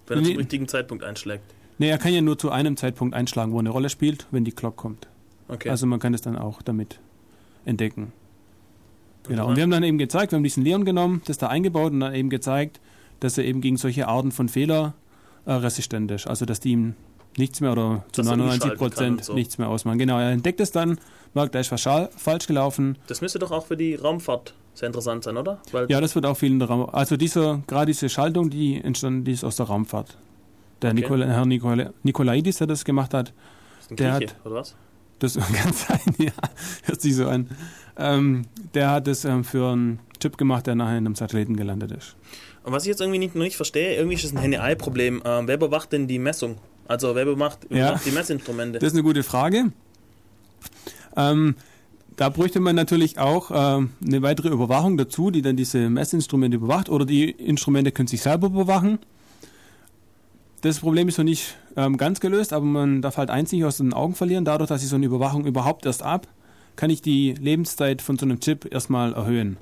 Wenn er Nee. zum richtigen Zeitpunkt einschlägt. Nee, er kann ja nur zu einem Zeitpunkt einschlagen, wo eine Rolle spielt, wenn die Clock kommt. Okay. Also man kann es dann auch damit entdecken. Genau. Und wir haben dann eben gezeigt, wir haben diesen Leon genommen, das da eingebaut und dann eben gezeigt, dass er eben gegen solche Arten von Fehler äh, resistent ist. Also dass die ihm nichts mehr oder zu Dass er 99 umschalten kann und Prozent so. nichts mehr ausmachen. Genau, er entdeckt es dann, merkt, da ist was falsch gelaufen. Das müsste doch auch für die Raumfahrt sehr interessant sein, oder? Weil Ja, das wird auch viel in der Raum. Also dieser, gerade diese Schaltung, die entstanden, die ist aus der Raumfahrt. Der Okay. Nikola, Herr Nikola, Nikolaidis, der das gemacht hat, ist ein der Grieche, hat oder was? das kann sein, ja, hört sich so an. Ähm, der hat es ähm, für einen Chip gemacht, der nachher in einem Satelliten gelandet ist. Und was ich jetzt irgendwie nicht, noch nicht verstehe, irgendwie ist es ein Henne-Ei-Problem. Ähm, wer überwacht denn die Messung? Also wer überwacht, Ja. die Messinstrumente? Das ist eine gute Frage. Ähm, da bräuchte man natürlich auch ähm, eine weitere Überwachung dazu, die dann diese Messinstrumente überwacht oder die Instrumente können sich selber überwachen. Das Problem ist noch nicht ähm, ganz gelöst, aber man darf halt eins nicht aus den Augen verlieren. Dadurch, dass ich so eine Überwachung überhaupt erst ab, kann ich die Lebenszeit von so einem Chip erstmal erhöhen.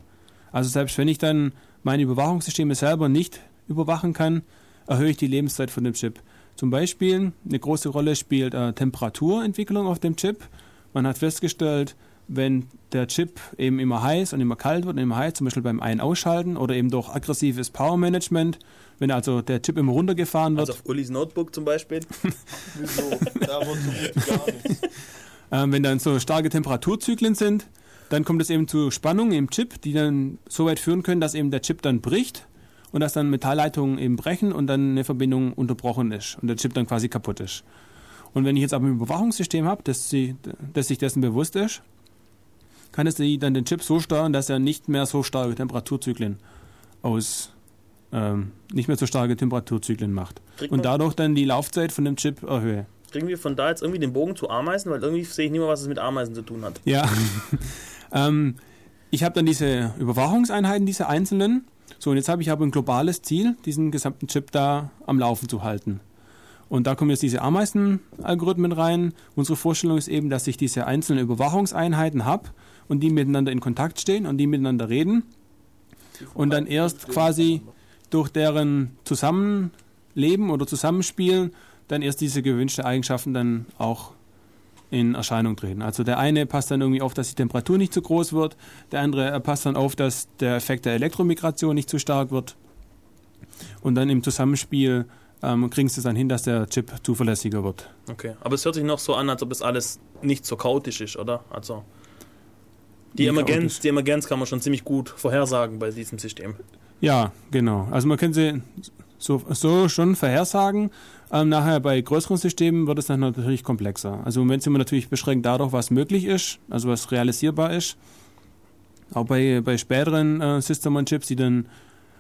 Also selbst wenn ich dann meine Überwachungssysteme selber nicht überwachen kann, erhöhe ich die Lebenszeit von dem Chip. Zum Beispiel eine große Rolle spielt äh, Temperaturentwicklung auf dem Chip. Man hat festgestellt, wenn der Chip eben immer heiß und immer kalt wird und immer heiß, zum Beispiel beim Ein- Ausschalten oder eben durch aggressives Power-Management, wenn also der Chip immer runtergefahren wird, Also auf Ulis Notebook zum Beispiel. Wieso? Da wird so gar nichts. ähm, wenn dann so starke Temperaturzyklen sind, dann kommt es eben zu Spannungen im Chip, die dann so weit führen können, dass eben der Chip dann bricht und dass dann Metallleitungen eben brechen und dann eine Verbindung unterbrochen ist und der Chip dann quasi kaputt ist. Und wenn ich jetzt aber ein Überwachungssystem habe, das, sie, das sich dessen bewusst ist, kann es dann den Chip so steuern, dass er nicht mehr so starke Temperaturzyklen aus, ähm, nicht mehr so starke Temperaturzyklen macht. Kriegt Und dadurch dann die Laufzeit von dem Chip erhöhe. Kriegen wir von da jetzt irgendwie den Bogen zu Ameisen, weil irgendwie sehe ich nicht mehr, was es mit Ameisen zu tun hat. Ja. ähm, ich habe dann diese Überwachungseinheiten, diese einzelnen. So, und jetzt habe ich aber ein globales Ziel, diesen gesamten Chip da am Laufen zu halten. Und da kommen jetzt diese Ameisen-Algorithmen rein. Unsere Vorstellung ist eben, dass ich diese einzelnen Überwachungseinheiten habe und die miteinander in Kontakt stehen und die miteinander reden. Und dann erst quasi durch deren Zusammenleben oder Zusammenspielen dann erst diese gewünschten Eigenschaften dann auch in Erscheinung treten. Also der eine passt dann irgendwie auf, dass die Temperatur nicht zu groß wird, der andere passt dann auf, dass der Effekt der Elektromigration nicht zu stark wird. Und dann im Zusammenspiel ähm, kriegst du es dann hin, dass der Chip zuverlässiger wird. Okay, aber es hört sich noch so an, als ob das alles nicht so chaotisch ist, oder? Also die Emergenz, die Emergenz kann man schon ziemlich gut vorhersagen bei diesem System. Ja, genau. Also man kann sie so, so schon vorhersagen. Ähm, nachher bei größeren Systemen wird es dann natürlich komplexer. Also im Moment sind wir natürlich beschränkt dadurch, was möglich ist, also was realisierbar ist. Auch bei, bei späteren äh, System-on-Chips, die dann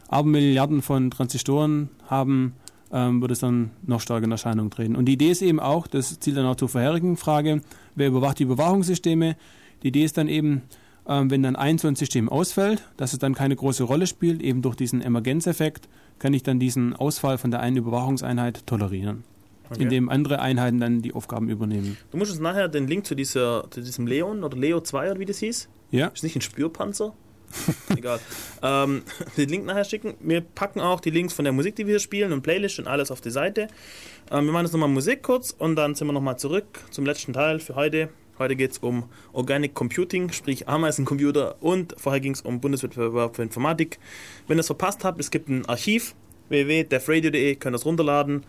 Abermilliarden von Transistoren haben, ähm, wird es dann noch stärker in Erscheinung treten. Und die Idee ist eben auch, das zielt dann auch zur vorherigen Frage, wer überwacht die Überwachungssysteme? Die Idee ist dann eben, ähm, wenn dann ein so ein System ausfällt, dass es dann keine große Rolle spielt, eben durch diesen Emergenzeffekt, kann ich dann diesen Ausfall von der einen Überwachungseinheit tolerieren, Okay. indem andere Einheiten dann die Aufgaben übernehmen. Du musst uns nachher den Link zu, dieser, zu diesem Leon oder Leo 2 oder wie das hieß. Ja. Ist nicht ein Spürpanzer? Egal. Ähm, den Link nachher schicken. Wir packen auch die Links von der Musik, die wir hier spielen und Playlist und alles auf die Seite. Ähm, wir machen jetzt nochmal Musik kurz und dann sind wir nochmal zurück zum letzten Teil für heute. Heute geht es um Organic Computing, sprich Ameisencomputer und vorher ging es um Bundeswettbewerb für Informatik. Wenn ihr es verpasst habt, es gibt ein Archiv www.defradio.de, könnt ihr es runterladen.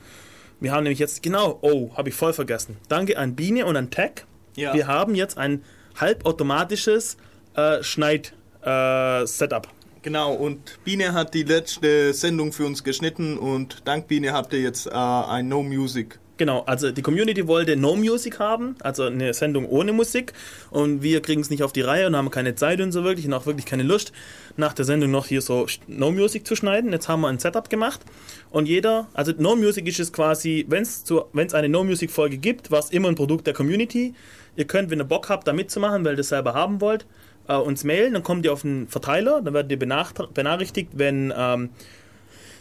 Wir haben nämlich jetzt, genau, oh, habe ich voll vergessen. Danke an Biene und an Tech. Ja. Wir haben jetzt ein halbautomatisches äh, Schneid-Setup. Genau, und Biene hat die letzte Sendung für uns geschnitten und dank Biene habt ihr jetzt äh, ein No Music. Genau, also die Community wollte No Music haben, also eine Sendung ohne Musik und wir kriegen es nicht auf die Reihe und haben keine Zeit und so wirklich und auch wirklich keine Lust, nach der Sendung noch hier so No Music zu schneiden. Jetzt haben wir ein Setup gemacht und jeder, also No Music ist es quasi, wenn es eine No Music Folge gibt, war es immer ein Produkt der Community. Ihr könnt, wenn ihr Bock habt, da mitzumachen, weil ihr das selber haben wollt, äh, uns mailen, dann kommt ihr auf einen Verteiler, dann werdet ihr benach- benachrichtigt, wenn ähm,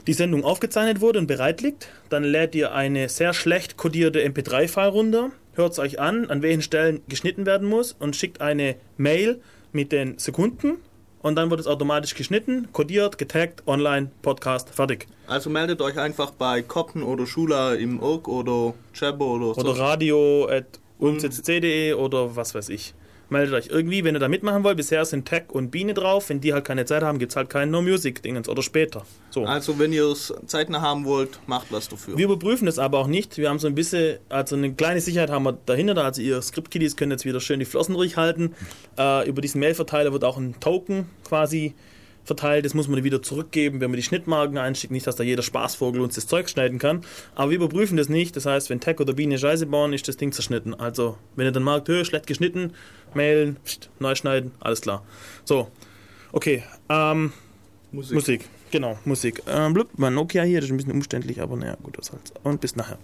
die Sendung aufgezeichnet wurde und bereit liegt. Dann lädt ihr eine sehr schlecht kodierte MP3-File runter, hört es euch an, an welchen Stellen geschnitten werden muss und schickt eine Mail mit den Sekunden und dann wird es automatisch geschnitten, kodiert, getaggt, online, Podcast, fertig. Also meldet euch einfach bei Koppen oder Schula im Irk oder Jabber oder so. Oder radio at umzc.de oder was weiß ich. Meldet euch irgendwie, wenn ihr da mitmachen wollt. Bisher sind Tech und Biene drauf. Wenn die halt keine Zeit haben, gibt es halt kein No-Music-Dingens oder später. So. Also wenn ihr es zeitnah haben wollt, macht was dafür. Wir überprüfen das aber auch nicht. Wir haben so ein bisschen, also eine kleine Sicherheit haben wir dahinter. Also ihr Script-Kiddies können jetzt wieder schön die Flossen ruhig halten. Äh, über diesen Mail-Verteiler wird auch ein Token quasi verteilt. Das muss man wieder zurückgeben, wenn man die Schnittmarken einschickt. Nicht, dass da jeder Spaßvogel uns das Zeug schneiden kann. Aber wir überprüfen das nicht. Das heißt, wenn Tech oder Biene Scheiße bauen, ist das Ding zerschnitten. Also, wenn ihr dann merkt, hö, schlecht geschnitten, mailen, pst, neu schneiden, alles klar. So, okay. Ähm, Musik. Musik. Genau, Musik. Ähm, blub, mein Nokia hier, das ist ein bisschen umständlich, aber naja, gut, was halt. Und bis nachher.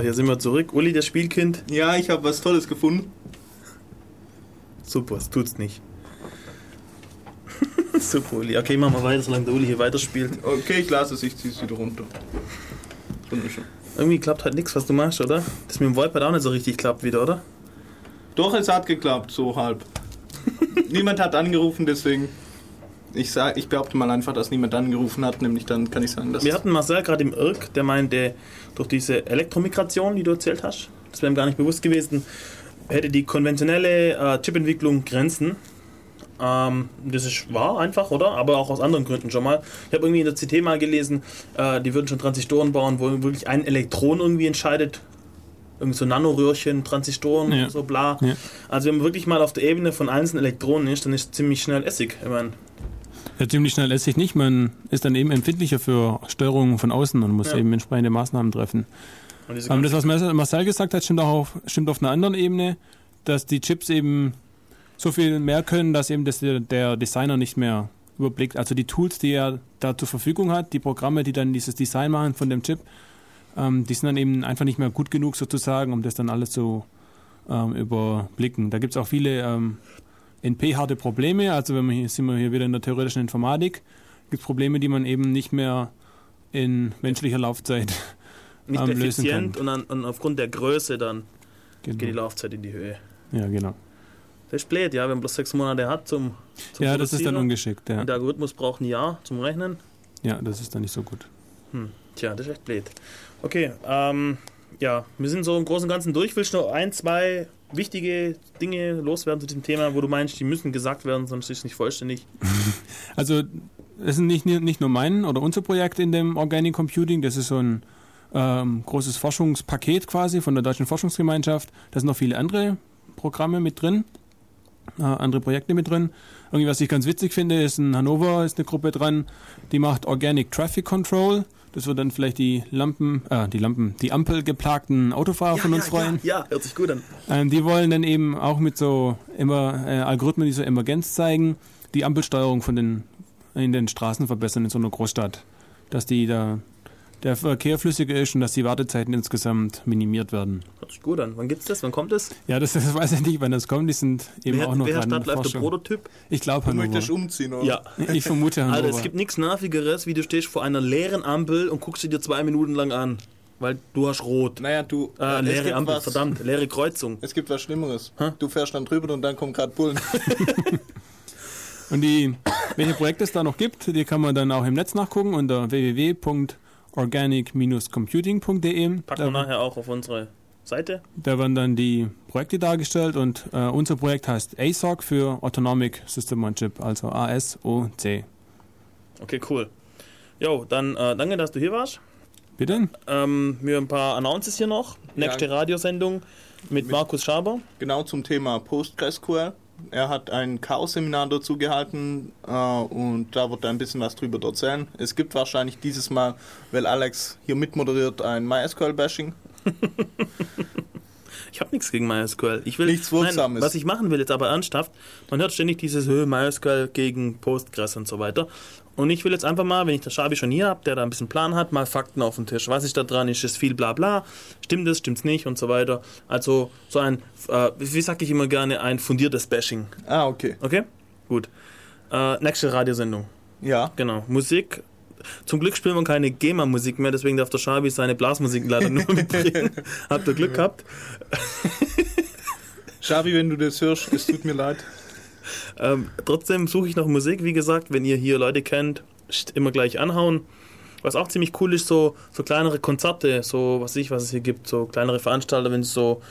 Hier sind wir zurück. Uli, das Spielkind. Ja, ich habe was Tolles gefunden. Super, es tut's nicht. Super, Uli. Okay, machen wir weiter, solange der Uli hier weiterspielt. Okay, ich lasse es, ich ziehe es wieder runter. Wunderschön. Irgendwie klappt halt nichts, was du machst, oder? Das mit dem Voipad auch nicht so richtig klappt wieder, oder? Doch, es hat geklappt, so halb. niemand hat angerufen, deswegen. Ich, sag, ich behaupte mal einfach, dass niemand angerufen hat, nämlich dann kann ich sagen, dass. Wir hatten Marcel gerade im Irk, der meinte, durch diese Elektromigration, die du erzählt hast, das wäre ihm gar nicht bewusst gewesen, hätte die konventionelle äh, Chipentwicklung Grenzen. Ähm, das ist wahr einfach, oder? Aber auch aus anderen Gründen schon mal. Ich habe irgendwie in der CT mal gelesen, äh, die würden schon Transistoren bauen, wo wirklich ein Elektron irgendwie entscheidet. Irgendwie so Nanoröhrchen, Transistoren, Ja. so bla. Ja. Also wenn man wirklich mal auf der Ebene von einzelnen Elektronen ist, dann ist ziemlich schnell Essig. Ich meine, Ja, ziemlich schnell lässt sich nicht. Man ist dann eben empfindlicher für Störungen von außen und muss Ja. eben entsprechende Maßnahmen treffen. Aber das, was Marcel gesagt hat, stimmt auch auf, stimmt auf einer anderen Ebene, dass die Chips eben so viel mehr können, dass eben das der, der Designer nicht mehr überblickt. Also die Tools, die er da zur Verfügung hat, die Programme, die dann dieses Design machen von dem Chip, ähm, die sind dann eben einfach nicht mehr gut genug sozusagen, um das dann alles zu ähm, überblicken. Da gibt es auch viele ähm, NP-harte Probleme. Also wenn man hier sind wir hier wieder in der theoretischen Informatik, gibt es Probleme, die man eben nicht mehr in menschlicher Laufzeit nicht ähm, lösen kann. effizient und, dann, und aufgrund der Größe dann Genau. geht die Laufzeit in die Höhe. Ja, genau. Das ist blöd, ja, wenn man bloß sechs Monate hat zum, zum Ja, das ist dann ungeschickt, ja. Und der Algorithmus braucht ein Jahr zum Rechnen. Ja, das ist dann nicht so gut. Hm. Tja, das ist echt blöd. Okay, ähm, ja, wir sind so im Großen und Ganzen durch. Willst du noch ein, zwei wichtige Dinge loswerden zu diesem Thema, wo du meinst, die müssen gesagt werden, sonst ist es nicht vollständig? Also, das ist nicht, nicht nur mein oder unser Projekt in dem Organic Computing, das ist so ein ähm, großes Forschungspaket quasi von der Deutschen Forschungsgemeinschaft. Da sind noch viele andere Programme mit drin, äh, andere Projekte mit drin. Irgendwie, was ich ganz witzig finde, ist in Hannover ist eine Gruppe dran, die macht Organic Traffic Control. Das wird dann vielleicht die Lampen, äh, die Lampen, die ampelgeplagten Autofahrer von uns freuen. Ja, ja, hört sich gut an. Ähm, die wollen dann eben auch mit so immer äh, Algorithmen, die so Emergenz zeigen, die Ampelsteuerung von den in den Straßen verbessern in so einer Großstadt, dass die da der Verkehr flüssiger ist und dass die Wartezeiten insgesamt minimiert werden. Hört sich gut an. Wann gibt's das? Wann kommt das? Ja, das, das weiß ich nicht, wann das kommt. Die sind eben Wer- auch noch welcher Stadt läuft der. Prototyp? Ich glaube Du Hannover. möchtest umziehen, oder? Ja. Ich vermute Hannover. Alter, es gibt nichts Nervigeres, wie du stehst vor einer leeren Ampel und guckst sie dir zwei Minuten lang an. Weil du hast rot. Naja, du. Äh, es leere gibt Ampel, was- verdammt, leere Kreuzung. Es gibt was Schlimmeres. Du fährst dann drüber und dann kommen gerade Bullen. Und die, welche Projekte es da noch gibt, die kann man dann auch im Netz nachgucken unter www.organic-computing.de. Packen wir nachher auch auf unsere Seite. Da werden dann die Projekte dargestellt und äh, unser Projekt heißt ASOC für Autonomic System on Chip, also ASOC. Okay, cool. Jo, dann äh, danke, dass du hier warst. Bitte? Ähm, wir haben ein paar Announces hier noch. Nächste Radiosendung mit, Markus Schaber. Genau zum Thema PostgreSQL. Er hat ein Chaos-Seminar dazu gehalten äh, und da wird er ein bisschen was drüber erzählen. Es gibt wahrscheinlich dieses Mal, weil Alex hier mitmoderiert, ein MySQL-Bashing. Ich habe nichts gegen MySQL. Ich will, Nichts Wirksames. Was ich machen will jetzt aber ernsthaft, man hört ständig dieses "Hö, MySQL gegen Postgres und so weiter. Und ich will jetzt einfach mal, wenn ich den Schabi schon hier habe, der da ein bisschen Plan hat, mal Fakten auf den Tisch. Was ist da dran? Ist es viel bla bla? Stimmt es, stimmt's nicht und so weiter. Also so ein, äh, wie sag ich immer gerne, ein fundiertes Bashing. Ah, okay. Okay? Gut. Äh, nächste Radiosendung. Ja. Genau. Musik. Zum Glück spielen wir keine GEMA-Musik mehr, deswegen darf der Schabi seine Blasmusik leider nur mitbringen. Habt ihr Glück gehabt? Schabi, wenn du das hörst, es tut mir leid. Ähm, trotzdem suche ich noch Musik, wie gesagt, wenn ihr hier Leute kennt, immer gleich anhauen. Was auch ziemlich cool ist, so, so kleinere Konzerte, so was ich, was es hier gibt, so kleinere Veranstalter, wenn sie so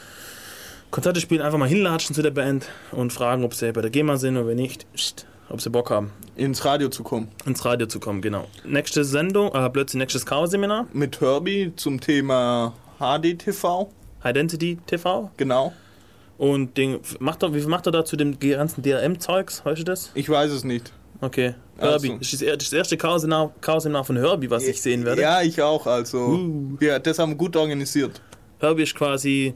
Konzerte spielen, einfach mal hinlatschen zu der Band und fragen, ob sie bei der GEMA sind oder wenn nicht, ob sie Bock haben. Ins Radio zu kommen. Ins Radio zu kommen, genau. Nächste Sendung, äh, plötzlich nächstes Chaos-Seminar. Mit Herbie zum Thema HDTV. Identity TV. Genau. Und den, macht er, wie viel macht er da zu dem ganzen DRM-Zeugs? Weißt du das? Ich weiß es nicht. Okay. Also. Herbie. Das ist das erste Chaos-Seminar von Herbie, was ich sehen werde. Ja, ich auch. Also, Uh. ja, das haben wir gut organisiert. Herbie ist quasi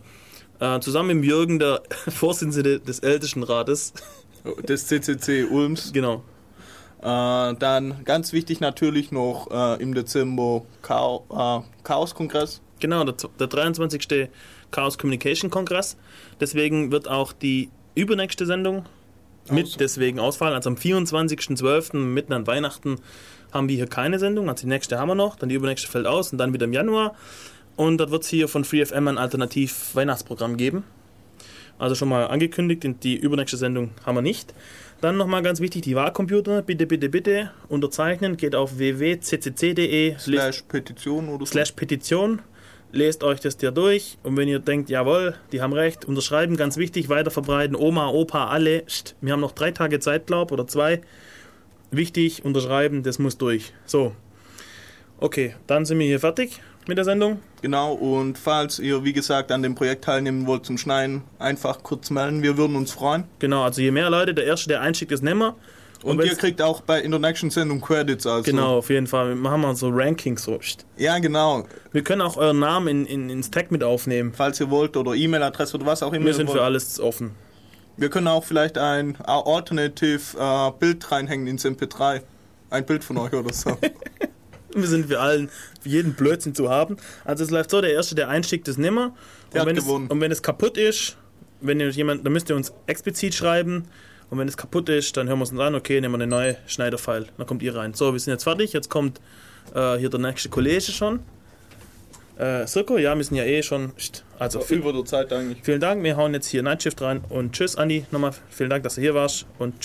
äh, zusammen mit Jürgen der Vorsitzende des Ältestenrates. Des CCC Ulms. Genau. Äh, dann ganz wichtig natürlich noch äh, im Dezember äh, Chaos-Kongress. Genau, der, der 23. Chaos Communication Kongress. Deswegen wird auch die übernächste Sendung mit deswegen ausfallen. Also am 24.12. mitten an Weihnachten haben wir hier keine Sendung. Also die nächste haben wir noch, dann die übernächste fällt aus und dann wieder im Januar. Und dort wird es hier von FreeFM ein Alternativ-Weihnachtsprogramm geben. Also schon mal angekündigt, die übernächste Sendung haben wir nicht. Dann nochmal ganz wichtig, die Wahlcomputer, bitte, bitte, bitte unterzeichnen. Geht auf www.ccc.de Slash Petition oder so. slash Petition. Lest euch das dir durch und wenn ihr denkt, jawohl, die haben recht, unterschreiben, ganz wichtig, weiterverbreiten, Oma, Opa, alle. Psst, wir haben noch drei Tage Zeit, glaub, oder zwei. Wichtig, unterschreiben, das muss durch. So. Okay, dann sind wir hier fertig mit der Sendung. Genau, und falls ihr, wie gesagt, an dem Projekt teilnehmen wollt zum Schneiden, einfach kurz melden. Wir würden uns freuen. Genau, also je mehr Leute, der Erste, der einschickt, ist nimmer. Und, wenn's- ihr kriegt auch bei in der nächsten Sendung Credits. Also. Genau, auf jeden Fall. Wir machen mal so Rankings so. Ja, genau. Wir können auch euren Namen in, in, ins Tag mit aufnehmen. Falls ihr wollt oder E-Mail-Adresse oder was auch immer. Wir sind wollt. für alles offen. Wir können auch vielleicht ein Alternative äh, Bild reinhängen ins MP3. Ein Bild von euch oder so. Wir sind für allen, für jeden Blödsinn zu haben. Also es läuft so, der Erste, der einschickt, ist nimmer. Der und, hat wenn es, und wenn es kaputt ist, wenn ihr jemand, dann müsst ihr uns explizit schreiben. Und wenn es kaputt ist, dann hören wir es uns an, okay, nehmen wir eine neue Schneiderfile. Dann kommt ihr rein. So, wir sind jetzt fertig. Jetzt kommt äh, hier der nächste Kollege schon. Äh, Sirko, ja, wir sind ja eh schon. Also viel, Über der Zeit eigentlich. vielen Dank. Wir hauen jetzt hier Nightshift rein. Und tschüss, Andi. Nochmal vielen Dank, dass du hier warst. Und tschüss.